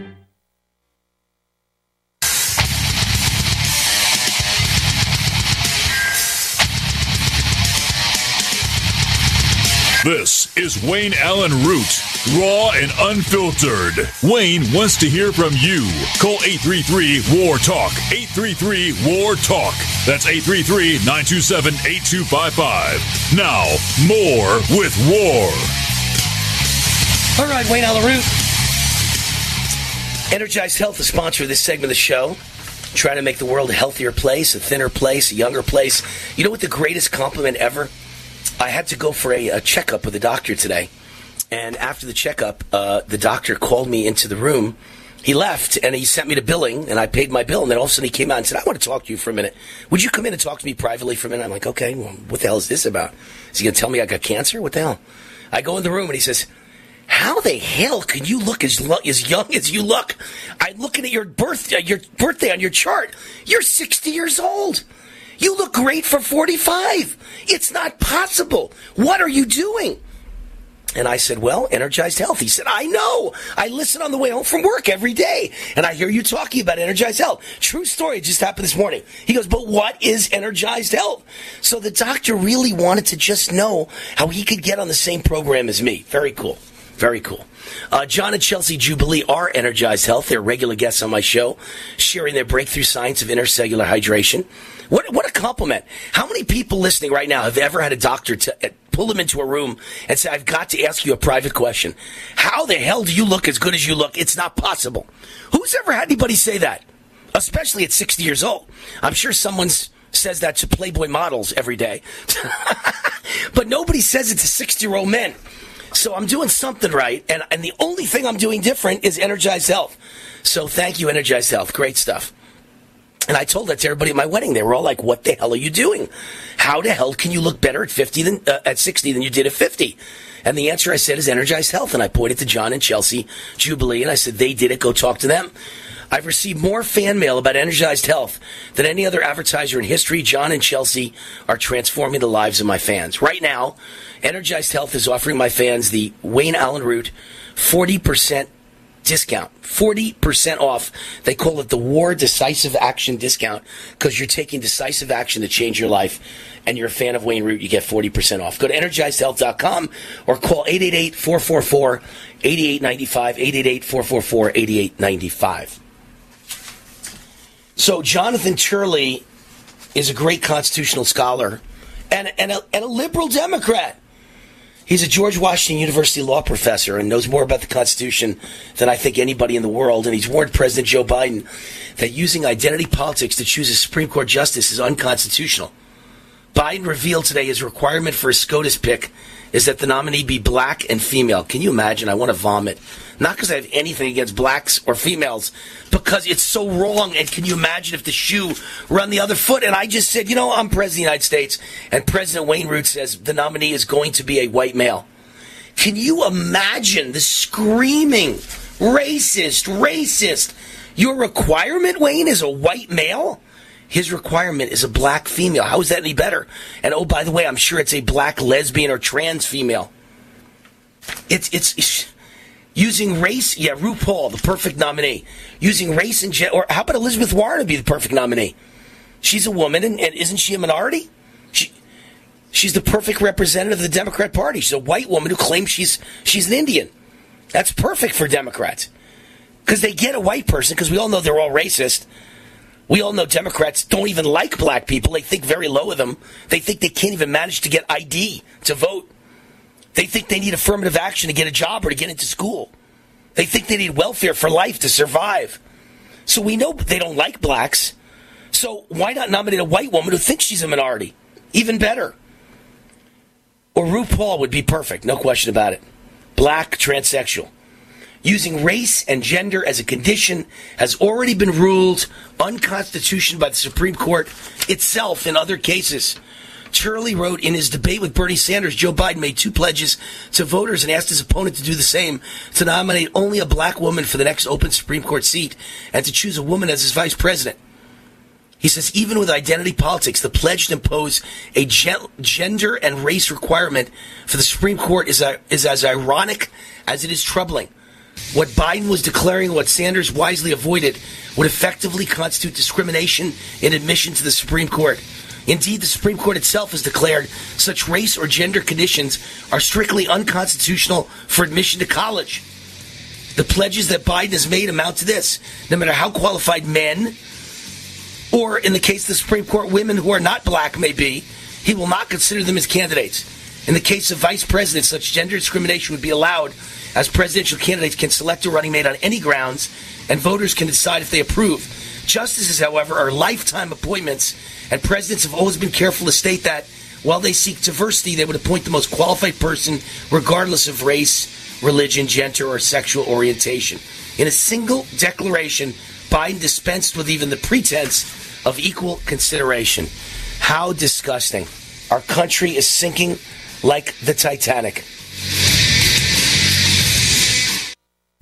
Is Wayne Allyn Root, raw and unfiltered. Wayne wants to hear from you. Call 833 War Talk. 833 War Talk. That's 833 927 8255. Now, more with War. All right, Wayne Allyn Root. Energized Health, the sponsor of this segment of the show. Trying to make the world a healthier place, a thinner place, a younger place. You know what the greatest compliment ever? I had to go for a, a checkup with the doctor today. And after the checkup, uh, the doctor called me into the room. He left and he sent me to billing, and I paid my bill. And then all of a sudden he came out and said, I want to talk to you for a minute. Would you come in and talk to me privately for a minute? I'm like, okay, well, what the hell is this about? Is he going to tell me I got cancer? What the hell? I go in the room and he says, how the hell can you look as, lo- as young as you look? I'm looking at your birth, uh, your birthday on your chart. You're 60 years old. You look great for 45. It's not possible. What are you doing? And I said, Well, Energized Health. He said, I know. I listen on the way home from work every day. And I hear you talking about Energized Health. True story. It just happened this morning. He goes, But what is Energized Health? So the doctor really wanted to just know how he could get on the same program as me. Very cool. Very cool. Uh, John and Chelsea Jubilee are Energized Health. They're regular guests on my show, sharing their breakthrough science of intercellular hydration. What, what a compliment. How many people listening right now have ever had a doctor to, uh, pull them into a room and say, I've got to ask you a private question. How the hell do you look as good as you look? It's not possible. Who's ever had anybody say that? Especially at 60 years old. I'm sure someone's says that to Playboy models every day. but nobody says it to 60 year old men. So I'm doing something right, and, and the only thing I'm doing different is Energized Health. So thank you, Energized Health. Great stuff. And I told that to everybody at my wedding. They were all like, "What the hell are you doing? How the hell can you look better at 50 than uh, at 60 than you did at 50?" And the answer I said is Energized Health. And I pointed to John and Chelsea Jubilee, and I said, "They did it. Go talk to them." I've received more fan mail about Energized Health than any other advertiser in history. John and Chelsea are transforming the lives of my fans. Right now, Energized Health is offering my fans the Wayne Allyn Root 40% discount. 40% off. They call it the War Decisive Action Discount because you're taking decisive action to change your life and you're a fan of Wayne Root, you get 40% off. Go to energizedhealth.com or call 888 444 8895. 888 444 8895. So, Jonathan Turley is a great constitutional scholar and, and, a, and a liberal Democrat. He's a George Washington University law professor and knows more about the Constitution than I think anybody in the world. And he's warned President Joe Biden that using identity politics to choose a Supreme Court justice is unconstitutional. Biden revealed today his requirement for a SCOTUS pick is that the nominee be black and female. Can you imagine? I want to vomit. Not because I have anything against blacks or females, because it's so wrong. And can you imagine if the shoe run the other foot? And I just said, you know, I'm president of the United States, and President Wayne Root says the nominee is going to be a white male. Can you imagine the screaming, racist, racist? Your requirement, Wayne, is a white male? His requirement is a black female. How is that any better? And oh, by the way, I'm sure it's a black lesbian or trans female. It's it's, it's using race. Yeah, RuPaul, the perfect nominee. Using race and gender. Or how about Elizabeth Warren to be the perfect nominee? She's a woman, and, and isn't she a minority? She, she's the perfect representative of the Democrat Party. She's a white woman who claims she's she's an Indian. That's perfect for Democrats because they get a white person because we all know they're all racist. We all know Democrats don't even like black people. They think very low of them. They think they can't even manage to get ID to vote. They think they need affirmative action to get a job or to get into school. They think they need welfare for life to survive. So we know they don't like blacks. So why not nominate a white woman who thinks she's a minority? Even better. Or RuPaul would be perfect, no question about it. Black, transsexual using race and gender as a condition has already been ruled unconstitutional by the Supreme Court itself in other cases. Turley wrote in his debate with Bernie Sanders, Joe Biden made two pledges to voters and asked his opponent to do the same to nominate only a black woman for the next open Supreme Court seat and to choose a woman as his vice president. He says, even with identity politics, the pledge to impose a gender and race requirement for the Supreme Court is, a, is as ironic as it is troubling. What Biden was declaring, what Sanders wisely avoided, would effectively constitute discrimination in admission to the Supreme Court. Indeed, the Supreme Court itself has declared such race or gender conditions are strictly unconstitutional for admission to college. The pledges that Biden has made amount to this no matter how qualified men, or in the case of the Supreme Court, women who are not black may be, he will not consider them as candidates. In the case of vice presidents, such gender discrimination would be allowed as presidential candidates can select a running mate on any grounds, and voters can decide if they approve. Justices, however, are lifetime appointments, and presidents have always been careful to state that while they seek diversity, they would appoint the most qualified person, regardless of race, religion, gender, or sexual orientation. In a single declaration, Biden dispensed with even the pretense of equal consideration. How disgusting. Our country is sinking like the Titanic.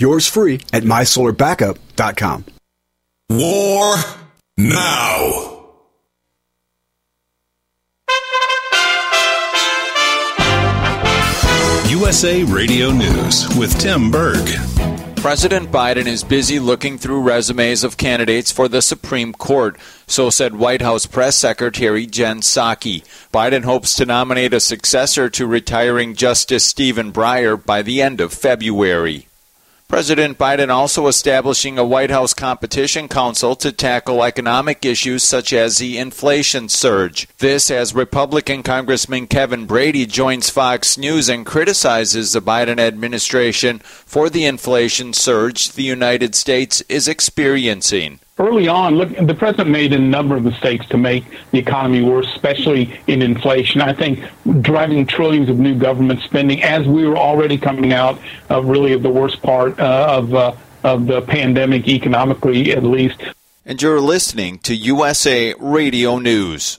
Yours free at mysolarbackup.com. War now. USA Radio News with Tim Berg. President Biden is busy looking through resumes of candidates for the Supreme Court, so said White House Press Secretary Jen Psaki. Biden hopes to nominate a successor to retiring Justice Stephen Breyer by the end of February. President Biden also establishing a White House competition council to tackle economic issues such as the inflation surge. This as Republican Congressman Kevin Brady joins Fox News and criticizes the Biden administration for the inflation surge the United States is experiencing early on, look, the president made a number of mistakes to make the economy worse, especially in inflation. I think driving trillions of new government spending, as we were already coming out of really the worst part uh, of uh, of the pandemic, economically at least. And you're listening to USA Radio News.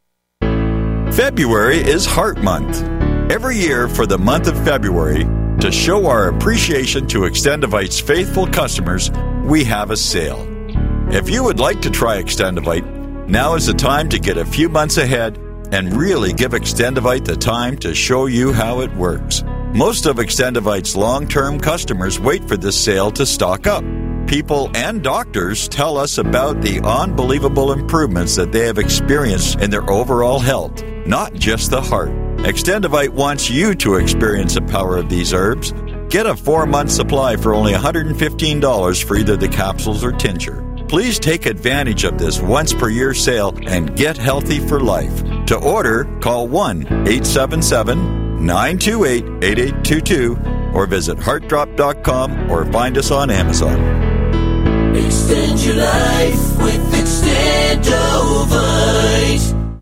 February is Heart Month. Every year for the month of February, to show our appreciation to Extendivite's faithful customers, we have a sale. If you would like to try Extendivite, now is the time to get a few months ahead and really give Extendivite the time to show you how it works. Most of Extendivite's long term customers wait for this sale to stock up. People and doctors tell us about the unbelievable improvements that they have experienced in their overall health, not just the heart. Extendivite wants you to experience the power of these herbs. Get a four month supply for only $115 for either the capsules or tincture. Please take advantage of this once per year sale and get healthy for life. To order, call 1 877 928 8822 or visit heartdrop.com or find us on Amazon. Extend your life with Extendovite.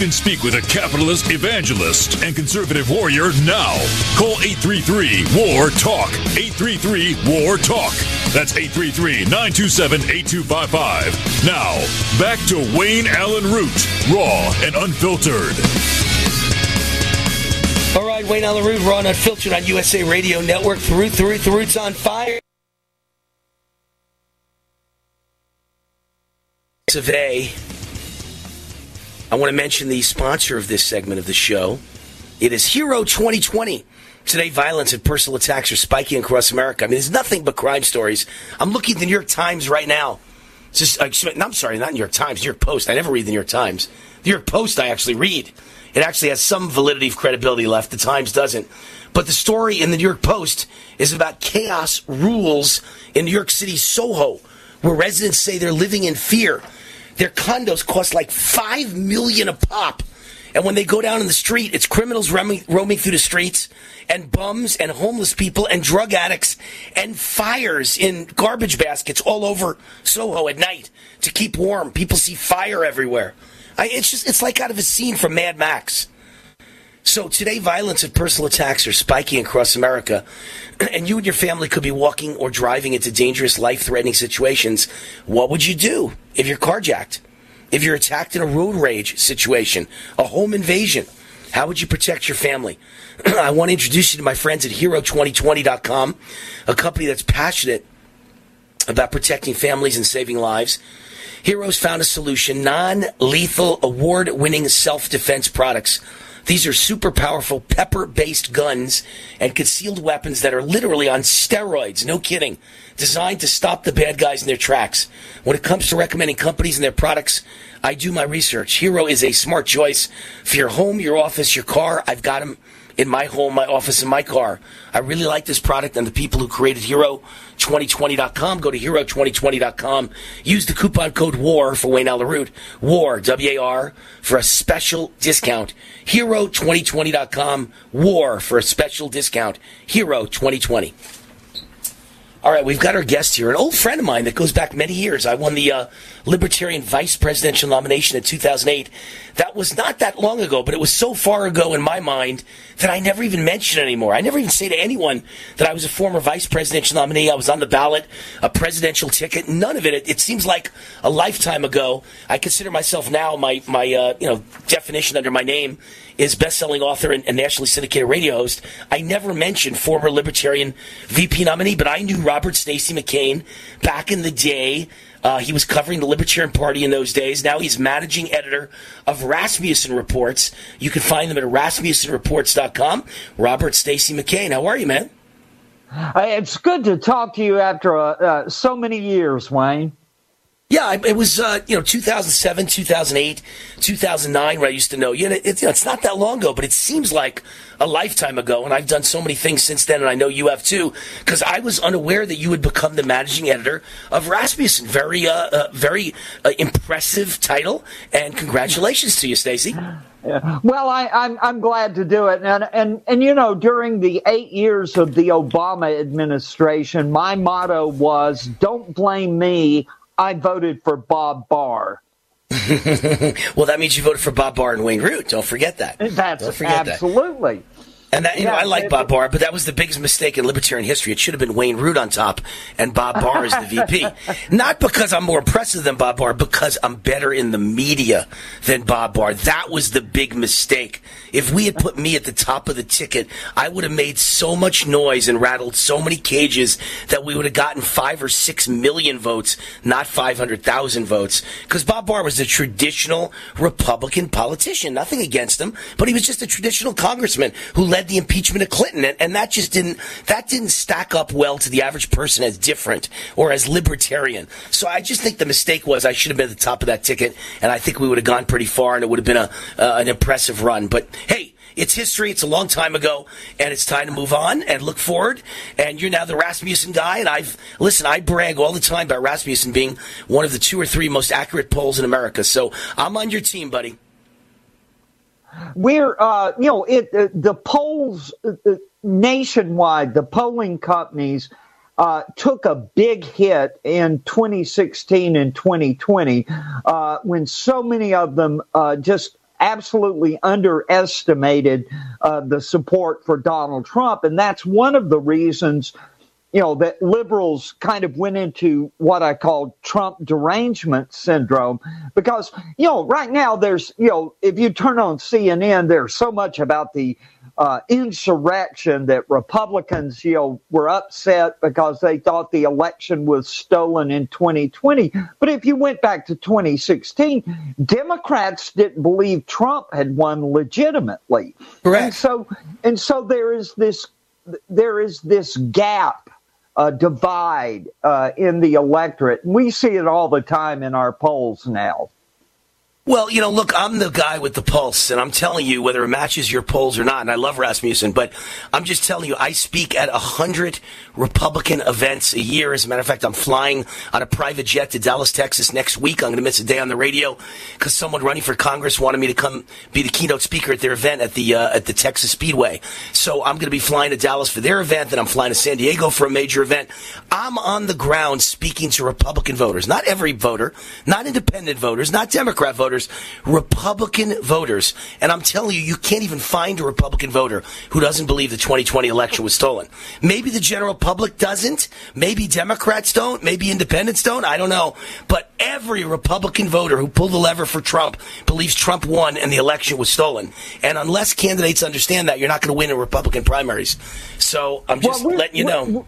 Can speak with a capitalist evangelist and conservative warrior now. Call 833 WAR TALK. 833 WAR TALK. That's 833 927 8255. Now, back to Wayne Allyn Root, raw and unfiltered. All right, Wayne Allyn Root, raw and unfiltered on USA Radio Network. The Root, the Root, the Root's on fire. Of A. I want to mention the sponsor of this segment of the show. It is Hero 2020. Today, violence and personal attacks are spiking across America. I mean, there's nothing but crime stories. I'm looking at the New York Times right now. Just, uh, I'm sorry, not New York Times, New York Post. I never read the New York Times. The New York Post, I actually read. It actually has some validity of credibility left. The Times doesn't. But the story in the New York Post is about chaos rules in New York City, Soho, where residents say they're living in fear their condos cost like five million a pop. And when they go down in the street, it's criminals roaming, roaming through the streets, and bums, and homeless people, and drug addicts, and fires in garbage baskets all over Soho at night to keep warm. People see fire everywhere. I, it's just, it's like out of a scene from Mad Max. So today, violence and personal attacks are spiking across America, and you and your family could be walking or driving into dangerous, life-threatening situations. What would you do if you're carjacked? If you're attacked in a road rage situation, a home invasion, how would you protect your family? I want to introduce you to my friends at Hero2020.com, a company that's passionate about protecting families and saving lives. Heroes found a solution, non-lethal, award-winning self-defense products these are super powerful pepper based guns and concealed weapons that are literally on steroids, no kidding, designed to stop the bad guys in their tracks. When it comes to recommending companies and their products, I do my research. Hero is a smart choice for your home, your office, your car. I've got them in my home, my office, and my car. I really like this product and the people who created Hero 2020.com. Go to hero2020.com. Use the coupon code WAR for Wayne Allyn Root. WAR, W-A-R, for a special discount. Hero2020.com. WAR for a special discount. Hero 2020. All right, we've got our guest here, an old friend of mine that goes back many years. I won the uh, Libertarian vice presidential nomination in 2008. That was not that long ago, but it was so far ago in my mind that I never even mention it anymore. I never even say to anyone that I was a former vice presidential nominee. I was on the ballot, a presidential ticket. None of it. It, it seems like a lifetime ago. I consider myself now my my uh, you know definition under my name is best-selling author and, and, nationally syndicated radio host. I never mentioned former Libertarian VP nominee, but I knew Robert Stacy McCain back in the day. Uh, he was covering the Libertarian Party in those days. Now he's managing editor of Rasmussen Reports. You can find them at rasmussenreports.com. Robert Stacy McCain, how are you, man? It's good to talk to you after uh, uh so many years, Wayne. Yeah, it was uh, you know 2007, 2008, 2009 where I used to know you. Know, you know, it's not that long ago, but it seems like a lifetime ago. And I've done so many things since then, and I know you have too. Because I was unaware that you would become the managing editor of Rasmussen. Very, uh, uh, very uh, impressive title, and congratulations to you, Stacy. Yeah. Well, I, am I'm, I'm glad to do it, and and and you know, during the eight years of the Obama administration, my motto was "Don't blame me. I voted for Bob Barr. well, that means you voted for Bob Barr and Wayne Root. Don't forget that. That's Don't forget absolutely. That. And that, you know, I like Bob Barr, but that was the biggest mistake in libertarian history. It should have been Wayne Root on top and Bob Barr as the VP. Not because I'm more impressive than Bob Barr, because I'm better in the media than Bob Barr. That was the big mistake. If we had put me at the top of the ticket, I would have made so much noise and rattled so many cages that we would have gotten five or six million votes, not 500,000 votes. Because Bob Barr was a traditional Republican politician. Nothing against him, but he was just a traditional congressman who led the impeachment of Clinton. And, and that just didn't, that didn't stack up well to the average person as different or as libertarian. So I just think the mistake was I should have been at the top of that ticket, and I think we would have gone pretty far, and it would have been a uh, an impressive run. But hey, it's history. It's a long time ago, and it's time to move on and look forward. And you're now the Rasmussen guy, and I've listen. I brag all the time about Rasmussen being one of the two or three most accurate polls in America. So I'm on your team, buddy. We're, uh, you know, it uh, the polls uh, uh nationwide, the polling companies uh, took a big hit in 2016 and 2020 uh, when so many of them just absolutely underestimated the support for Donald Trump. And that's one of the reasons, you know, that liberals kind of went into what I call Trump derangement syndrome. Because, you know, right now there's, you know, if you turn on CNN, there's so much about the uh, insurrection that Republicans, you know, were upset because they thought the election was stolen in 2020. But if you went back to 2016, Democrats didn't believe Trump had won legitimately. Correct. And so, and so there is this, there is this gap. Uh, divide uh, in the electorate. We see it all the time in our polls now. Well, you know, look, I'm the guy with the pulse, and I'm telling you whether it matches your polls or not. And I love Rasmussen, but I'm just telling you, I speak at a hundred Republican events a year. As a matter of fact, I'm flying on a private jet to Dallas, Texas next week. I'm going to miss a day on the radio because someone running for Congress wanted me to come be the keynote speaker at their event at the uh, at the Texas Speedway. So I'm going to be flying to Dallas for their event, then I'm flying to San Diego for a major event. I'm on the ground speaking to Republican voters, not every voter, not independent voters, not Democrat voters voters, Republican voters. And I'm telling you, you can't even find a Republican voter who doesn't believe the 2020 election was stolen. Maybe the general public doesn't. Maybe Democrats don't. Maybe independents don't. I don't know. But every Republican voter who pulled the lever for Trump believes Trump won and the election was stolen. And unless candidates understand that, you're not going to win in Republican primaries. So I'm just well, letting you know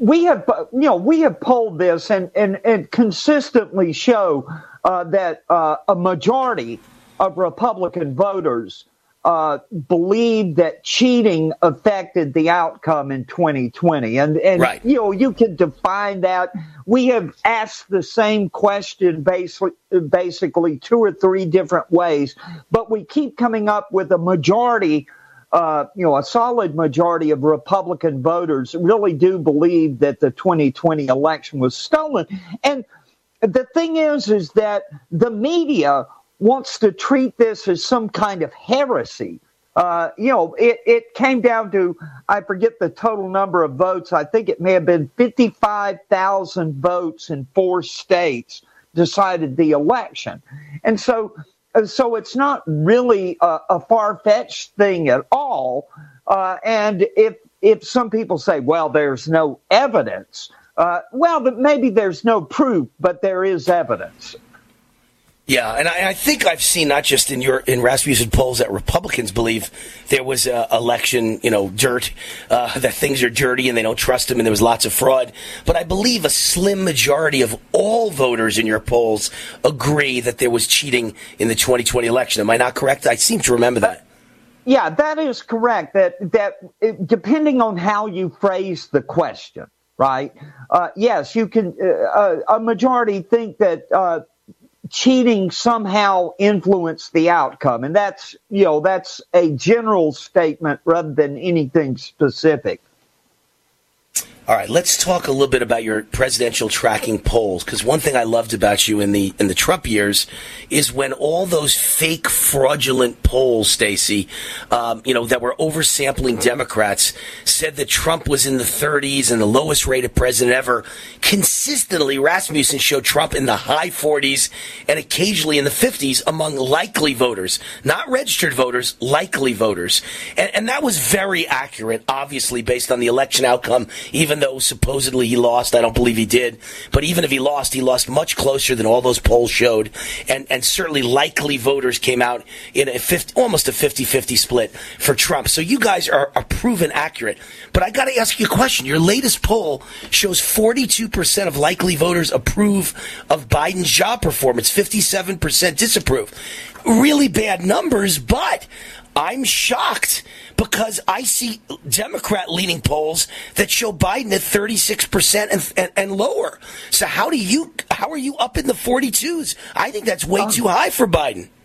we have you know we have polled this and and, and consistently show uh, that uh, a majority of Republican voters uh, believed that cheating affected the outcome in 2020. And, and right. you know, you can define that. We have asked the same question basically, basically two or three different ways, but we keep coming up with a majority. Uh, you know, a solid majority of Republican voters really do believe that the 2020 election was stolen. And the thing is, is that the media wants to treat this as some kind of heresy. Uh, you know, it, it came down to, I forget the total number of votes. I think it may have been 55,000 votes in four states decided the election. And so, uh, so it's not really a, a far fetched thing at all. Uh, and if, if some people say, well, there's no evidence, uh, well, maybe there's no proof, but there is evidence. Yeah, and I, I, think I've seen not just in your in Rasmussen polls that Republicans believe there was uh, election, you know, dirt, uh, that things are dirty and they don't trust him, and there was lots of fraud. But I believe a slim majority of all voters in your polls agree that there was cheating in the 2020 election. Am I not correct? I seem to remember that. Yeah, that is correct. That that depending on how you phrase the question right? Uh, yes, you can. Uh, uh, a majority think that uh, cheating somehow influenced the outcome, and that's you know that's a general statement rather than anything specific. All right, let's talk a little bit about your presidential tracking polls because one thing I loved about you in the in the Trump years is when all those fake fraudulent polls, Stacy, um, you know, that were oversampling Democrats said that Trump was in the 30s and the lowest rated president ever. Consistently, Rasmussen showed Trump in the high 40s and occasionally in the 50s among likely voters, not registered voters, likely voters, and, and that was very accurate, obviously based on the election outcome, even though supposedly he lost. I don't believe he did. But even if he lost, he lost much closer than all those polls showed. And, and certainly likely voters came out in a 50, almost a 50-50 split for Trump. So you guys are, are proven accurate. But I got to ask you a question. Your latest poll shows 42% of likely voters approve of Biden's job performance, 57% disapprove. Really bad numbers, but I'm shocked because I see Democrat leaning polls that show Biden at 36% and, and, and, lower. So how do you, how are you up in the 42s? I think that's way um, too high for Biden.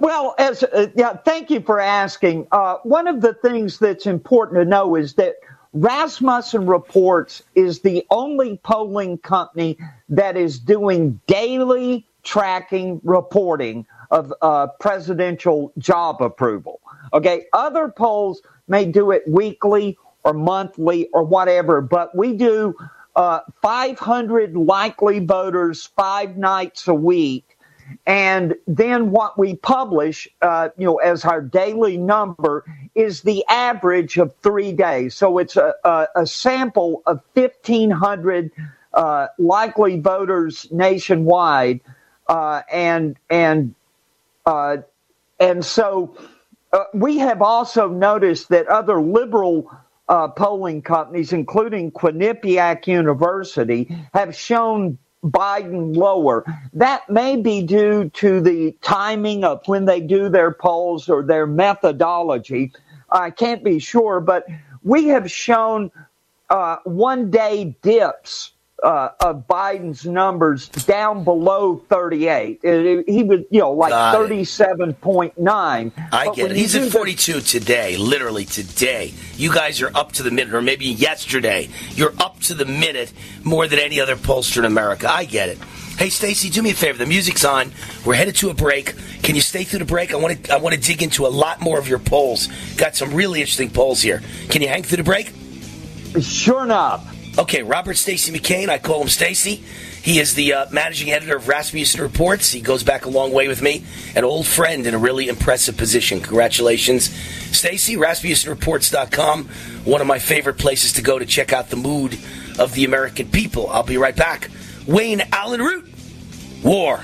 Well, as uh, yeah, thank you for asking. Uh, one of the things that's important to know is that Rasmussen Reports is the only polling company that is doing daily tracking reporting of uh, presidential job approval. Okay, other polls may do it weekly or monthly or whatever, but we do uh, 500 likely voters five nights a week. And then what we publish, uh, you know, as our daily number is the average of three days. So it's a, a, a sample of 1,500 uh, likely voters nationwide, uh, and and uh, and so uh, we have also noticed that other liberal uh, polling companies, including Quinnipiac University, have shown Biden lower. That may be due to the timing of when they do their polls or their methodology. I can't be sure, but we have shown uh, one day dips uh, of Biden's numbers down below 38. It, he was, you know, like 37.9. I but get it. He's at 42 the- today, literally today. You guys are up to the minute, or maybe yesterday. You're up to the minute more than any other pollster in America. I get it. Hey, Stacy, do me a favor. The music's on. We're headed to a break. Can you stay through the break? I want to. I want to dig into a lot more of your polls. Got some really interesting polls here. Can you hang through the break? Sure enough. Okay, Robert Stacy McCain. I call him Stacy. He is the uh, managing editor of Rasmussen Reports. He goes back a long way with me, an old friend in a really impressive position. Congratulations, Stacy. RasmussenReports.com, one of my favorite places to go to check out the mood of the American people. I'll be right back. Wayne Allyn Root, War.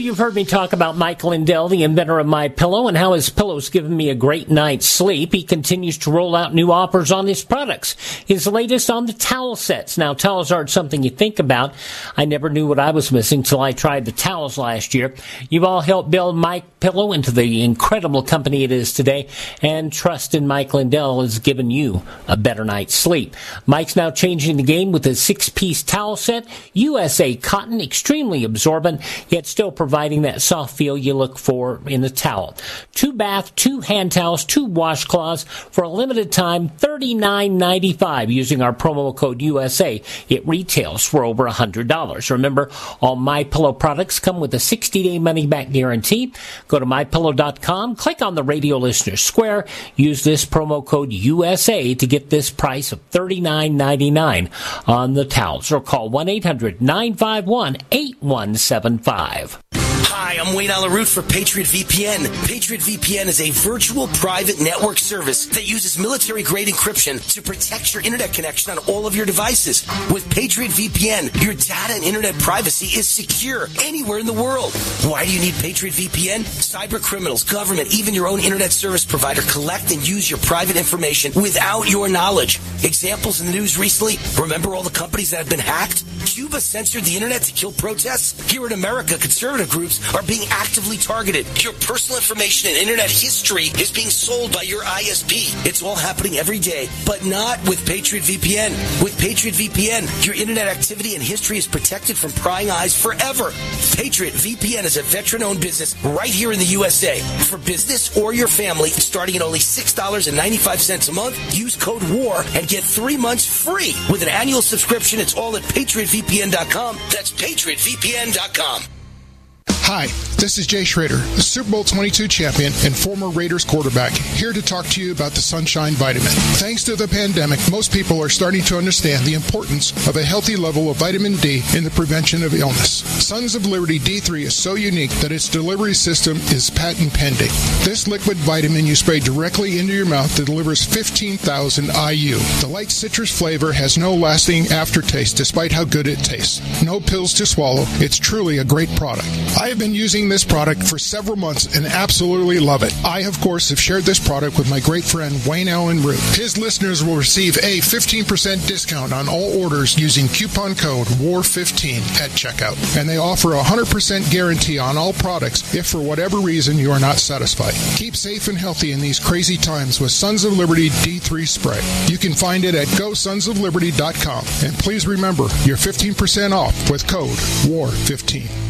You've heard me talk about Mike Lindell, the inventor of My Pillow, and how his pillow's given me a great night's sleep. He continues to roll out new offers on his products. His latest on the towel sets. Now, towels aren't something you think about. I never knew what I was missing till I tried the towels last year. You've all helped build My Pillow into the incredible company it is today, and trust in Mike Lindell has given you a better night's sleep. Mike's now changing the game with a six-piece towel set, USA cotton, extremely absorbent, yet still providing that soft feel you look for in the towel. Two bath, two hand towels, two washcloths for a limited time, $39.95 using our promo code USA. It retails for over $100. Remember, all My Pillow products come with a 60-day money-back guarantee. Go to mypillow.com, click on the radio listener square, use this promo code USA to get this price of $39.99 on the towels or call 1-800-951-8175. Hi, I'm Wayne Allyn Root for Patriot VPN. Patriot VPN is a virtual private network service that uses military grade encryption to protect your internet connection on all of your devices. With Patriot VPN, your data and internet privacy is secure anywhere in the world. Why do you need Patriot VPN? Cyber criminals, government, even your own internet service provider collect and use your private information without your knowledge. Examples in the news recently, remember all the companies that have been hacked? Cuba censored the internet to kill protests? Here in America, conservative groups are are being actively targeted. Your personal information and internet history is being sold by your ISP. It's all happening every day, but not with Patriot VPN. With Patriot VPN, your internet activity and history is protected from prying eyes forever. Patriot VPN is a veteran owned business right here in the USA. For business or your family, starting at only $6.95 a month, use code WAR and get three months free with an annual subscription. It's all at patriotvpn.com. That's patriotvpn.com. Hi, this is Jay Schroeder, the Super Bowl 22 champion and former Raiders quarterback, here to talk to you about the Sunshine Vitamin. Thanks to the pandemic, most people are starting to understand the importance of a healthy level of vitamin D in the prevention of illness. Sons of Liberty D3 is so unique that its delivery system is patent pending. This liquid vitamin you spray directly into your mouth that delivers 15,000 IU. The light citrus flavor has no lasting aftertaste despite how good it tastes. No pills to swallow. It's truly a great product. I have been using this product for several months and absolutely love it. I, of course, have shared this product with my great friend Wayne Allyn Root. His listeners will receive a 15% discount on all orders using coupon code WAR15 at checkout. And they offer a 100% guarantee on all products if for whatever reason you are not satisfied. Keep safe and healthy in these crazy times with Sons of Liberty D3 spray. You can find it at gosonsofliberty.com. And please remember, you're 15% off with code WAR15.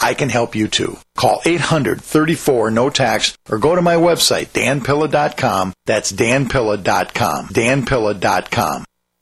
I can help you too. Call 834 no tax or go to my website danpilla.com. That's danpilla.com. danpilla.com.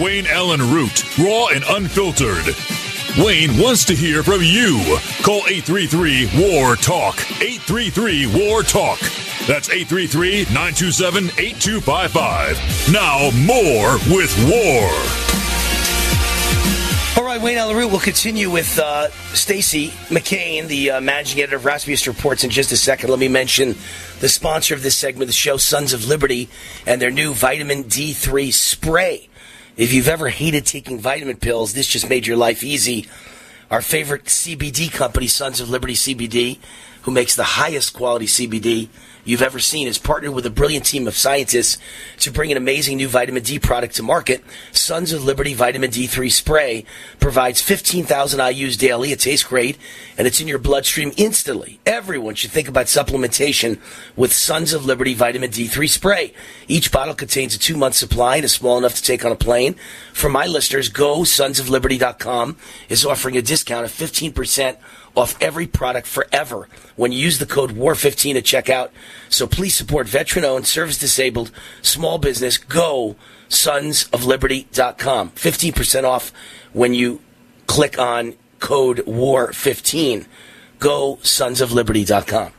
Wayne Allyn Root, raw and unfiltered. Wayne wants to hear from you. Call 833 WAR TALK. 833 WAR TALK. That's 833 927 8255. Now, more with War. All right, Wayne Allyn Root we'll continue with uh, Stacy McCain, the uh, managing editor of Rasmussen Reports, in just a second. Let me mention the sponsor of this segment of the show, Sons of Liberty, and their new vitamin D3 spray. If you've ever hated taking vitamin pills, this just made your life easy. Our favorite CBD company, Sons of Liberty CBD, who makes the highest quality CBD you've ever seen, has partnered with a brilliant team of scientists to bring an amazing new vitamin D product to market. Sons of Liberty Vitamin D3 Spray provides 15,000 IUs daily. It tastes great, and it's in your bloodstream instantly. Everyone should think about supplementation with Sons of Liberty Vitamin D3 Spray. Each bottle contains a two-month supply and is small enough to take on a plane. For my listeners, go sonsofliberty.com is offering a discount of 15% off every product forever when you use the code WAR15 at checkout. So please support veteran owned, service disabled, small business. Go sonsofliberty.com. 15% off when you click on code WAR15. Go sonsofliberty.com.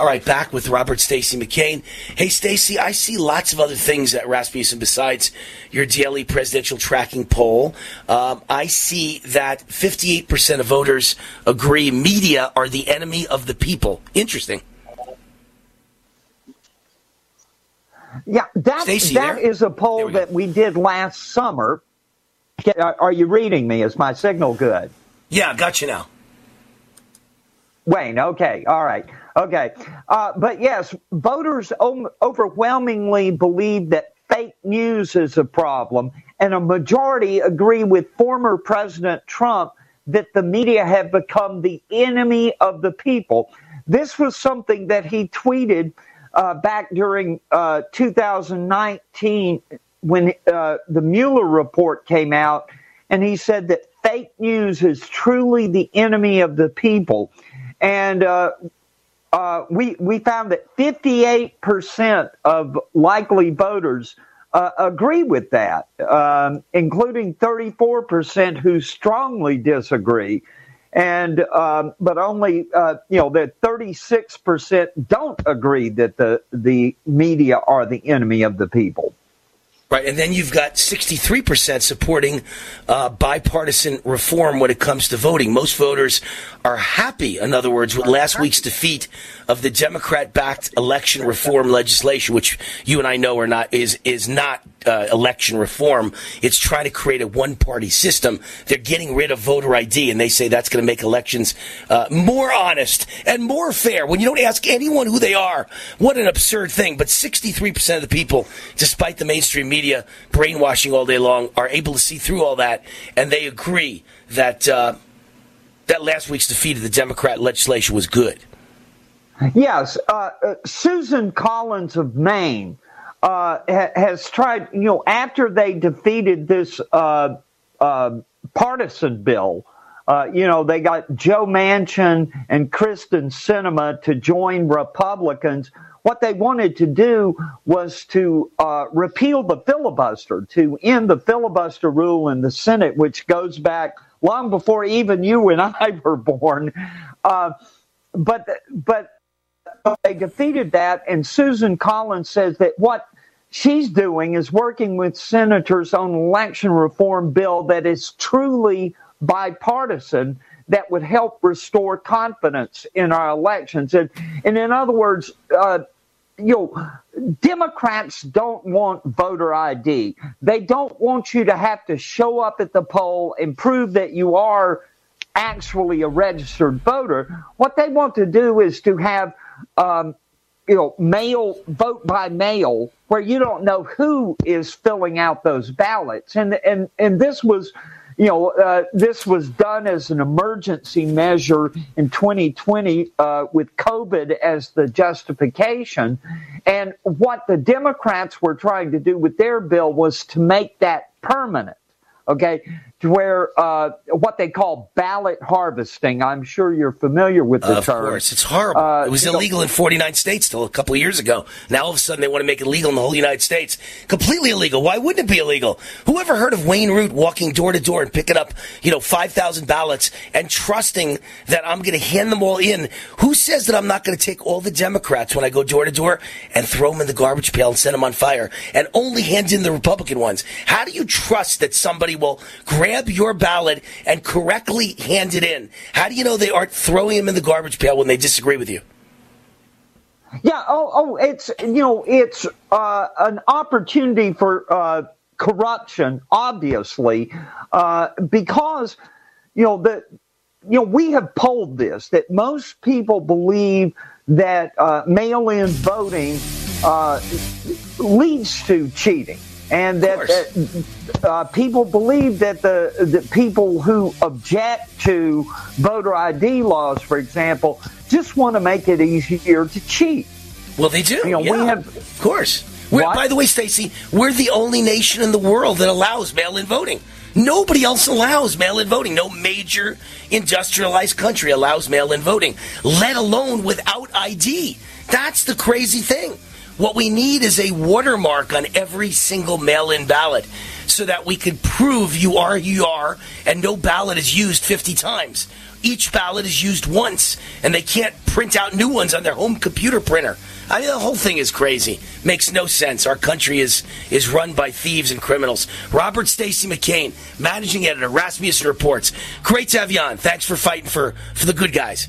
All right, back with Robert Stacy McCain. Hey, Stacy, I see lots of other things at Rasmussen besides your daily presidential tracking poll. Um, I see that 58% of voters agree media are the enemy of the people. Interesting. Yeah, that Stacy, that is a poll that we did last summer. Are are you reading me? Is my signal good? Yeah, got you now. Wayne, okay, all right, okay. Uh, but yes, voters overwhelmingly believe that fake news is a problem, and a majority agree with former President Trump that the media have become the enemy of the people. This was something that he tweeted uh, back during uh, 2019 when uh, the Mueller report came out, and he said that fake news is truly the enemy of the people. And uh, we we found that 58 percent of likely voters uh, agree with that, um, including 34 percent who strongly disagree, and um, but only uh, you know that 36 percent don't agree that the the media are the enemy of the people. Right, and then you've got 63% supporting uh, bipartisan reform when it comes to voting. Most voters are happy, in other words, with last week's defeat of the Democrat-backed election reform legislation, which you and I know are not is is not uh, election reform. It's trying to create a one-party system. They're getting rid of voter ID, and they say that's going to make elections uh, more honest and more fair. When you don't ask anyone who they are, what an absurd thing! But 63% of the people, despite the mainstream media brainwashing all day long, are able to see through all that, and they agree that uh, that last week's defeat of the Democrat legislation was good. Yes, uh, uh, Susan Collins of Maine uh, ha- has tried. You know, after they defeated this uh, uh, partisan bill, uh, you know, they got Joe Manchin and Kyrsten Sinema to join Republicans. What they wanted to do was to repeal the filibuster, to end the filibuster rule in the Senate, which goes back long before even you and I were born. Uh, but but they defeated that, and Susan Collins says that what she's doing is working with senators on an election reform bill that is truly bipartisan that would help restore confidence in our elections. And, and in other words, uh, you know, Democrats don't want voter ID. They don't want you to have to show up at the poll and prove that you are actually a registered voter. What they want to do is to have, um, you know, mail vote by mail, where you don't know who is filling out those ballots. And and and this was you know, uh, this was done as an emergency measure in 2020 uh, with COVID as the justification. And what the Democrats were trying to do with their bill was to make that permanent. Okay, where uh, what they call ballot harvesting. I'm sure you're familiar with the of term. course, it's horrible. Uh, it was you know- illegal in 49 states till a couple of years ago. Now all of a sudden they want to make it legal in the whole United States. Completely illegal. Why wouldn't it be illegal? Who ever heard of Wayne Root walking door to door and picking up, you know, 5,000 ballots and trusting that I'm going to hand them all in? Who says that I'm not going to take all the Democrats when I go door to door and throw them in the garbage pail and set them on fire and only hand in the Republican ones? How do you trust that somebody will grab your ballot and correctly hand it in? How do you know they aren't throwing them in the garbage pail when they disagree with you? Yeah. Oh, oh, it's you know, it's uh, an opportunity for uh, corruption, obviously, uh, because you know the you know we have polled this that most people believe that uh, mail-in voting uh, leads to cheating. And that, that uh, people believe that the, the people who object to voter ID laws, for example, just want to make it easier to cheat. Well, they do. You know, we have- of course. We're, by the way, Stacy, we're the only nation in the world that allows mail-in voting. Nobody else allows mail in voting. No major industrialized country allows mail in voting, let alone without ID. That's the crazy thing. What we need is a watermark on every single mail in ballot so that we could prove you are who you are and no ballot is used 50 times. Each ballot is used once and they can't print out new ones on their home computer printer. I mean, the whole thing is crazy. Makes no sense. Our country is is run by thieves and criminals. Robert Stacy McCain, managing editor, Rasmussen Reports. Great to have you on. Thanks for fighting for, for the good guys.